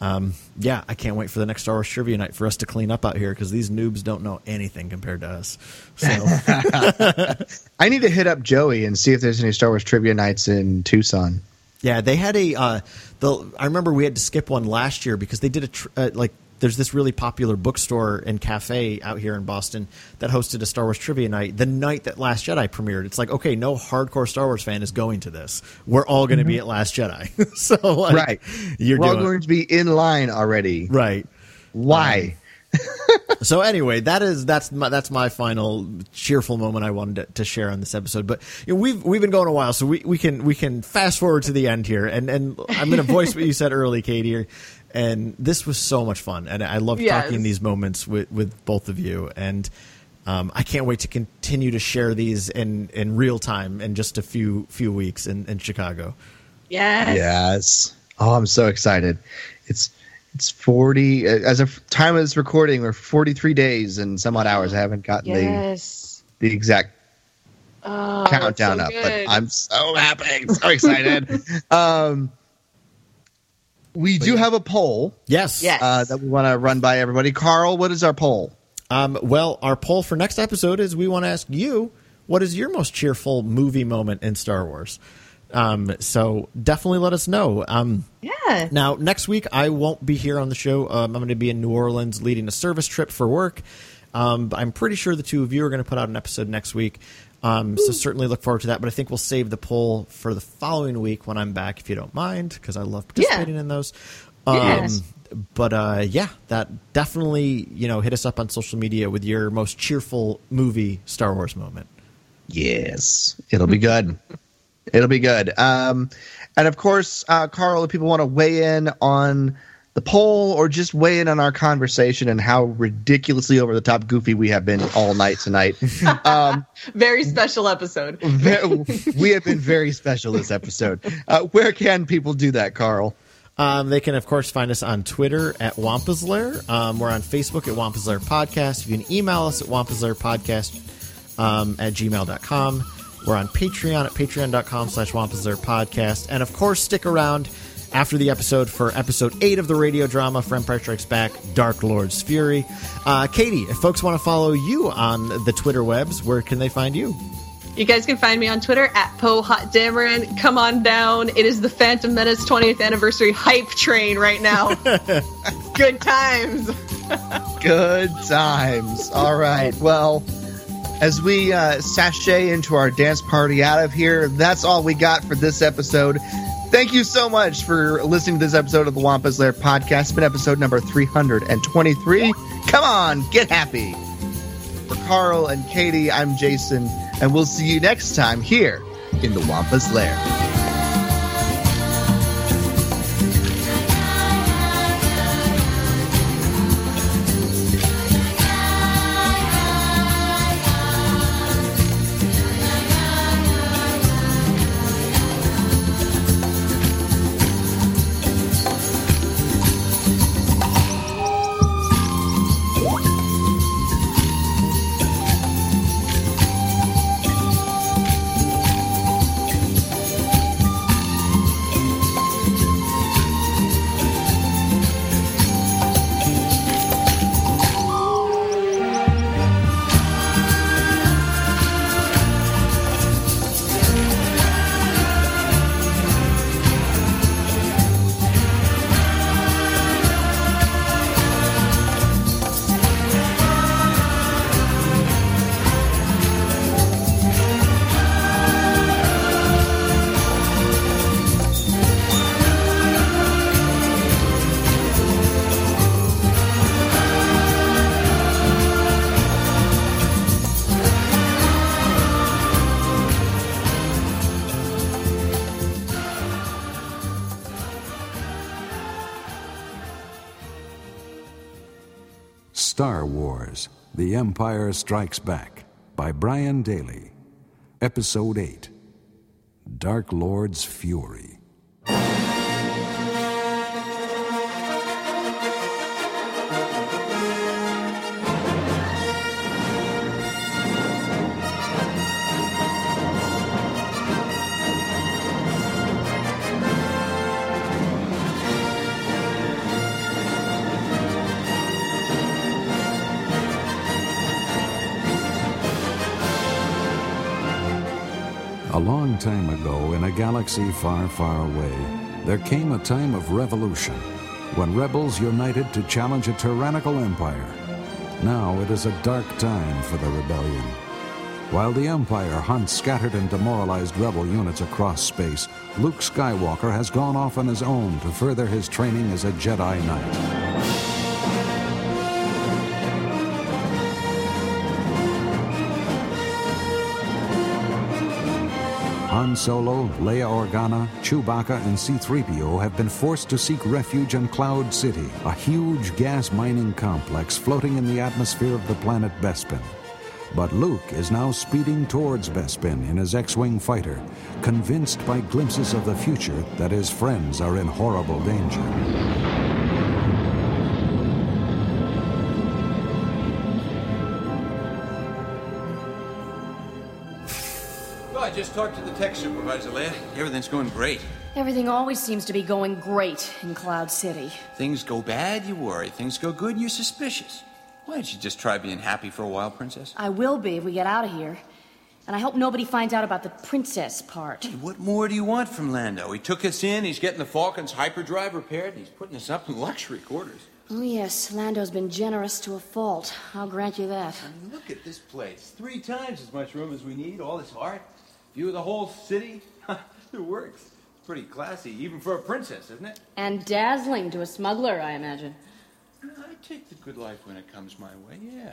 um, yeah, I can't wait for the next Star Wars trivia night for us to clean up out here because these noobs don't know anything compared to us. So, I need to hit up Joey and see if there's any Star Wars trivia nights in Tucson. yeah, they had a. Uh, the I remember we had to skip one last year because they did a tr- uh, like. There's this really popular bookstore and cafe out here in Boston that hosted a Star Wars trivia night the night that Last Jedi premiered. It's like, okay, no hardcore Star Wars fan is going to this. We're all going to be Mhm. at Last Jedi. so, like, right. you're We're all going to be in line already. right. Why? so anyway, that is that's my, that's my final cheerful moment I wanted to, to share on this episode. But you know, we've we've been going a while, so we, we can we can fast forward to the end here, and and I'm going to voice what you said early, Katie. And this was so much fun, and I love Yes. talking these moments with with both of you, and um, I can't wait to continue to share these in in real time in just a few few weeks in, in Chicago. Yes. Yes. Oh, I'm so excited. It's it's 40 uh, as of time of this recording we're 43 days and some odd hours. I haven't gotten Yes. the the exact Oh, countdown so up, but. I'm so happy, so excited. um, we do have a poll. Yes. Yes. Uh, that we want to run by everybody. Carl, what is our poll? Um, well, our poll for next episode is we want to ask you what is your most cheerful movie moment in Star Wars. Um, so definitely let us know. Um, yeah. now next week I won't be here on the show. Um, I'm going to be in New Orleans leading a service trip for work. Um, but I'm pretty sure the two of you are going to put out an episode next week. Um, so certainly look forward to that. But I think we'll save the poll for the following week when I'm back, if you don't mind, because I love participating in those. Um, Yes. But uh, yeah, that definitely you know hit us up on social media with your most cheerful movie Star Wars moment. Yes, it'll be good. it'll be good. Um, and of course, uh, Carl, if people want to weigh in on the poll or just weigh in on our conversation and how ridiculously over the top goofy we have been all night tonight, um, Very special episode. we have been very special this episode. Uh, where can people do that, Carl? Um, they can, of course, find us on Twitter at Wampa's Lair. Um, we're on Facebook at Wampa's Lair Podcast. You can email us at Wampa's Lair Podcast um, at gmail.com. We're on Patreon at patreon.com slash Wampa's Lair Podcast. And, of course, stick around after the episode for episode 8 of the radio drama For Empire Strikes Back, Dark Lord's Fury. Uh, Katie, if folks want to follow you on the Twitter webs, where can they find you? You guys can find me on Twitter at Poe Hot Dameron. Come on down. It is the Phantom Menace 20th anniversary hype train right now. Good times. Good times. All right. Well, as we uh, sashay into our dance party out of here, that's all we got for this episode. Thank you so much for listening to this episode of the Wampa's Lair podcast. It's been episode number 323. Come on, get happy. For Carl and Katie, I'm Jason, and we'll see you next time here in the Wampa's Lair. Wars The Empire Strikes Back by Brian Daly. Episode 8 Dark Lord's Fury. Galaxy far, far away, there came a time of revolution when rebels united to challenge a tyrannical empire. Now it is a dark time for the rebellion. While the Empire hunts scattered and demoralized rebel units across space, Luke Skywalker has gone off on his own to further his training as a Jedi Knight. Solo, Leia Organa, Chewbacca, and C-3PO have been forced to seek refuge in Cloud City, a huge gas mining complex floating in the atmosphere of the planet Bespin. But Luke is now speeding towards Bespin in his X-Wing fighter, convinced by glimpses of the future that his friends are in horrible danger. Just talked to the tech supervisor, Leia. Everything's going great. Everything always seems to be going great in Cloud City. Things go bad, you worry. Things go good, you're suspicious. Why don't you just try being happy for a while, Princess? I will be if we get out of here. And I hope nobody finds out about the princess part. What more do you want from Lando? He took us in, he's getting the Falcon's hyperdrive repaired, and he's putting us up in luxury quarters. Oh, yes, Lando's been generous to a fault. I'll grant you that. I mean, look at this place. Three times as much room as we need, all this art, view of the whole city. it works. It's pretty classy, even for a princess, isn't it? And dazzling to a smuggler, I imagine. I take the good life when it comes my way, yeah.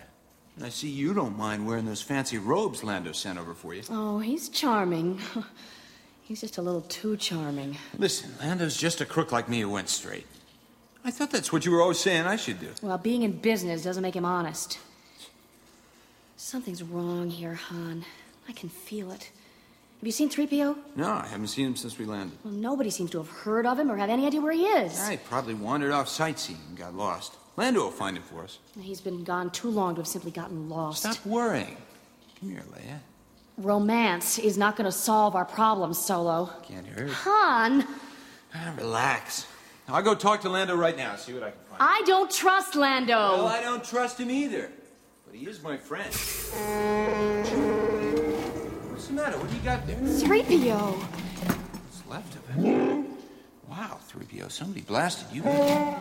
And I see you don't mind wearing those fancy robes Lando sent over for you. Oh, he's charming. he's just a little too charming. Listen, Lando's just a crook like me who went straight. I thought that's what you were always saying I should do. Well, being in business doesn't make him honest. Something's wrong here, Han. I can feel it. Have you seen 3PO? No, I haven't seen him since we landed. Well, nobody seems to have heard of him or have any idea where he is. I probably wandered off sightseeing and got lost. Lando will find him for us. He's been gone too long to have simply gotten lost. Stop worrying. Come here, Leia. Romance is not going to solve our problems, Solo. Can't hurt. Han! Ah, relax. I'll go talk to Lando right now, see what I can find. I don't trust Lando. Well, I don't trust him either. But he is my friend. What's the matter? What do you got there? 3PO. What's left of it? Wow, 3PO, somebody blasted you. Chewie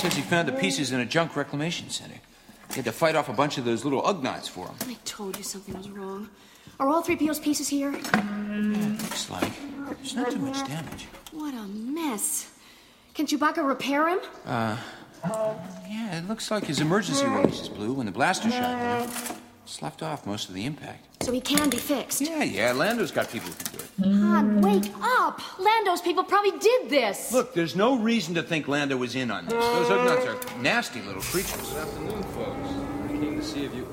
says he found the pieces in a junk reclamation center. He had to fight off a bunch of those little Ugnaughts for him. I told you something was wrong. Are all 3PO's pieces here? Looks like. There's not too much damage. What a mess. Can Chewbacca repair him? Uh, yeah, it looks like his emergency release is blew when the blaster shot went off. Sloughed off most of the impact. So he can be fixed. Yeah, yeah, Lando's got people who can do it. Han, wake up! Lando's people probably did this. Look, there's no reason to think Lando was in on this. Those Ugnaughts are nasty little creatures. Good afternoon, folks. I came to see if you.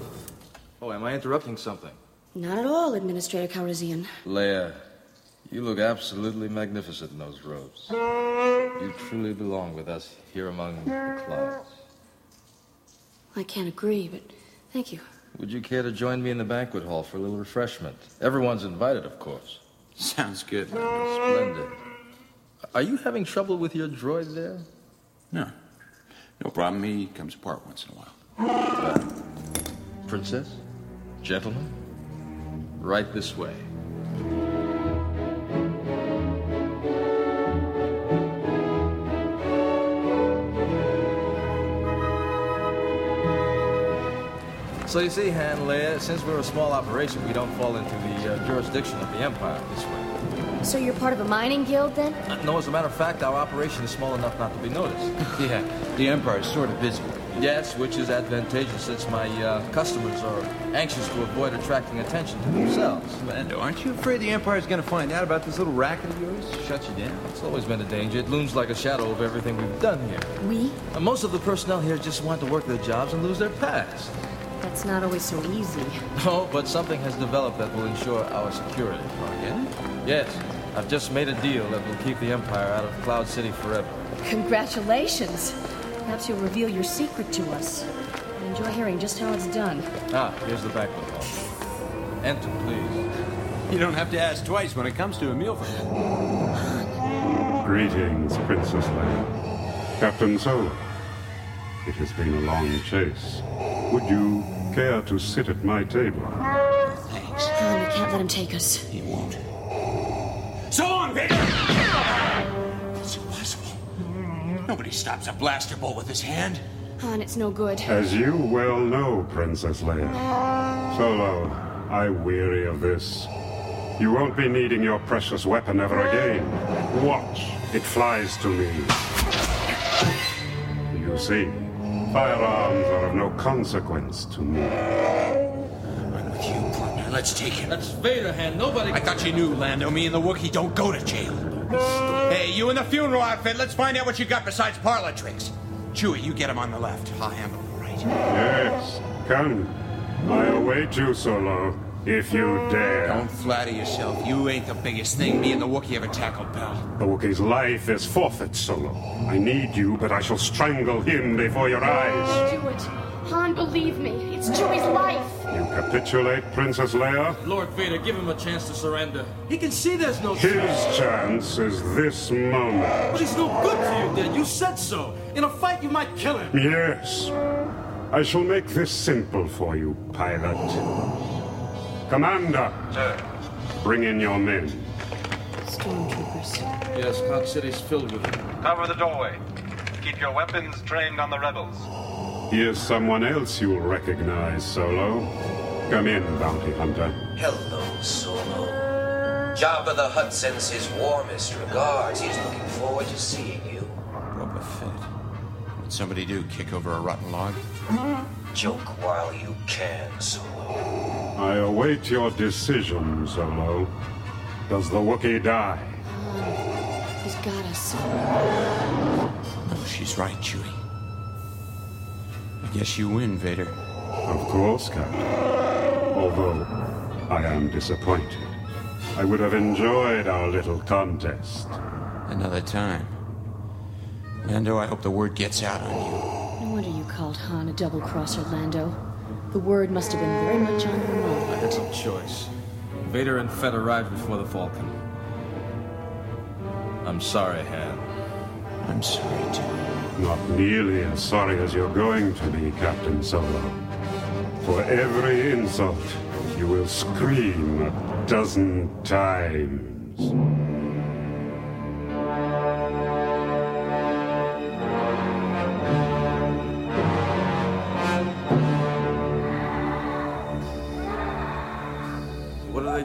Oh, am I interrupting something? Not at all, Administrator Calrissian. Leia, you look absolutely magnificent in those robes. You truly belong with us here among the clouds. I can't agree, but thank you. Would you care to join me in the banquet hall for a little refreshment? Everyone's invited, of course. Sounds good. Oh, splendid. Are you having trouble with your droid there? No. No problem. He comes apart once in a while. Princess? Gentlemen? Right this way. So you see, Han, Leia, since we're a small operation, we don't fall into the uh, jurisdiction of the Empire this way. So you're part of a mining guild then? Uh, no, as a matter of fact, our operation is small enough not to be noticed. Yeah, the Empire's sort of visible. Yes, which is advantageous since my uh, customers are anxious to avoid attracting attention to themselves. Lando, aren't you afraid the Empire's gonna find out about this little racket of yours? Shut you down? It's always been a danger. It looms like a shadow of everything we've done here. We? And most of the personnel here just want to work their jobs and lose their past. That's not always so easy. No, but something has developed that will ensure our security. Yeah? Yes, I've just made a deal that will keep the Empire out of Cloud City forever. Congratulations. Perhaps you'll reveal your secret to us. I enjoy hearing just how it's done. Ah, here's the banquet hall. Enter, please. You don't have to ask twice when it comes to a meal for Greetings, Princess Leia. Captain Solo. It has been a long chase. Would you care to sit at my table? Thanks. Han, we can't let him take us. He won't. So on, Vader! It's impossible. Nobody stops a blaster bolt with his hand. Han, it's no good. As you well know, Princess Leia. Solo, I weary of this. You won't be needing your precious weapon ever again. Watch, it flies to me. You see, firearms are of no consequence to me. I'm with you, partner. Let's take him. That's Vader hand. Nobody. I thought you knew, Lando. Me and the Wookiee don't go to jail. Hey, you in the funeral outfit. Let's find out what you got besides parlor tricks. Chewie, you get him on the left. I'll handle him right. Yes, come. I await you, Solo, if you dare. Don't flatter yourself. You ain't the biggest thing me and the Wookiee ever tackled, pal. The Wookiee's life is forfeit, Solo. I need you, but I shall strangle him before your eyes. Do it. Han, believe me. It's Chewie's life. You capitulate, Princess Leia? Lord Vader, give him a chance to surrender. He can see there's no chance. His chance is this moment. But he's no good to you, Dad. You said so. In a fight, you might kill him. Yes. I shall make this simple for you, pilot. Commander. Sir. Bring in your men. Stormtroopers. Yes, Cloud City's filled with them. Cover the doorway. Keep your weapons trained on the rebels. Here's someone else you'll recognize, Solo. Come in, bounty hunter. Hello, Solo. Jabba the Hutt sends his warmest regards. He's looking forward to seeing you. Boba Fett. What'd somebody do? Kick over a rotten log? Joke while you can, Solo. I await your decision, Solo. Does the Wookiee die? He's got us. No, she's right, Chewie. I guess you win, Vader. Of course, Captain. Although I am disappointed. I would have enjoyed our little contest. Another time. Lando, I hope the word gets out on you. No wonder you called Han a double crosser, Lando. The word must have been very much on her mind. I had no choice. Vader and Fett arrived before the Falcon. I'm sorry, Han. I'm sorry, too. Not nearly as sorry as you're going to be, Captain Solo. For every insult, you will scream a dozen times.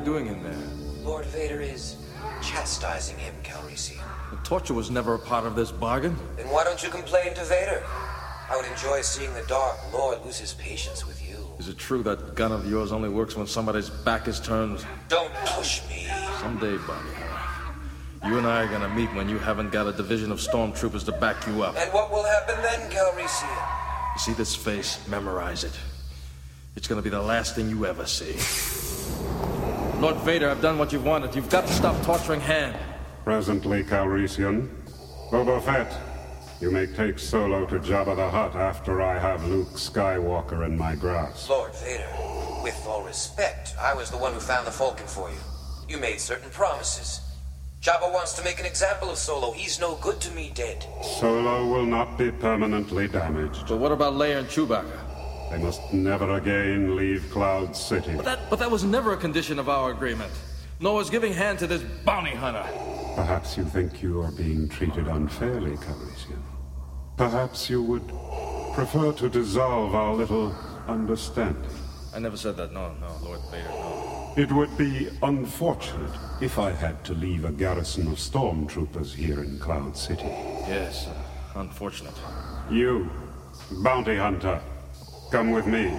Doing in there? Lord Vader is chastising him, Calrissian. The torture was never a part of this bargain. Then why don't you complain to Vader? I would enjoy seeing the Dark Lord lose his patience with you. Is it true that gun of yours only works when somebody's back is turned? Don't push me. Someday, Bonnie. You and I are gonna meet when you haven't got a division of stormtroopers to back you up. And what will happen then, Calrissian? You see this face? Memorize it. It's gonna be the last thing you ever see. Lord Vader, I've done what you've wanted. You've got to stop torturing Han. Presently, Calrissian. Boba Fett, you may take Solo to Jabba the Hutt after I have Luke Skywalker in my grasp. Lord Vader, with all respect, I was the one who found the Falcon for you. You made certain promises. Jabba wants to make an example of Solo. He's no good to me dead. Solo will not be permanently damaged. But what about Leia and Chewbacca? They must never again leave Cloud City. But that, but that was never a condition of our agreement. Nor was giving Han to this bounty hunter. Perhaps you think you are being treated unfairly, Calrissian. Perhaps you would prefer to dissolve our little understanding. I never said that. No, no, Lord Vader, no. It would be unfortunate if I had to leave a garrison of stormtroopers here in Cloud City. Yes, uh, unfortunate. You, bounty hunter, come with me.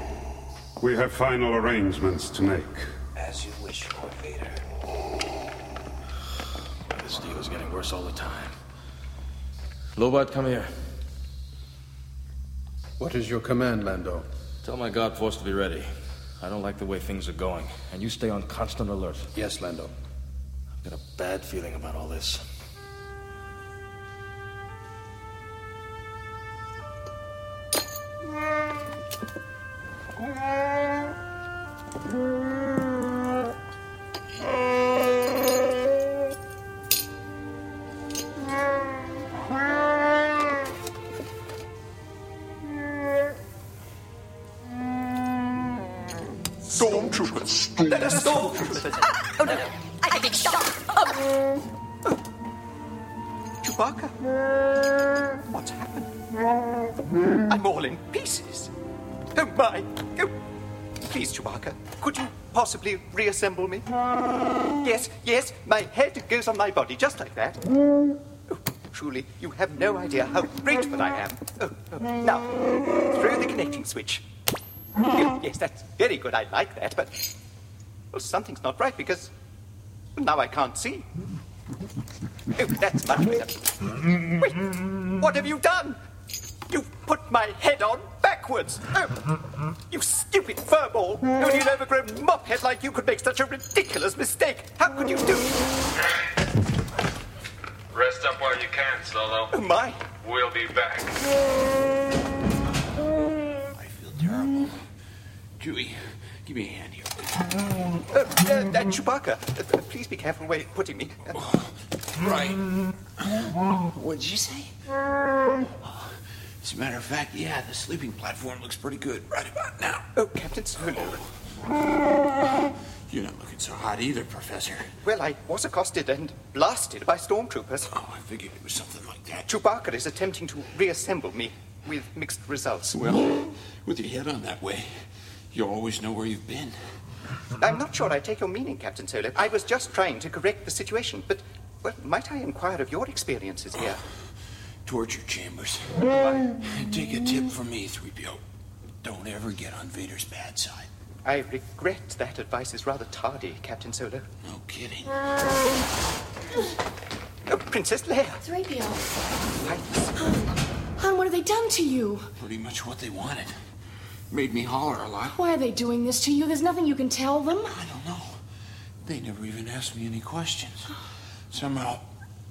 We have final arrangements to make. As you wish, Lord Vader. This deal is getting worse all the time. Lobot, come here. What is your command, Lando? Tell my guard force to be ready. I don't like the way things are going, and you stay on constant alert. Yes, Lando. I've got a bad feeling about all this. Stormtroopers! Stormtroopers! Oh no! I think stop! Oh. Chewbacca? What's happened? I'm all in pieces. Oh my! Oh. Please, Chewbacca, could you possibly reassemble me? Yes, yes, my head goes on my body just like that. Oh, truly, you have no idea how grateful I am. Oh, oh. Now, throw the connecting switch. Oh, yes, that's very good. I like that, but well, something's not right because now I can't see. Oh, that's much better. Wait, what have you done? You've put my head on backwards. Oh, you stupid furball. Only an overgrown mophead like you could make such a ridiculous mistake. How could you do? Rest up while you can, Solo. Oh, my. We'll be back. I feel terrible. Chewie, give me a hand here. Uh, uh, uh, Chewbacca, uh, uh, please be careful where you're putting me. Uh, Right. What did you say? As a matter of fact, yeah, the sleeping platform looks pretty good right about now. Oh, Captain Solo. You're not looking so hot either, Professor. Well, I was accosted and blasted by stormtroopers. Oh, I figured it was something like that. Chewbacca is attempting to reassemble me with mixed results. Well, with your head on that way, you always know where you've been. I'm not sure I take your meaning, Captain Solo. I was just trying to correct the situation, but, well, might I inquire of your experiences here? Oh, Torture chambers. Mm. Take a tip from me, 3PO. Don't ever get on Vader's bad side. I regret that advice is rather tardy, Captain Solo. No kidding. Mm. Oh, Princess Leia. 3PO. Han, what have they done to you? Pretty much what they wanted. Made me holler a lot. Why are they doing this to you? There's nothing you can tell them. I don't know. They never even asked me any questions. Somehow,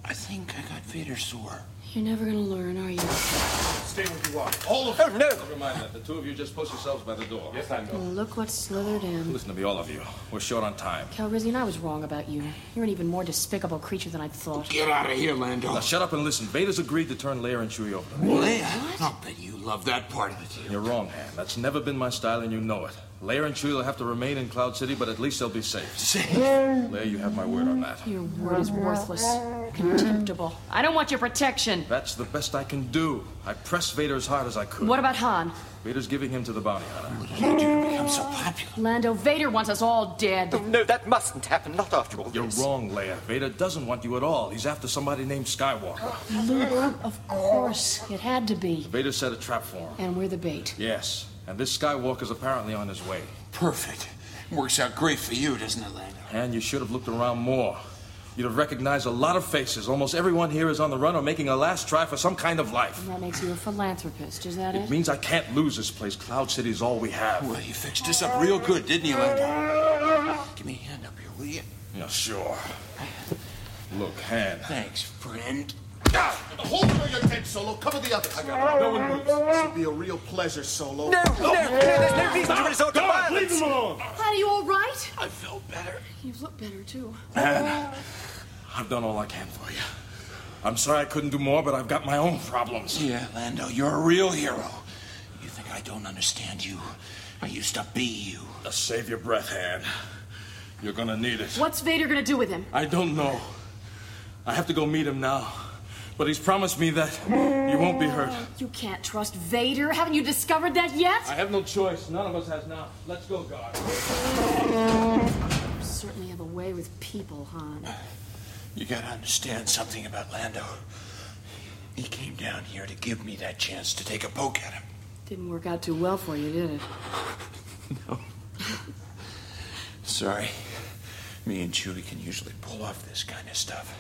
I think I got Vader sore. You're never gonna learn, are you? Stay where you are. All of you. Oh, no. Never mind that. The two of you just post yourselves by the door. Yes, I Well, look what slithered in. Listen to me, all of you. We're short on time. Calrissian, I was wrong about you. You're an even more despicable creature than I thought. Get out of here, Lando. Now shut up and listen. Vader's agreed to turn Leia and Chewie over. to me. Leia? I'll bet you love that part of the deal. You're wrong, Han. That's never been my style, and you know it. Leia and Chewie will have to remain in Cloud City, but at least they'll be safe. Safe? Leia, you have my word on that. Your word is worthless. Contemptible. I don't want your protection. That's the best I can do. I pressed Vader as hard as I could. What about Han? Vader's giving him to the bounty hunter. What did you do to become so popular? Lando, Vader wants us all dead. Oh, no, that mustn't happen. Not after all You're this. wrong, Leia. Vader doesn't want you at all. He's after somebody named Skywalker. Luke, of course. It had to be. Vader set a trap for him. And we're the bait. Yes, and this Skywalker's apparently on his way. Perfect. Works out great for you, doesn't it, Lando? And you should have looked around more. You'd have recognized a lot of faces. Almost everyone here is on the run or making a last try for some kind of life. And that makes you a philanthropist, is that It it? means I can't lose this place. Cloud City's all we have. Well, you fixed this up real good, didn't you, Lando? Give me a hand up here, will you? Yeah, sure. Look, Han. Thanks, friend. Hold on your head, Solo. Cover the others. I got it. No one moves. This will be a real pleasure, Solo. No, no, no, there's no reason to resort to Guard, violence. leave him alone. Han, are you all right? I felt better. You look better, too. Han, I've done all I can for you. I'm sorry I couldn't do more, but I've got my own problems. Yeah, Lando, you're a real hero. You think I don't understand you? I used to be you. Just save your breath, Han. You're gonna need it. What's Vader gonna do with him? I don't know. I have to go meet him now. But he's promised me that you won't be hurt. You can't trust Vader. Haven't you discovered that yet? I have no choice. None of us has now. Let's go, guard. You certainly have a way with people, Han. You gotta understand something about Lando. He came down here to give me that chance to take a poke at him. Didn't work out too well for you, did it? No. Sorry. Me and Chewie can usually pull off this kind of stuff.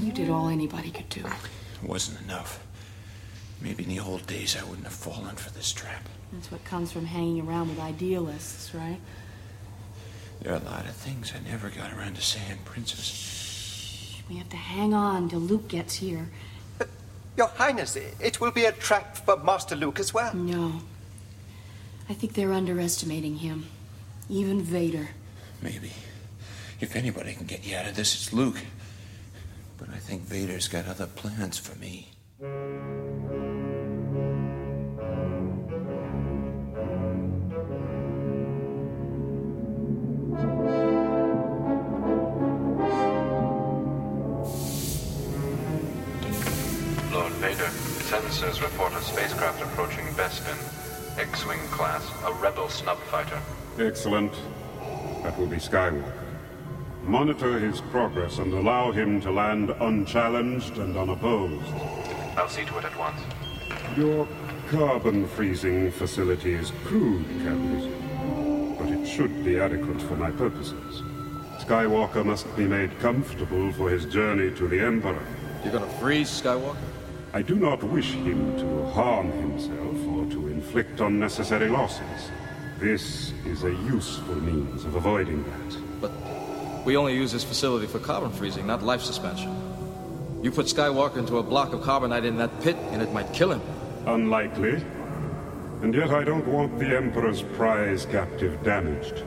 You did all anybody could do. It wasn't enough. Maybe in the old days I wouldn't have fallen for this trap. That's what comes from hanging around with idealists, right? There are a lot of things I never got around to saying, Princess. We have to hang on till Luke gets here. Uh, Your Highness, it will be a trap for Master Luke as well. No. I think they're underestimating him. Even Vader. Maybe. If anybody can get you out of this, it's Luke. But I think Vader's got other plans for me. Lord Vader, sensors report a spacecraft approaching Bespin. X-Wing class, a rebel snub fighter. Excellent. That will be Skywalker. Monitor his progress and allow him to land unchallenged and unopposed. I'll see to it at once. Your carbon freezing facility is crude, Captain, but it should be adequate for my purposes. Skywalker must be made comfortable for his journey to the Emperor. You're gonna freeze Skywalker? I do not wish him to harm himself or to inflict unnecessary losses. This is a useful means of avoiding that. But we only use this facility for carbon freezing, not life suspension. You put Skywalker into a block of carbonite in that pit, and it might kill him. Unlikely. And yet I don't want the Emperor's prize captive damaged.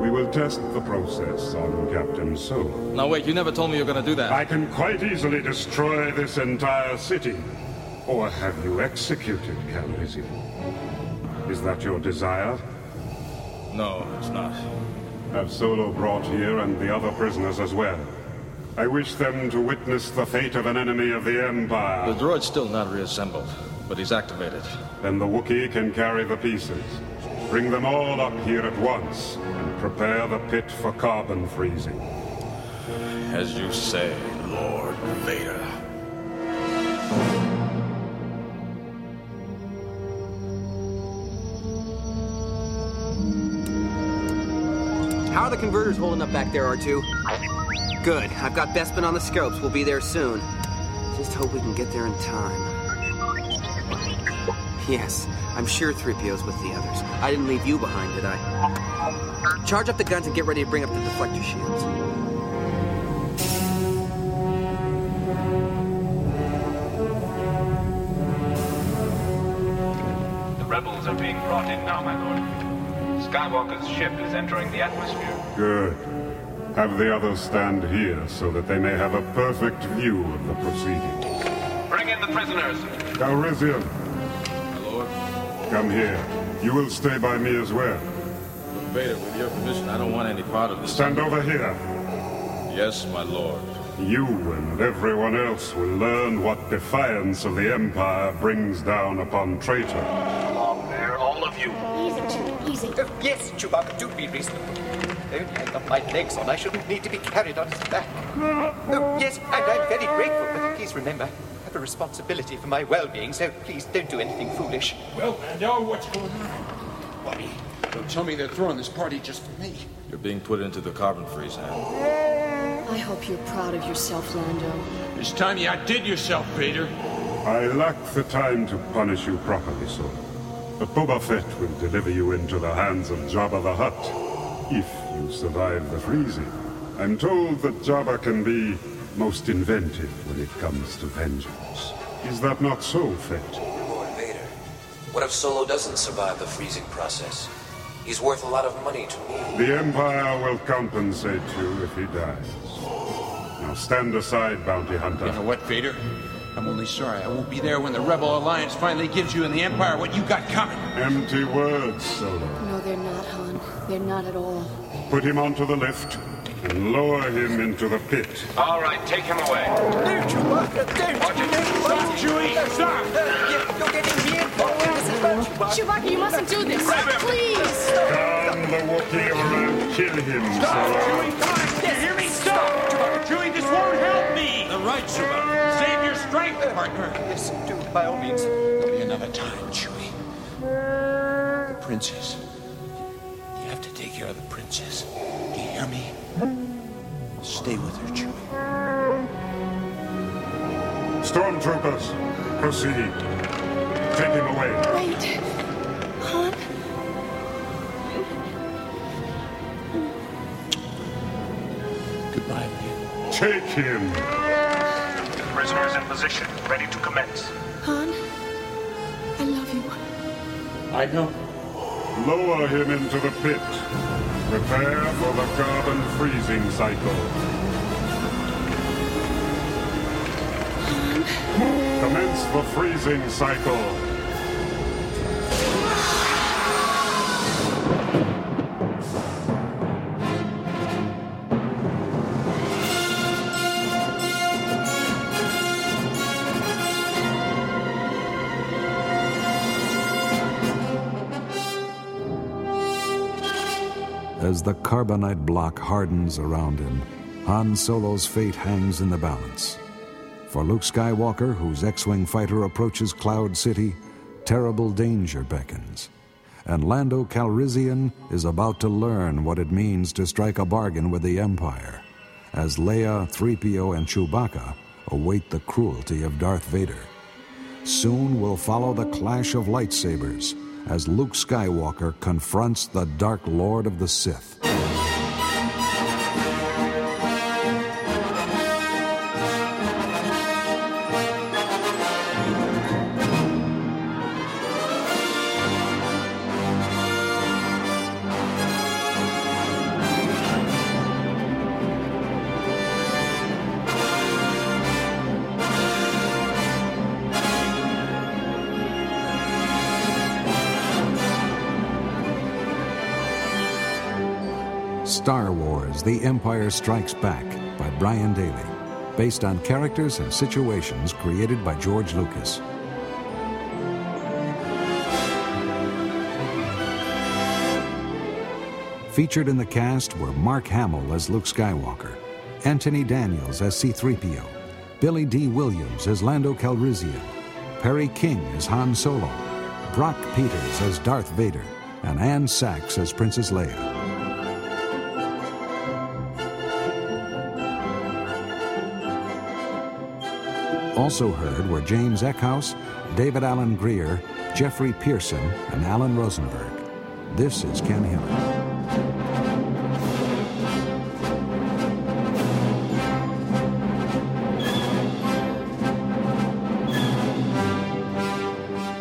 We will test the process on Captain Solo. Now wait, you never told me you're gonna do that. I can quite easily destroy this entire city. Or have you executed Calrissian? Is that your desire? No, it's not. Have Solo brought here and the other prisoners as well. I wish them to witness the fate of an enemy of the Empire. The droid's still not reassembled, but he's activated. Then the Wookiee can carry the pieces. Bring them all up here at once, and prepare the pit for carbon freezing. As you say, Lord Vader. How are the converters holding up back there, R2? Good. I've got Bespin on the scopes. We'll be there soon. Just hope we can get there in time. Yes, I'm sure 3PO's with the others. I didn't leave you behind, did I? Charge up the guns and get ready to bring up the deflector shields. The rebels are being brought in now, my lord. Skywalker's ship is entering the atmosphere. Good. Have the others stand here so that they may have a perfect view of the proceedings. Bring in the prisoners. Calrissian, My lord. come here. You will stay by me as well. Lord Vader, with your permission, I don't want any part of this. Stand over here. Yes, my lord. You and everyone else will learn what defiance of the Empire brings down upon traitors. Along there, all of you. Easy, Chewie, easy. Oh, yes, Chewbacca, do be reasonable. Only I got my legs on. I shouldn't need to be carried on his back. Oh, yes, and I'm very grateful, but please remember, I have a responsibility for my well-being, so please don't do anything foolish. Well, Lando, what's going on? Buddy, don't tell me they're throwing this party just for me. You're being put into the carbon freeze, Han. I hope you're proud of yourself, Lando. It's time you outdid yourself, Peter. I lack the time to punish you properly, Solo. But Boba Fett will deliver you into the hands of Jabba the Hutt, if you survive the freezing. I'm told that Jabba can be most inventive when it comes to vengeance. Is that not so, Fett? Lord Vader, what if Solo doesn't survive the freezing process? He's worth a lot of money to me. The Empire will compensate you if he dies. Now stand aside, bounty hunter. You know what, Vader? I'm only sorry I won't be there when the Rebel Alliance finally gives you and the Empire what you got coming. Empty words, Solo. No, they're not, Han. They're not at all. Put him onto the lift and lower him into the pit. All right, take him away. No, Chewbacca, don't! Stop, Chewie! Stop! You're getting me in this Chewbacca. Chewbacca, you mustn't do this. Please. Come the Wookiee or I'll kill him, Solo. You hear me? Stop! Chewie, this won't help me! The right, Chewbacca. Save your strength, partner. Yes, do, by all means. There'll be another time, Chewie. The princess. You have to take care of the princess. Do you hear me? Stay with her, Chewie. Stormtroopers, proceed. Take him away. Wait. Han? Goodbye, Leia. Take him. The prisoner is in position, ready to commence. Han? I love you. I know. Lower him into the pit. Prepare for the carbon freezing cycle. Commence the freezing cycle. As the carbonite block hardens around him, Han Solo's fate hangs in the balance. For Luke Skywalker, whose X Wing fighter approaches Cloud City, terrible danger beckons. And Lando Calrissian is about to learn what it means to strike a bargain with the Empire, as Leia, 3PO, and Chewbacca await the cruelty of Darth Vader. Soon will follow the clash of lightsabers as Luke Skywalker confronts the Dark Lord of the Sith. The Empire Strikes Back by Brian Daley, based on characters and situations created by George Lucas. Featured in the cast were Mark Hamill as Luke Skywalker, Anthony Daniels as C3PO, Billy Dee Williams as Lando Calrissian, Perry King as Han Solo, Brock Peters as Darth Vader, and Ann Sachs as Princess Leia. Also heard were James Eckhouse, David Alan Grier, Jeffrey Pearson, and Alan Rosenberg. This is Ken Hiller.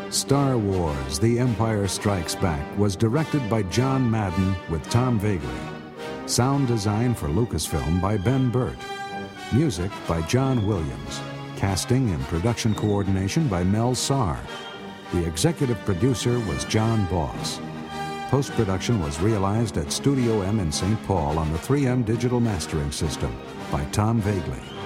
Star Wars The Empire Strikes Back was directed by John Madden with Tom Voegeli. Sound design for Lucasfilm by Ben Burtt. Music by John Williams. Casting and production coordination by Mel Sahr. The executive producer was John Boss. Post production was realized at Studio M in St. Paul on the 3M digital mastering system by Tom Voegeli.